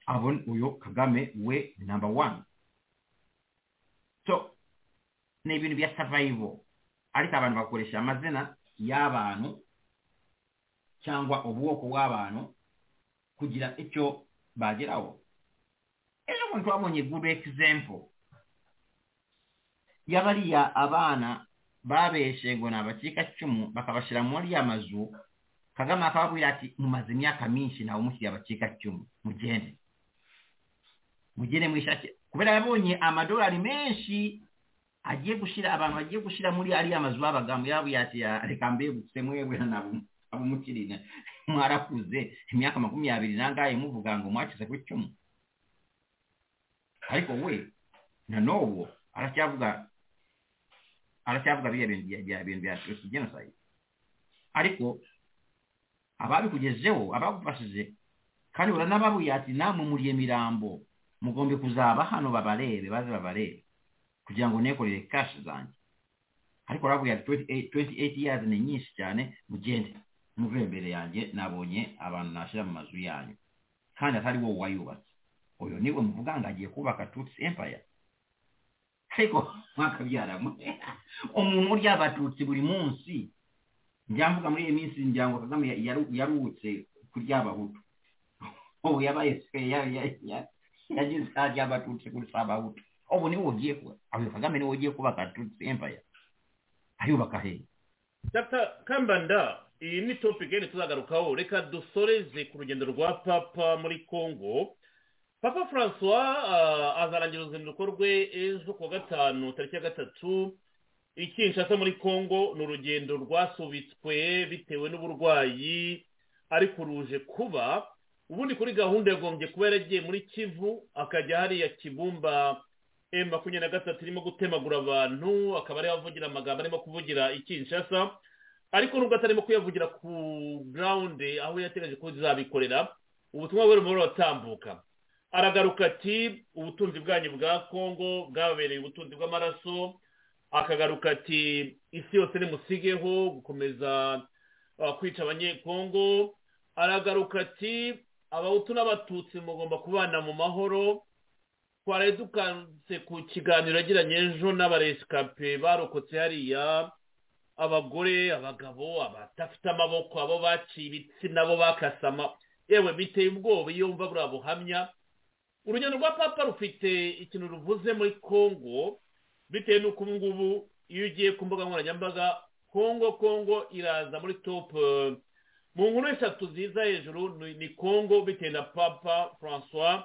abo uyu kagame we namba wani so ni ibintu bya savayivo ariko abantu bakoresha amazina y'abantu cyangwa ubwoko bw'abantu kugira icyo bageraho ejo bundi twabonye good example. Y'abariya abana babeshe ngo nabacika cumu bakabashira muri ya mazu akababwira ati mumaze imyaka myinshi ntawe abacika cumu mugende. Mugende mwishake kubera yabonye amadolari menshi agiye gushira abantu bagiye gushira muri ariya mazu babagamo yabuye ati reka mbibutse mwebwe abumukirina mwarakuze imyaka makumyabiri nangaye muvuga ngo mwakize ku cumu ariko we na n'ubu aracyavuga aracyavuga biriya bintu bya genocide. Ariko ababikugejeho abagufashije kandi uranababwiye ati namwe muriye mirambo mugombe kuzaba hano babarebe baze babarebe kugira ngo nekorere kashi zanjye ariko urabwira ati 28 years ni nyinshi cyane mugende muve imbere yanjye nabonye abantu nashyira mu mazu yanyu kandi atari wowe wayubatse uyu ni we muvuga ngo agiye kubaka tutsi empire. Ariko mwakabyaramo umuntu urya abatutsi buri munsi. Njya mvuga muri iyi minsi njya ngo kagame yaruhutse kurya abahutu. Ubu yabaye yagize arya abatutsi kurusha abahutu. Ubu ni we ugiye kuba uyu kagame ni we ugiye kubaka tutsi empire. Ayubaka hehe kambanda iyi ni yindi tuzagarukaho reka dusoreze ku rugendo rwa papa muri congo. Papa francois ah, azarangira uruzinduko rwe ejo ku wa gatanu tariki ya gatatu i kinshasa muri congo ni urugendo rwasubitswe bitewe n'uburwayi ariko ruje kuba ubundi kuri gahunda yagombye kuba yaragiye muri kivu akajya hariya kibumba emu makumyabiri na gatatu irimo gutemagura abantu akaba ariho avugira amagambo arimo kuvugira i kinshasa ariko nubwo atarimo kuyavugira ku ground aho yategereje ko izabikorera ubutumwa bwe burimo buratambuka. Aragaruka ati ubutunzi bwanyu bwa kongo bwabereye ubutunzi bw'amaraso. Akagaruka ati isi yose nimusigeho gukomeza uh, kwica abanyekongo aragaruka ati abahutu n'abatutsi mugomba kubana mu mahoro. Twaraye dukanze ku kiganiro yagiranye ejo n'abaresikape barokotse hariya. Abagore abagabo abadafite amaboko abo baciye ibitsina abo bakasama yewe biteye ubwoba iyo wumva buriya buhamya. Urugendo rwa papa rufite ikintu ruvuze muri congo bitewe n'uko ubu ngubu iyo ugiye ku mbuga nkoranyambaga congo congo iraza muri top eh, mu nkuru eshatu ziza hejuru ni- congo bitewe na papa francois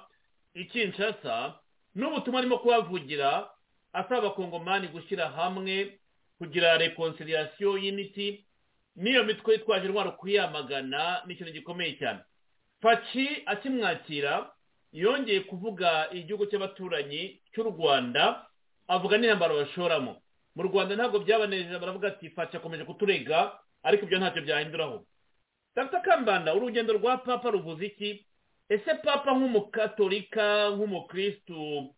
ikinshasa n'ubutumwa arimo kubavugira asaba abakongomani gushyira hamwe kugira reconciliation y'initi n'iyo mitwe yitwaje intwaro kuyamagana ni ikintu gikomeye cyane. Faci akimwakira yongeye kuvuga igihugu cy'abaturanyi cy'u rwanda avuga n'intambaro bashoramo. Mu rwanda ntabwo byabanejeje baravuga ati faci akomeje kuturega ariko ibyo ntacyo byahinduraho. Dr. Kambanda urugendo rwa papa ruvuze iki? Ese papa nk'umukatolika nk'umukristu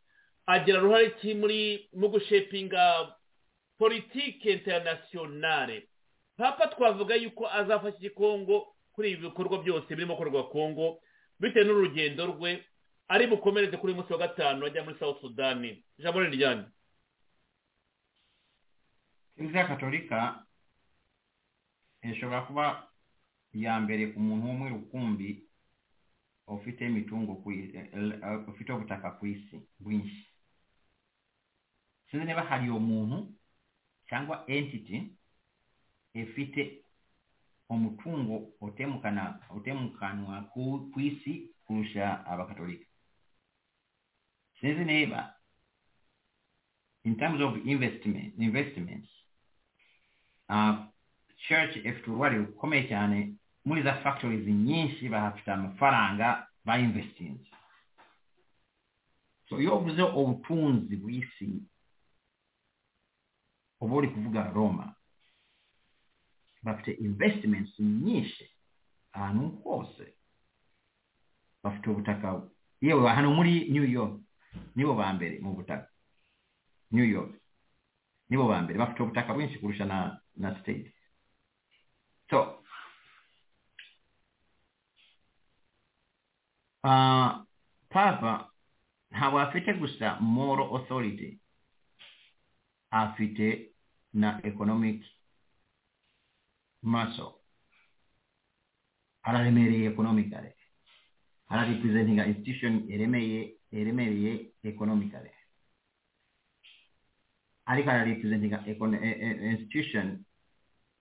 agira uruhare ki muri mu gushepinga politike internationale? Papa twavuga yuko azafasha igikongo kuri ibi bikorwa byose birimo gukorerwa kongo bitewe n'urugendo rwe ari bukomereze kuri uyu munsi wa gatanu ajya muri south sudani ijambo ni ryanyu kiliziya katolika ishobora kuba iya mbere ku muntu umwe rukumbi ufite imitungo ku isi eh, ufite ubutaka ku isi bwinshi. Sinzi niba hari uwo cyangwa entity ifite umutungo utemukanwa ku isi kurusha abakatolika sinzi niba in terms of investment investments uh, church ifite uruhare rukomeye cyane muri za factories nyinshi bahafite amafaranga bainvestinze so iyo uvuze ubutunzi bw'isi uba uri kuvuga roma. Bafite investments nyinshi ahantu hose bafite ubutaka yewe hano muri new york. Nibo ba mbere mu butaka. New york. Nibo ba mbere. Bafite ubutaka bwinshi kurusha na na state. So uh, papa ntabwo afite gusa moral authority. Afite na economic muscle. Araremereye economically. Ararepresentinga institution eremeye eremereye economically ariko ararepresentinga econ- e- e- institution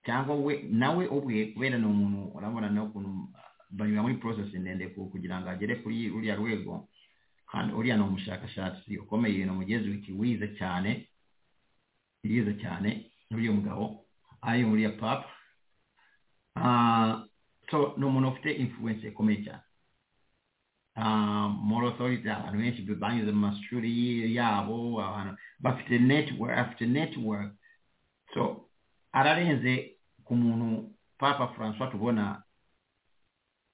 cyangwa we nawe ubwe kubera ni umuntu urabona n'ukuntu banyura muri process ndende ku- kugira ngo agere kuri ruriya rwego kandi uriya ni umushakashatsi ukomeye ni umugezi wiki wize cyane yize cyane n'uriya mugabo ari uriya papa so ni umuntu ufite influence ikomeye cyane Moral authority abantu benshi banyuze mu mashuri yabo abantu bafite network afite network. So ararenze ku muntu papa francois tubona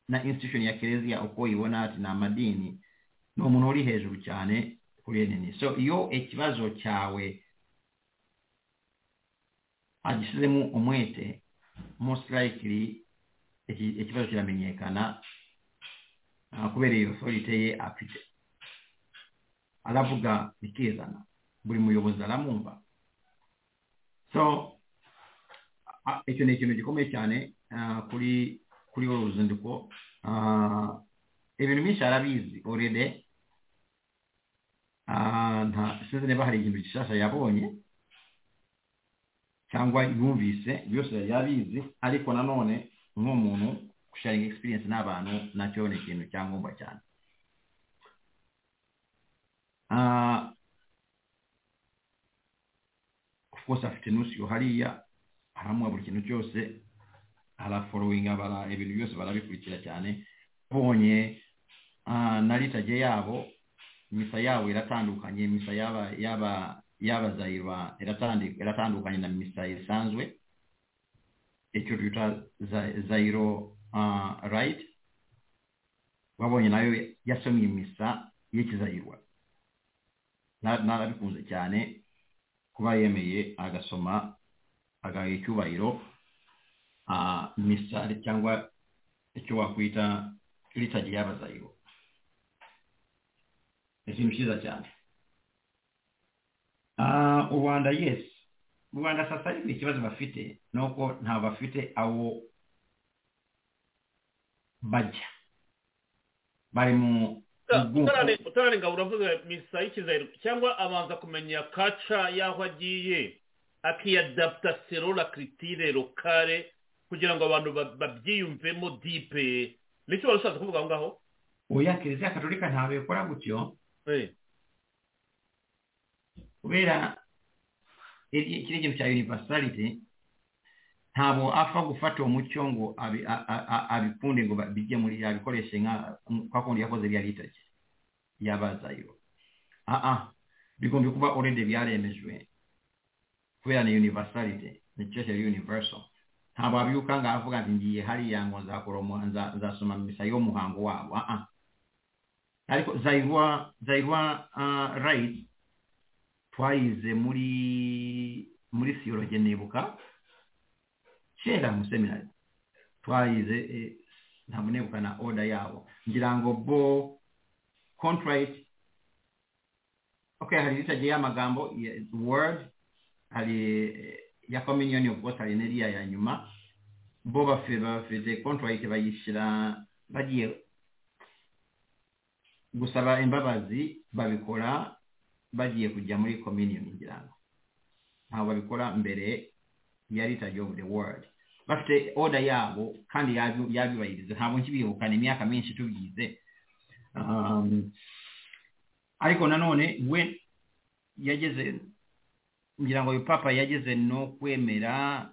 na institution ya kiliziya uko ibona ati ni amadini ni umuntu uri hejuru cyane kuri nini so iyo ikibazo cyawe agishyizemo umwete most likely iki- ikibazo kiramenyekana. Kubera iyo authority ye afite. Aravuga bikizana. Buri muyobozi aramwumva. So icyo ni ikintu gikomeye cyane kuri kuri uru ruzinduko. Ibintu byinshi arabizi nta sinzi niba hari ikintu gishasha yabonye cyangwa yumvise byose yari abizi ariko nanone nk'umuntu gusharinga experience n'abantu nacyo ni ikintu cyangombwa cyane. Ah, of course afite nusiyo hariya haramuha buri kintu cyose araforowinga ibintu byose barabikurikira cyane. Ubonye ah, na ritage yabo misa yabo iratandukanye misa yaba yaba y'abazayiba iratandukanye na misa isanzwe icyo twita zayiro right? Wabonye na yo yasomye misa y'ikizayirwa Na- narabikunze cyane kuba yemeye agasoma agaha icyubahiro misa cyangwa icyo wakwita litage y'abazayirwa ikintu cyiza cyane. U rwanda yes. U rwanda sasa hivi ikibazo bafite ni uko ntabwo bafite aho bajya bari mu utararenga uravuga misa y'ikizahiro cyangwa abanza kumenya kaca y'aho agiye akiyadaputa sero la kiritire lokale kugira ngo abantu ba- babyiyumvemo dipe ni cyo wari ushatse kuvuga aho ngaho? Oya kiliziya katolika ntabwo ikora gutyo kubera iri- kiri ikintu cya universality ntabwo apfa gufata ngo a- a- a- abikunde ngo bijye muri abikoreshe nka kwa kundi yakoze bya litage yabazayo. Aa bigomba kuba orede byaremejwe. Kubera ni universality ni church universal. Ntabwo abyuka ngo avuga ati ngiye hariya ngo nzasoma misa y'umuhango wabo. Aha ariko zayirwa zayirwa rayiti twayize muri muri siyoroge nibuka kera mu seminari twayize eh, na order yabo ngira ngo bo contract. Okay hari litage y'amagambo ya- word hari eh, ya communion of course hari neriya ya nyuma. Bo bafe bafite contract bayishyira bagiye gusaba imbabazi babikora bagiye kujya muri communion ngira ngo. Ntabwo babikora mbere ya litage of the word bafite oda yabo kandi yabi- yabibahiriza ntabwo nkibihukana imyaka myinshi tubyize um, ariko nanone we yageze ngira ngo uyu papa yageze no kwemera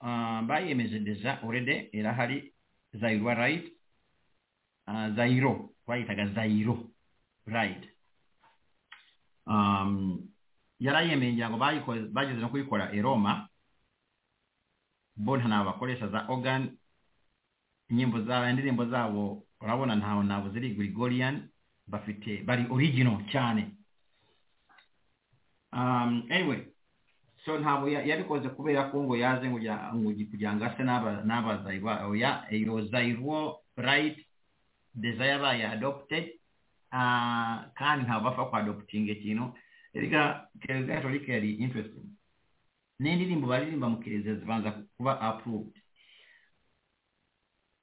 uh, bayemeje deja already irahari zairwa right zayiro zairo bayitaga zairo right um, yarayemeye ngira ngo bageze no kuyikora i roma bo ntabwo bakoresha za organ inyimbo zabo indirimbo zabo urabona ntabwo ntabwo ziri gregorian bafite bari original cyane. Um, anyway so ntabwo ya- yabikoze kubera ko ngo yaze kugira ngo ase n'aba- n'abazayirwa oya iyo zayirwo right deja yabaye adopted uh, kandi ntabwo bapfa kuadoputinga ikintu erega kereza yari interesting n'indirimbo baririmba mu kiliziya zibanza kuba approved.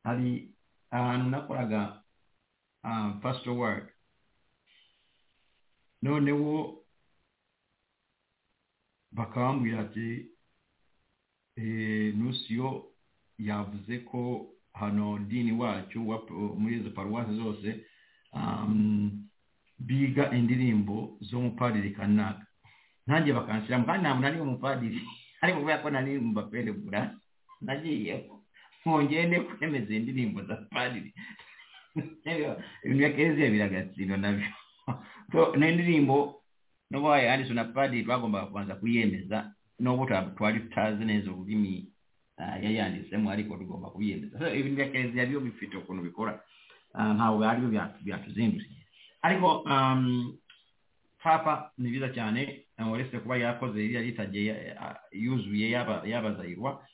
Hari ahantu nakoraga uh, pastor work noneho bakambwira ati eh, nusiyo yavuze ko hano dini wacu wa- muri izo paruwasi zose um, biga indirimbo z'umupadiri kanaka nanjye bakanshyiramo kandi ntabwo nari umupadiri ariko kubera ko nari mu baperebura nagiye nkongende kwemeza indirimbo za padiri ibintu biragatsindwa na byo so n'indirimbo n'ubu yanditswe na padiri twagombaga kubanza kuyemeza n'ubu twa- twari tutazi neza ururimi ah, yayanditsemo ariko tugomba kuyemeza ibintu bya kiliziya byo bifite ukuntu bikora Ah, ntabwo ari byo bya- byatuzindukiye ariko um, papa ni byiza cyane uh, uretse kuba yakoze iriya ah, yuzuye yaba- y'abazayirwa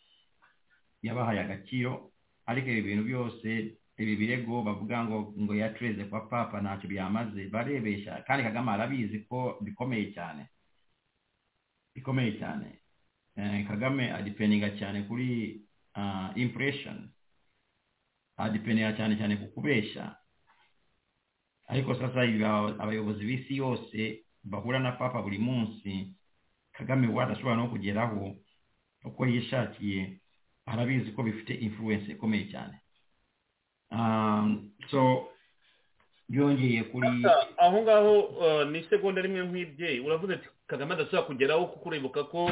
yabahaye agaciro ariko ibi bintu byose ibi birego bavuga ngo ngo yatreze kwa papa ntacyo byamaze. Barebesha kandi kagame arabizi ko bikomeye cyane. Bikomeye cyane. Eh, kagame adipeninga cyane kuri uh, impression. Adipeninga cyane cyane ku kubeshya ariko sasa abayobozi b'isi yose bahura na papa buri munsi kagame we adashobora no kugeraho uko yishakiye arabizi ko bifite influence ikomeye cyane. Um, so byongeye kuri aho ngaho uh, ni segonda rimwe nk'ibye uravuze ati kagame adashobora kugeraho kuko uribuka ko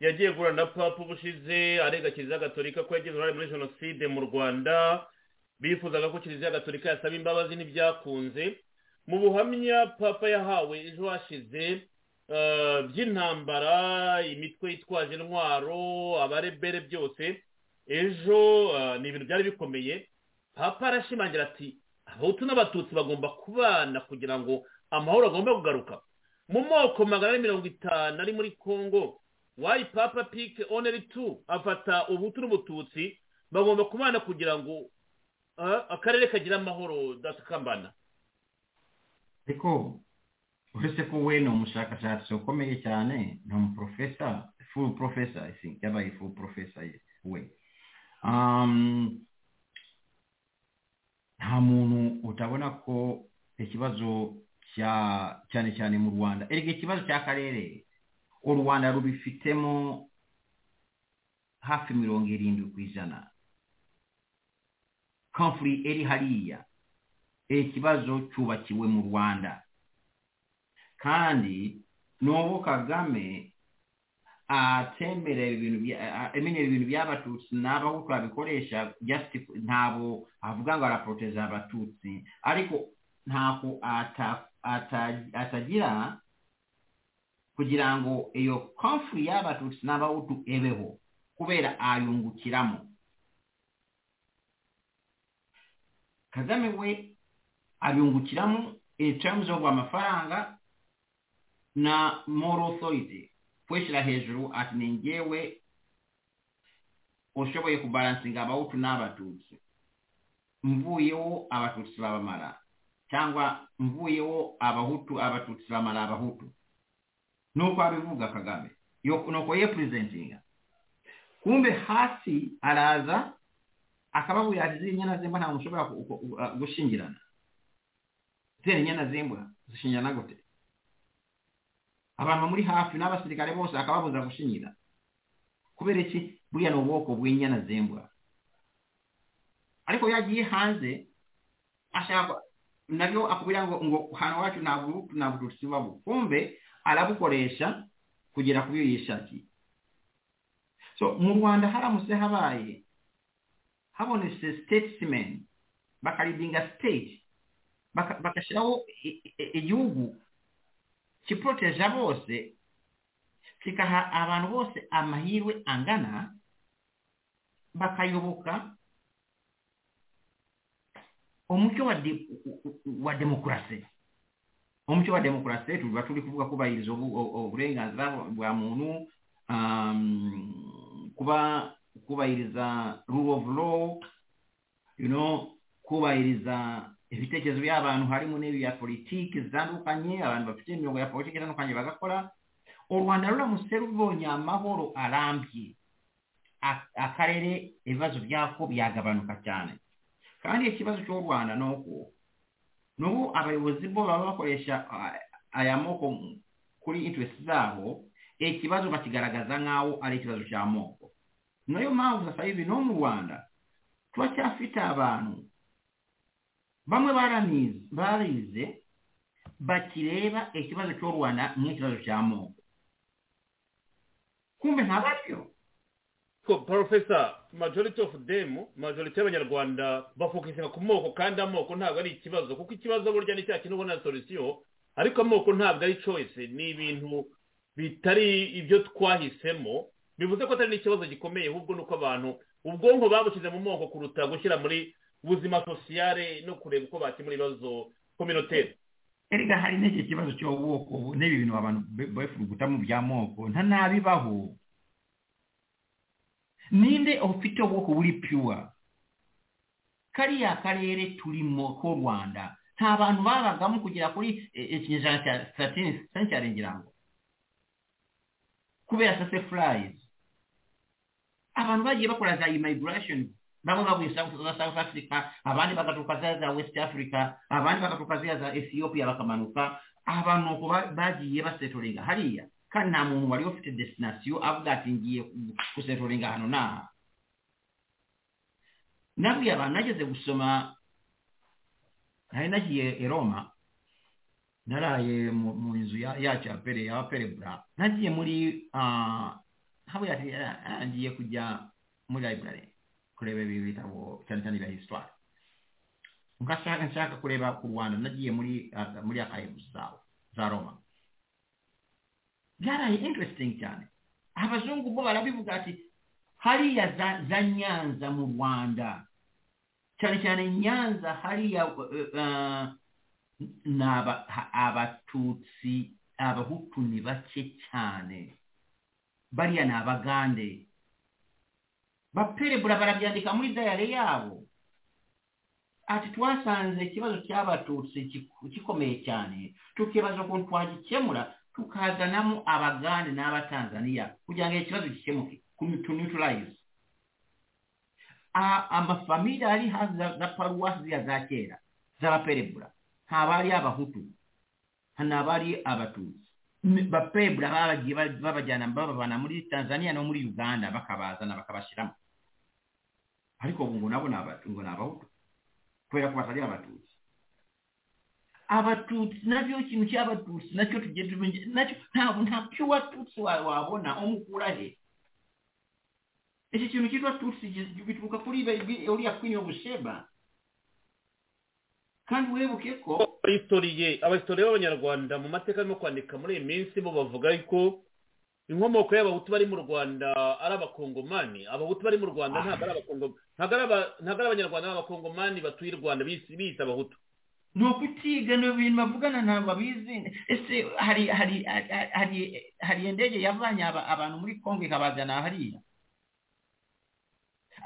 yagiye guhura na papa ubushize arega kiliziya gatolika ko yagize uruhare muri jenoside mu rwanda. Bifuzaga ko kiliziya gatolika yasaba imbabazi n'ibyakunze. Mu buhamya papa yahawe ejo hashize uh, by'intambara imitwe yitwaje intwaro abarebere byose ejo uh, ni ibintu byari bikomeye. Papa arashimangira ati abahutu n'abatutsi bagomba kubana kugira ngo amahoro agomba kugaruka. Mu moko magana ane mirongo itanu ari muri congo wayi papa pike oneri tu afata ubutu n'ubututsi bagomba kubana kugira ngo ah, akarere kagire amahoro datakambana ariko uretse ko we ni umushakashatsi ukomeye cyane ni umuprofesa full think yabaye full professor ye- we. Um, nta muntu utabona ko ikibazo cya cyane cyane mu rwanda. Erega ikibazo cy'akarere u rwanda rubifitemo hafi mirongo irindwi ku ijana. Conflict iri hariya. Ikibazo cyubakiwe mu rwanda. Kandi n'ubu kagame atemberera ibintu amenyera ibintu by'abatutsi n'abahutu abikoresha just ntabwo avuga ngo araproteza abatutsi ariko ata- atagira kugira ngo iyo conflict y'abatutsi n'abahutu ebeho kubera ayungukiramo. Kagame we abungukiramo in terms of amafaranga na moral authority. Kwishyira hejuru ati ni ngewe ushoboye kubalansinga abahutu n'abatutsi. Mvuyeho abatutsi babamara cyangwa mvuyeho abahutu abatutsi bamara abahutu. Nuko abivuga kagame. Nuko yepurezentinga kumbe hasi araza akababwira ati ziriya nyana z'imbwa ntabwo mushobora uh, gushingirana ziriya nyana z'imbwa zishingirana gute. Abantu muri hafi n'abasirikare bose akababuza gushingira kubera iki? Buriya ni ubwoko bw'inyana z'imbwa. Ariko iyo agiye hanze ashaka na byo akubwira ngo ngo hano wacu ntabwo ntabwo tutsi babo kumbe arabukoresha kugera ku byo yishakiye so mu rwanda haramutse habaye habonetse state baka- bagashyiraho i- i- igihugu kiproteja bose kikaha abantu bose amahirwe angana bakayoboka umucyo wa, wa demokarasi umucyo wa demokarasi tuba turi kuvuga kubahiriza uburenganzira bwa muntu um, kuba kubahiriza rule of law you know kubahiriza ibitekerezo by'abantu harimo n'ibi bya politiki zitandukanye abantu bafite imirongo ya politiki itandukanye bagakora u rwanda ruramutse rubonye amahoro arambye. Akarere ibibazo byako byagabanuka cyane. Kandi ikibazo cy'u rwanda ni uko n'ubu abayobozi bo baba bakoresha aya moko kuri interest zabo ikibazo bakigaragaza nk'aho ari ikibazo cy'amoko niyo mpamvu sasa no mu rwanda turacyafite abantu bamwe barize bakireba ikibazo cy'u rwanda nk'ikibazo cy'amoko kumbe ntabwo ari byo porofesa majority of them majority y'abanyarwanda bafokusinga ku moko kandi amoko ntabwo ari ikibazo kuko ikibazo burya ni cya kintu ubona solution ariko amoko ntabwo ari choice. Ni ibintu bitari ibyo twahisemo bivuze ko atari n'ikibazo gikomeye ahubwo ni uko abantu ubwonko babushyize mu moko kuruta gushyira muri buzima sosiyale no kureba uko bakemura ibibazo kominotere erega hari n'iki kibazo cy'ubwoko n'ibi bintu abantu mu by'amoko nta nabibaho ninde ufite ubwoko buri pure? Kariya karere turimo k'u rwanda. Nta bantu babagamo kugera kuri eh, ikinyejana cya satini sencyari ngira ngo. Kubera sase furayizi abantu bagiye bakora za immigration bamwe bavuye South Africa abandi bagaturuka za West Africa abandi bagaturuka za Ethiopia bakamanuka abantu ba- bagiye basetoringa haliya kandi nta muntu wari ufite destination avuga ati ngiye gu- hano n'aha nabwiye abantu nageze gusoma nari nagiye i roma naraye mu mu nzu ya- yacu ya pere ya perebura nagiye muri ah, habuya ati "Ah, ngiye kujya muri library kureba ibi bitabo cyane cyane bya histoire. Nkashaka nshaka kureba ku rwanda nagiye muri ah, muri archives zawo za roma. Byaraye interesting cyane. Abazungu bo barabivuga ati hariya za, za nyanza mu rwanda cyane cyane nyanza hariya uh, uh, ni abatutsi abahutu ni bake cyane. Bariya ni abagande. Baperebura barabyandika muri dayari yabo. Ati twasanze ikibazo cy'abatutsi gikomeye cyane. Tukibaza ukuntu twagikemura tukazanamo abagande n'abatanzaniya kugira ngo ikibazo gikemuke. To amafamili ari hafi za paruwasi ziriya za kera z'abaperebura ntaba ari abahutu ntaba ari abatutsi. Baperebura babajyana babavana muri tanzania no muri uganda bakabazana bakabashyiramo ariko ubu nabo ngo ni abahutu kubera ko batari abatutsi abatutsi nabyo ikintu cy'abatutsi nacyo tugiye tumenya nacyo ntabwo ntacyo watutsi tutsi wabona umukura he. Iki kintu cyitwa tutsi bituruka kuri uriya kwini obusheba kandi wibuke ko abahistoriye abahistoriye b'abanyarwanda mu mateka arimo kwandika muri iyi minsi bo bavuga ko inkomoko y'abahutu bari mu rwanda ari abakongomani. Abahutu bari mu rwanda ntabwo ari abakongo- ntabwo ari aba- ntabwo ari abanyarwanda n'abakongomani batuye i rwanda biyise abahutu. Ni ukutiga ni ibintu bavugana ntabwo babizi ese hari hari hari- hari indege yavanye aba- abantu muri kongo ikabazana hariya?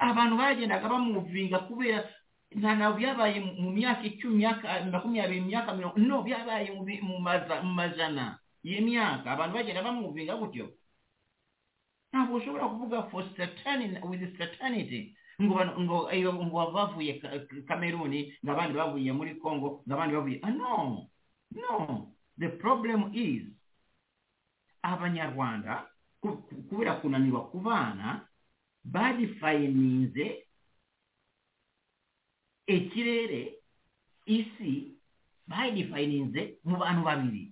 Abantu bagendaga bamuvinga kubera nta ntabwo byabaye mu- myaka icumi myaka makumyabiri myaka mirongo no byabaye mu majana. Y'imyaka abantu bagenda bamuvinga gutyo ntabwo ushobora kuvuga for certainty with satanity ngo ngo bavuye Ka- kameruni ng'abandi bavuye muri congo ng'abandi bavuye ah no no. The problem is abanyarwanda ku- ku- kubera kunanirwa kubana badifayininze ekirere isi badifayininze mu bantu babiri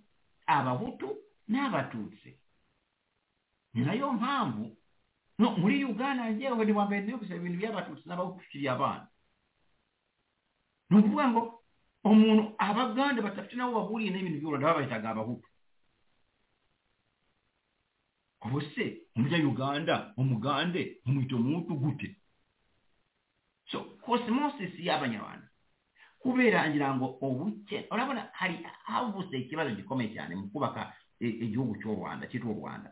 ababutu n'abatuutsi ninayo mpanvu no muri uganda njyewe niwambere nayo gusa ibintu by'abatutsi n'ababutu tukiri abana ni ukuvuga ngo umuntu abaganda batafite nabo bahuriye n'ibintu by'urwanda babayitaga abahutu. Ubu se umurya uganda umugande umwita umutu gute? So cosmosis y'abanyarwanda kubera ngira ngo ubuke urabona hari havutse ikibazo gikomeye cyane mu kubaka igihugu cy'u rwanda cyitwa u rwanda.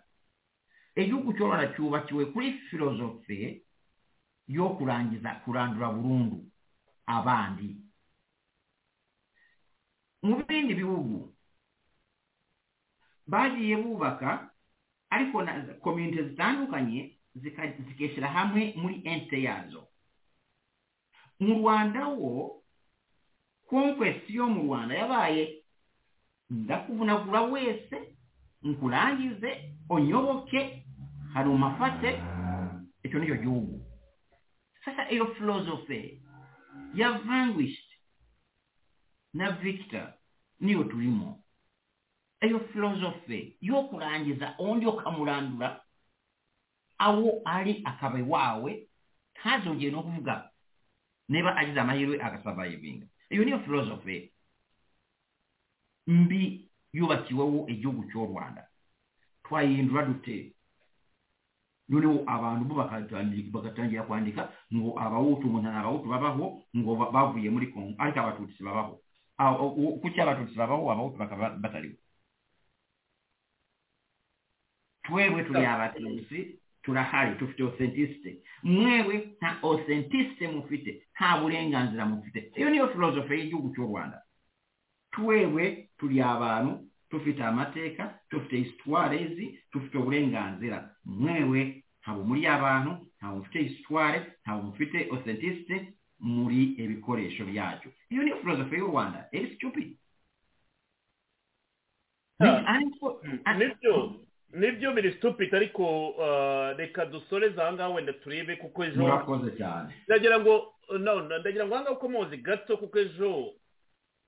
Igihugu cy'u rwanda cyubakiwe kuri filozofe yo kurangiza kurandura burundu abandi. Mu bindi bihugu bagiye bubaka ariko na komite zitandukanye zikeshyira hamwe muri ente yazo mu rwanda wo conquest yo mu rwanda yabaye ndakuvunagura wese nkurangize onyoboke hari umafate icyo nicyo gihugu. Sasa iyo philosophy ya vanquished na victor niyo turimo iyo philosophy yo kurangiza undi ukamurandura awo ari akaba iwawe ntazongere no kuvuga niba agize amahirwe agasavayivinga iyo niyo philosophy mbi yubakiweho igihugu cy'u rwanda. Twayihindura dute noneho abantu bo bagatangira kwandika ngo abawutu umuntu nta babaho ngo ba- bavuye muri kongo ariko abatutsi babaho. Ah, kuki abatutsi babaho abawutu bakaba batariho twebwe turi abatutsi turahari dufite authenticity. Mwewe nta authenticity mufite nta burenganzira mufite. Iyo niyo philosophy y'igihugu cy'u rwanda. Twebwe turi abantu dufite amateka dufite histoire zi dufite uburenganzira mwewe ntabwo muri abantu ntabwo mufite histoire ntabwo mufite authenticity muri ibikoresho byacu iyo niyo philosophy y'u rwanda. Iri stupid. Ni- Ah. Ni byo biri stupid ariko ah, reka dusoreze aha ngaha wenda turebe kuko ejo murakoze cyane. Ndagira ngo ndagira ngo ahangaha ukomoze gato kuko ejo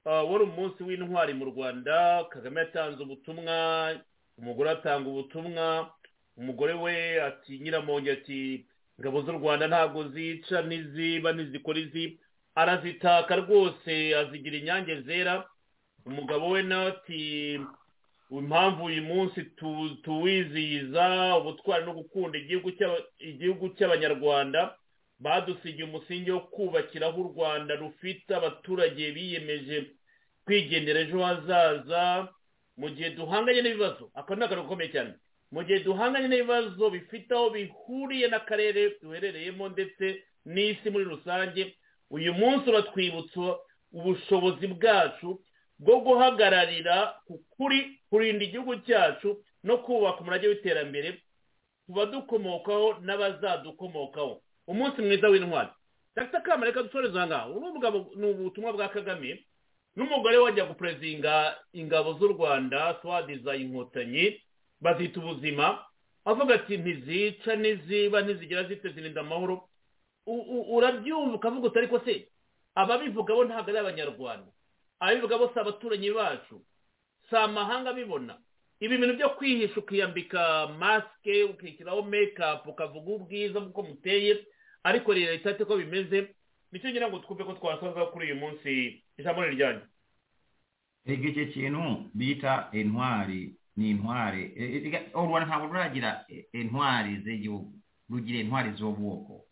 ah, wari umunsi w'intwari mu rwanda kagame yatanze ubutumwa umugore atanga ubutumwa umugore we ati nyiramonge ati ingabo z'u rwanda ntabwo zica ntiziba ntizikora izi. Arazitaka rwose azigira inyange zera. Umugabo we nawe ati impamvu uyu munsi tu- tuwizihiza ubutwari no gukunda igihugu cy'aba- igihugu cy'abanyarwanda badusigiye umusingi wo kubakiraho u rwanda rufite abaturage biyemeje kwigendera ejo hazaza mu gihe duhanganye n'ibibazo aka ni akantu gakomeye cyane mu gihe duhanganye n'ibibazo bifite aho bihuriye n'akarere duherereyemo ndetse n'isi muri rusange uyu munsi uratwibutsa ubushobozi bwacu bwo guhagararira ku kuri kurinda igihugu cyacu no kubaka umurage w'iterambere ku badukomokaho n'abazadukomokaho. Umunsi mwiza w'intwari. Dr. Kamara reka dusoreze aha ngaha. Ni ubutumwa bwa kagame n'umugore wajya guperezinga ingabo z'u rwanda swadiza inkotanyi bazita ubuzima avuga ati ntizica ntiziba ntizigira zite zirinda amahoro. Urabyumva ukavuga uti ariko se ababivuga bo ntabwo ari abanyarwanda. Ababivuga bo si abaturanyi bacu. Si amahanga abibona. Ibi bintu byo kwihisha ukiyambika masike ukishyiraho mekapu ukavuga ubwiza bw'uko muteye ariko leta ite ko bimeze ni cyo ngira ngo twumve ko twasoza kuri uyu munsi. Ijambo ni ryanyu ega icyo kintu bita intwari ni intwari. E- e- ega- u rwanda ntabwo ruragira e- intwari z'igihugu. Rugira intwari z'ubwoko.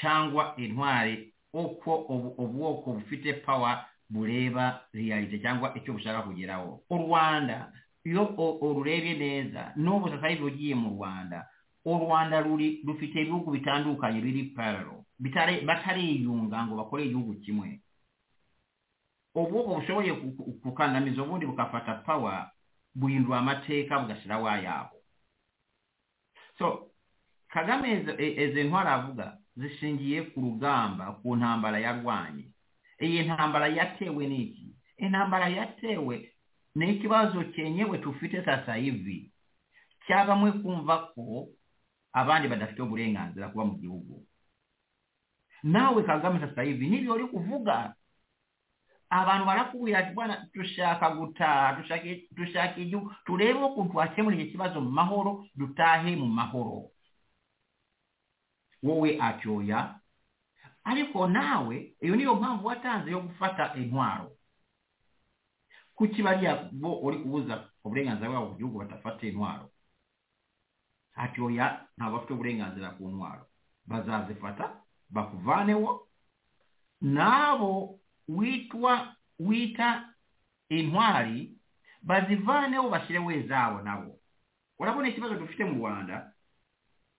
Cyangwa intwari uko ubwoko bufite pawa bureba realite cyangwa icyo bushaka kugeraho. U rwanda iyo ururebye neza n'ubu sasa hivi ugiye mu rwanda u rwanda ruri rufite ibihugu bitandukanye biri pararo batariyunga ngo bakore igihugu kimwe. Ubwoko bushoboye ku- ku- kukandamiza ubundi bugafata pawa buhindura amateka bugashyiraho ayabo so kagame izo- izi ntwari avuga zishingiye ku rugamba ku ntambara yarwanye eyo entambala yateewe n'eki? Entambala yateewe n'ekibazo kyenye bwe tufite sasa hivi. Kyabamu ekunvako abandi badafite obulenganzira kuba mu gihugu. Naawe kagame sasa hivi nibyo oli kuvuga? Abantu balakuwira ati bwana tushaka gutaha tushaka eju tuleebe okuntu akyemulira ekibazo mu mahoro dutaahe mu mahoro. Wowe akyoya ariko nawe iyo niyo mpamvu watanze yo gufata intwaro. Kuki bariya bo uri kubuza uburenganzira bwabo ku gihugu badafata intwaro? Acyoya ntabwo bafite uburenganzira ku ntwaro. Bazazifata bakuvaneho. N'abo witwa wita intwari bazivaneho bashyireho izabo nabo. Urabona ikibazo dufite mu rwanda?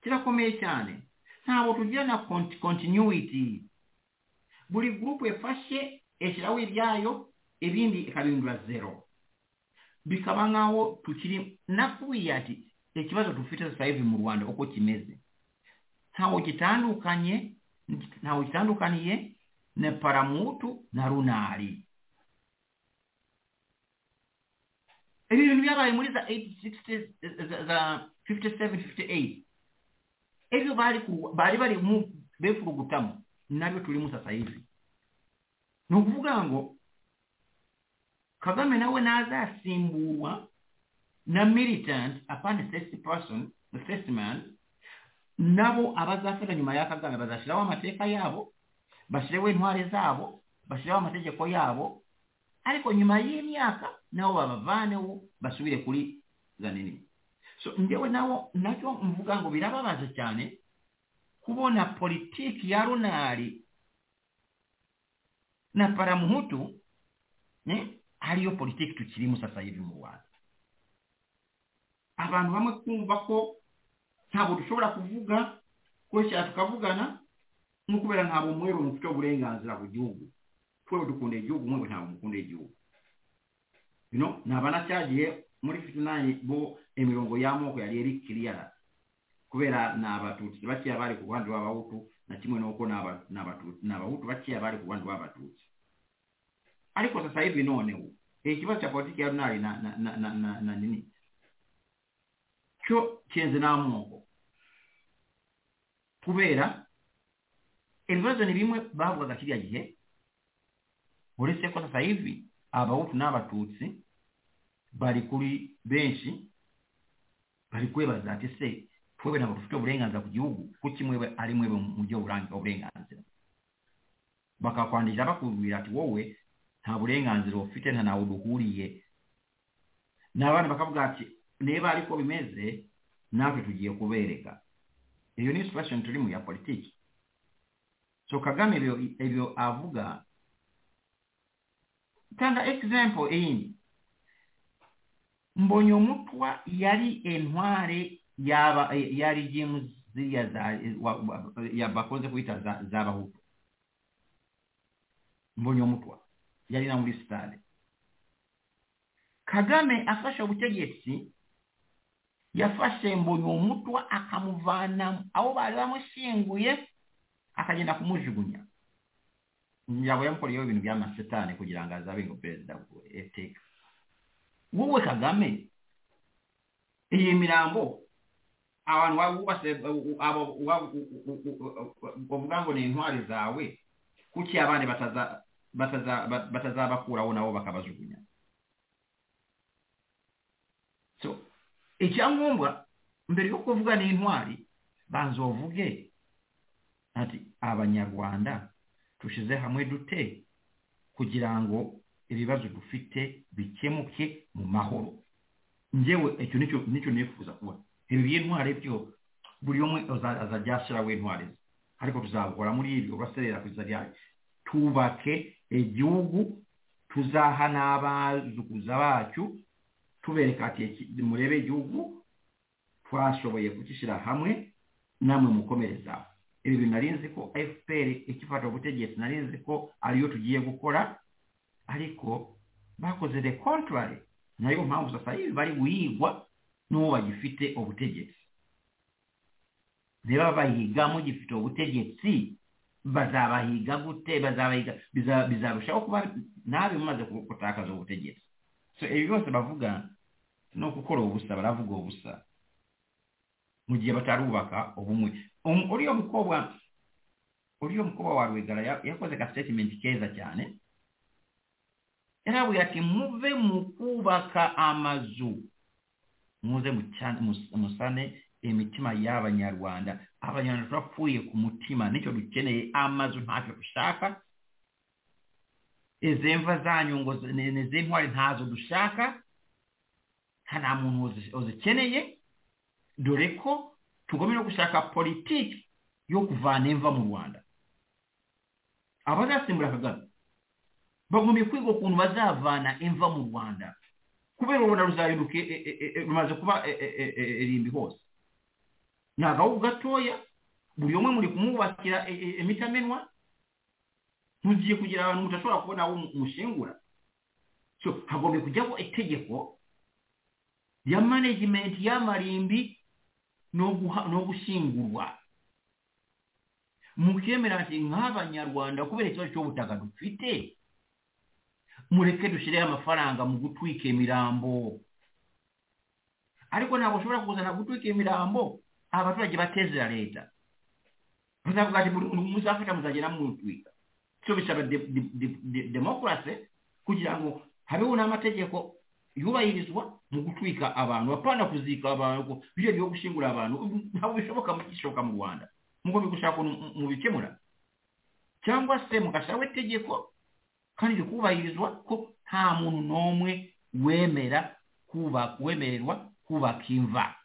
Kirakomeye cyane. ntaabo tujja na continuity. Buli gurupu efashe ekirawo ebyayo ebindi ekabindula zero. Bikabangawo tukiri nakubiya ati ekibazo tufite sasa hivi mu rwanda uko kimeze. Ntawe kitandukanye ntawe kitandukaniye ne paramutu na runaali. Ebyo bintu byabaye muri za 860 za 57 58 ebyo baali balimu beefulugutamu nabyo tulimu sasa hivi. N'okuvuga ngo kagame nawe naaza asimbuulwa na militant upon first person first man nabo abazafiira nyuma ya kagame bazashyiraho amateeka yaabo bashirewo intware zaabo bashireho amategeko yaabo ariko nyuma y'imyaka nabo babavanewo basubire kuri zanini so njyewe nawo na cyo mvuga ngo birababaje cyane kubona politiki ya runari na paramuhutu ariyo politiki tukirimo sasa hivi mu rwanda. Abantu bamwe kumva ko ntabwo dushobora kuvuga kweshyira tukavugana nko kubera ntabwo umweru mufite uburenganzira ku gihugu. Twewe dukunda igihugu mwewe ntabwo mukunda igihugu. You know nabanacyagiye muri 59 bo emirongo y'amoko yali eri kiriyala. Kubeera n'abatuuti tebakya abaali ku bwandu bw'abawutu nakimu n'oko n'abawutu bakya abaali ku bwandu bw'abatuuti. Ariko sasa hivi noonewo ekibazo kya politiki ya lunaali na nini? Kyo kyenze n'amuoko kubeera ebibazo ni bimwe baabwaga kirya gihe oleseko sasa hivi abawutu n'abatutsi bali kuli benshi bali kwebaza nti se twebena batufite obulenganzira ku gihugu kuki mwebwe ali mwebwe mujja obulenganzira bakakwaniriza bakubwira ti wowe nta bulenganzira ofite nta nawe uduhuriye n'abaana bakavuga ati niba ariko bimeze natwe tugiye kubereka iyo ni situation turi mu ya politiki. So kagame ebyo avuga. Tanga example eyindi. Mbonye umutwa yari entware yaba yari james ziriya za wa- wa- bakunze kwita za- z'abahutu. Mbonye umutwa yari na muri sitade kagame afashe ubutegetsi yafashe mbonye umutwa akamuvana aho bari bamushyinguye akagenda kumujugunya yaba yamukoreyeho ibintu by'amasetani kugira ngo azabe ngo perezida eteka wowe kagame iyi mirambo abantu wabubase bavuga ngo ni intwari zawe kuki abandi bataza bataza batazabakuraho nabo bakabajugunya? So icyangombwa mbere yo kuvuga ni intwari banza ati abanyarwanda tushize hamwe dute kugira ngo ibibazo dufite bikemuke mu mahoro. Njyewe icyo ni cyo nifuza kuba ibi by'intwari byo buri umwe aza- azajya ashyiraho intwari ze. Ariko tuzabikora muri ibyo baserera kugeza ryari? Tubake igihugu tuzaha n'abazukuza bacu tubereka ati "Iki- murebe igihugu twashoboye kugishyira hamwe namwe mukomerezaho ibi bintu nari nzi ko fpr ikifata ubutegetsi nari nzi ko ariyo tugiye gukora ariko bakoze the contrary na yo mpamvu sasa hivi bari guhigwa n'uwo bagifite ubutegetsi niba bahiga mugifite ubutegetsi bazabahiga gute bazabahiga biza- bizarushaho kuba nabi mumaze gutakaza ubutegetsi so ibi byose bavuga no gukora ubusa baravuga ubusa mu gihe batarubaka ubumwe Um- uriya mukobwa uriya mukobwa wa rwigara ya- yakoze ka statement keza cyane yarabwiye ati muve mu kubaka amazu. Muze musane imitima y'abanyarwanda. Abanyarwanda turapfuye ku mutima. Nicyo dukeneye amazu ntacyo dushaka. Izi mva zanyu ngo z'intwari ntazo dushaka. Nta muntu uzi- uzikeneye dore ko tugomba gushaka politiki yo kuvana imva mu rwanda. Abazasimbura kagame bagomba kwiga ukuntu bazavana imva mu rwanda. Kubera urubona ruzahinduka e- e- e- rumaze kuba irimbi hose. Ni agahugu gatoya buri umwe muri kumwubakira imitamenwa ntugiye kugira abantu mudashobora kubona aho umushingura hagomba kujyaho itegeko ya management y'amarimbi no gushyingurwa. Mukemera nk'abanyarwanda kubera ikibazo cy'ubutaka dufite mureke dushyireho amafaranga mu gutwika imirambo ariko ntabwo ushobora kuzana gutwika imirambo abaturage batezera leta. Bazavuga ati muzafata muzagenda mutwika. So bisaba de- de- de- de- demokarasi kugira ngo habeho n'amategeko yubahirizwa mu gutwika abantu apana kuzika abantu byo byo gushingura abantu. Ntabwo bishoboka mugishoboka mu rwanda mugomba gushaka ukuntu mubikemura cyangwa se mugashyiraho itegeko kandi rikubahirizwa ko nta muntu n'umwe wemera wemererwa kubaka imva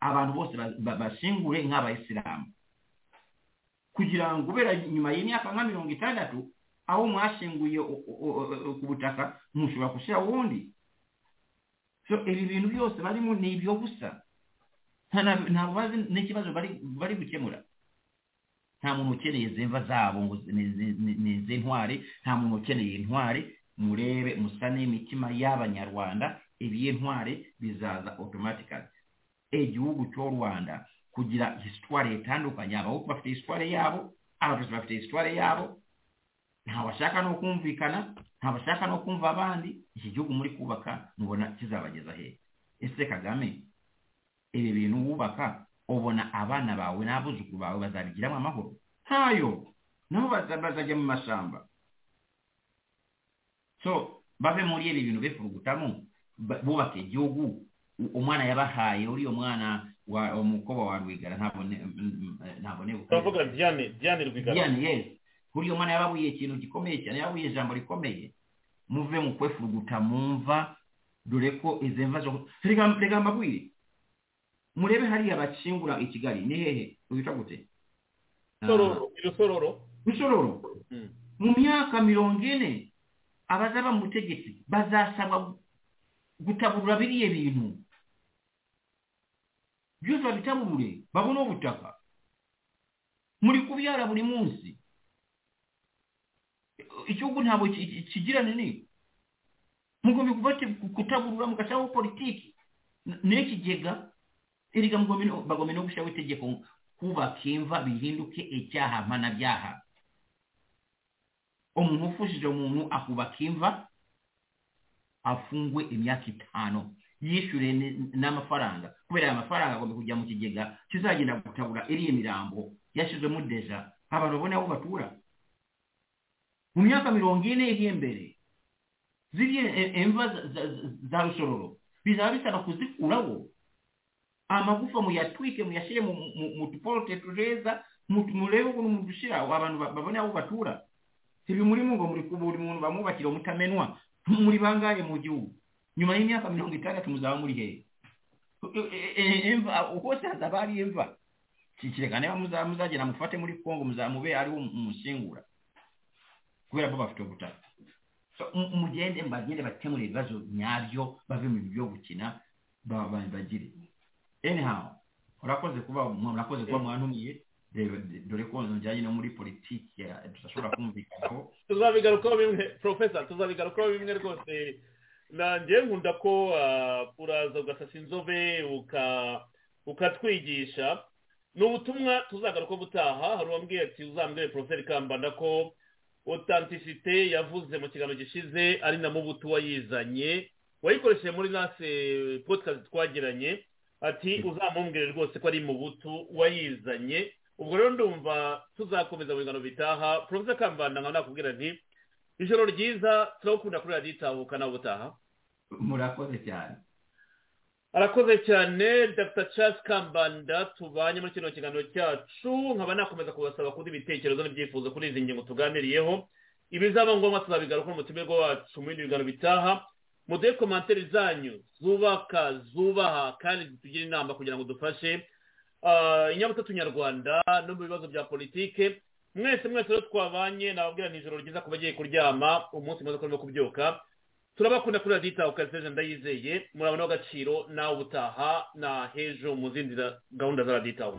abantu bose ba- ba- bashingure nk'abayisilamu kugira ngo kubera nyuma y'imyaka nka mirongo itandatu aho mwashinguye ku butaka mushobora gushyira uwundi. So ibi bintu byose barimo ni ibyo gusa. Nta n'ikibazo bari gukemura. Nta muntu ukeneye izi mva zabo ngo ni- iz'intwari nta muntu ukeneye intwari murebe musane imitima y'abanyarwanda iby'intwari bizaza automatically. Igihugu cy'u rwanda kugira hisitwari itandukanye abahutu bafite hisitwari yabo abatutsi bafite hisitwari yabo ntawashaka no kumvikana ntawashaka no kumva abandi iki gihugu muri kubaka mubona kizabageza he? Ese kagame ibi bintu wubaka obona abaana baawe n'abuzuku baawe bazabigiramu amahoro. Haayo nabo bazajja mu masamba so bave muri ebyo bino befurugutamu bubaka ejogu omwana yabahaaye oli omwana omukoba wa lwigara nabonebukaye buli omwana yababuye ekintu kikomeye cyane yabuye ejambo rikomeye. Muve mu kwefurugutamu nva doreko izi murebe hariya bacingura i kigali ni hehe? Wita gute? Sororo. Irusororo isororo mu myaka mirongo ine abazaba mu butegetsi bazasabwa gutaburura biriya bintu. Byose babitaburure babone ubutaka. Muri kubyara buri munsi. Igihugu ntabwo kigira nini mugomba gufata kutaburura mugashyiraho politiki. N'ikigega. Erega bagomba no gushyiraho itegeko kubaka imva bihinduke icyaha mpanabyaha umuntu ufushije umuntu akubaka imva afungwe imyaka itanu yishyure n'amafaranga. Kubera aya mafaranga agomba kujya mu kigega kizagenda gutabura iriya mirambo yashyizwemo deja. Abantu babone aho batura. Mu myaka mirongo ine iri imbere ziriya imva za rusororo bizaba bisaba kuzikuraho amagufa muyatwike muyashire mu duporote tureza murebe ukuntu mudushyira abantu babone abo batura. Ibi muri ngo muri buri muntu bamwubakira mutamenwa muri bangaye mu gihugu? Nyuma y'imyaka mirongo itandatu muzaba muri hehe hose hazaba hari imva kireka niba mufate muri kongo muzamube ariwo umusingura kubera ko bafite ubutaka. Mugende bagende bakemure ibibazo nyabyo bave mu byo gukina bagire anyhow urakoze kuba murakoze kuba mwantumiye dore ko njyanye no muri politiki tudashobora kumvikanaho tuzabigarukaho bimwe profesa tuzabigarukaho bimwe rwose. Nanjye nkunda ko uraza ugasasa inzobe ukatwigisha. Ni ubutumwa tuzagaruka butaha hari uwambwiye ati uzambwire profeseri kambanda ko otantisite yavuze mu kiganiro gishize ari na mubutu wayizanye. Wayikoresheje muri nase podcast twagiranye. Ati uzamumbwire rwose ko ari mubutu wayizanye. Ubwo rero ndumva tuzakomeza mu biganiro bitaha. Profeseri kambanda nkaba nakubwira nti ijoro ryiza turawukunda kuri radiyo itahuka nawe ubutaha. Murakoze cyane. Arakoze cyane dr. Charles kambanda tubanye muri kino kiganiro cyacu. Nkaba nakomeza kubasaba kuba ibitekerezo n'ibyifuzo kuri izi ngingo tuganiriyeho. Ibizaba ngombwa tuzabigaruka n'umutumirwa wacu mu bindi biganiro bitaha. Muduhe komantere zanyu zubaka zubaha kandi zitugira inama kugira ngo dufashe inyabutatu nyarwanda no mu bibazo bya politike. Mwese mwese rero twabanye nababwira ni ijoro ryiza kuba agiye kuryama umunsi mwiza kurimo kubyuka. Turabakunda kuri radiyo itaha ukazeje ndayizeye. Murabona agaciro nawe ubutaha na hejo mu zindi gahunda za radiyo itaha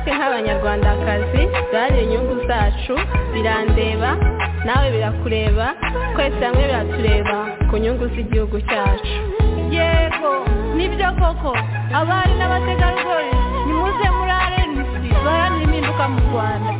natwe nk'abanyarwandakazi duharanira inyungu zacu birandeba nawe birakureba twese hamwe biratureba ku nyungu z'igihugu cyacu. Yego ni byo koko abari n'abategarugori nimuze muri arenisi baharanira impinduka mu rwanda.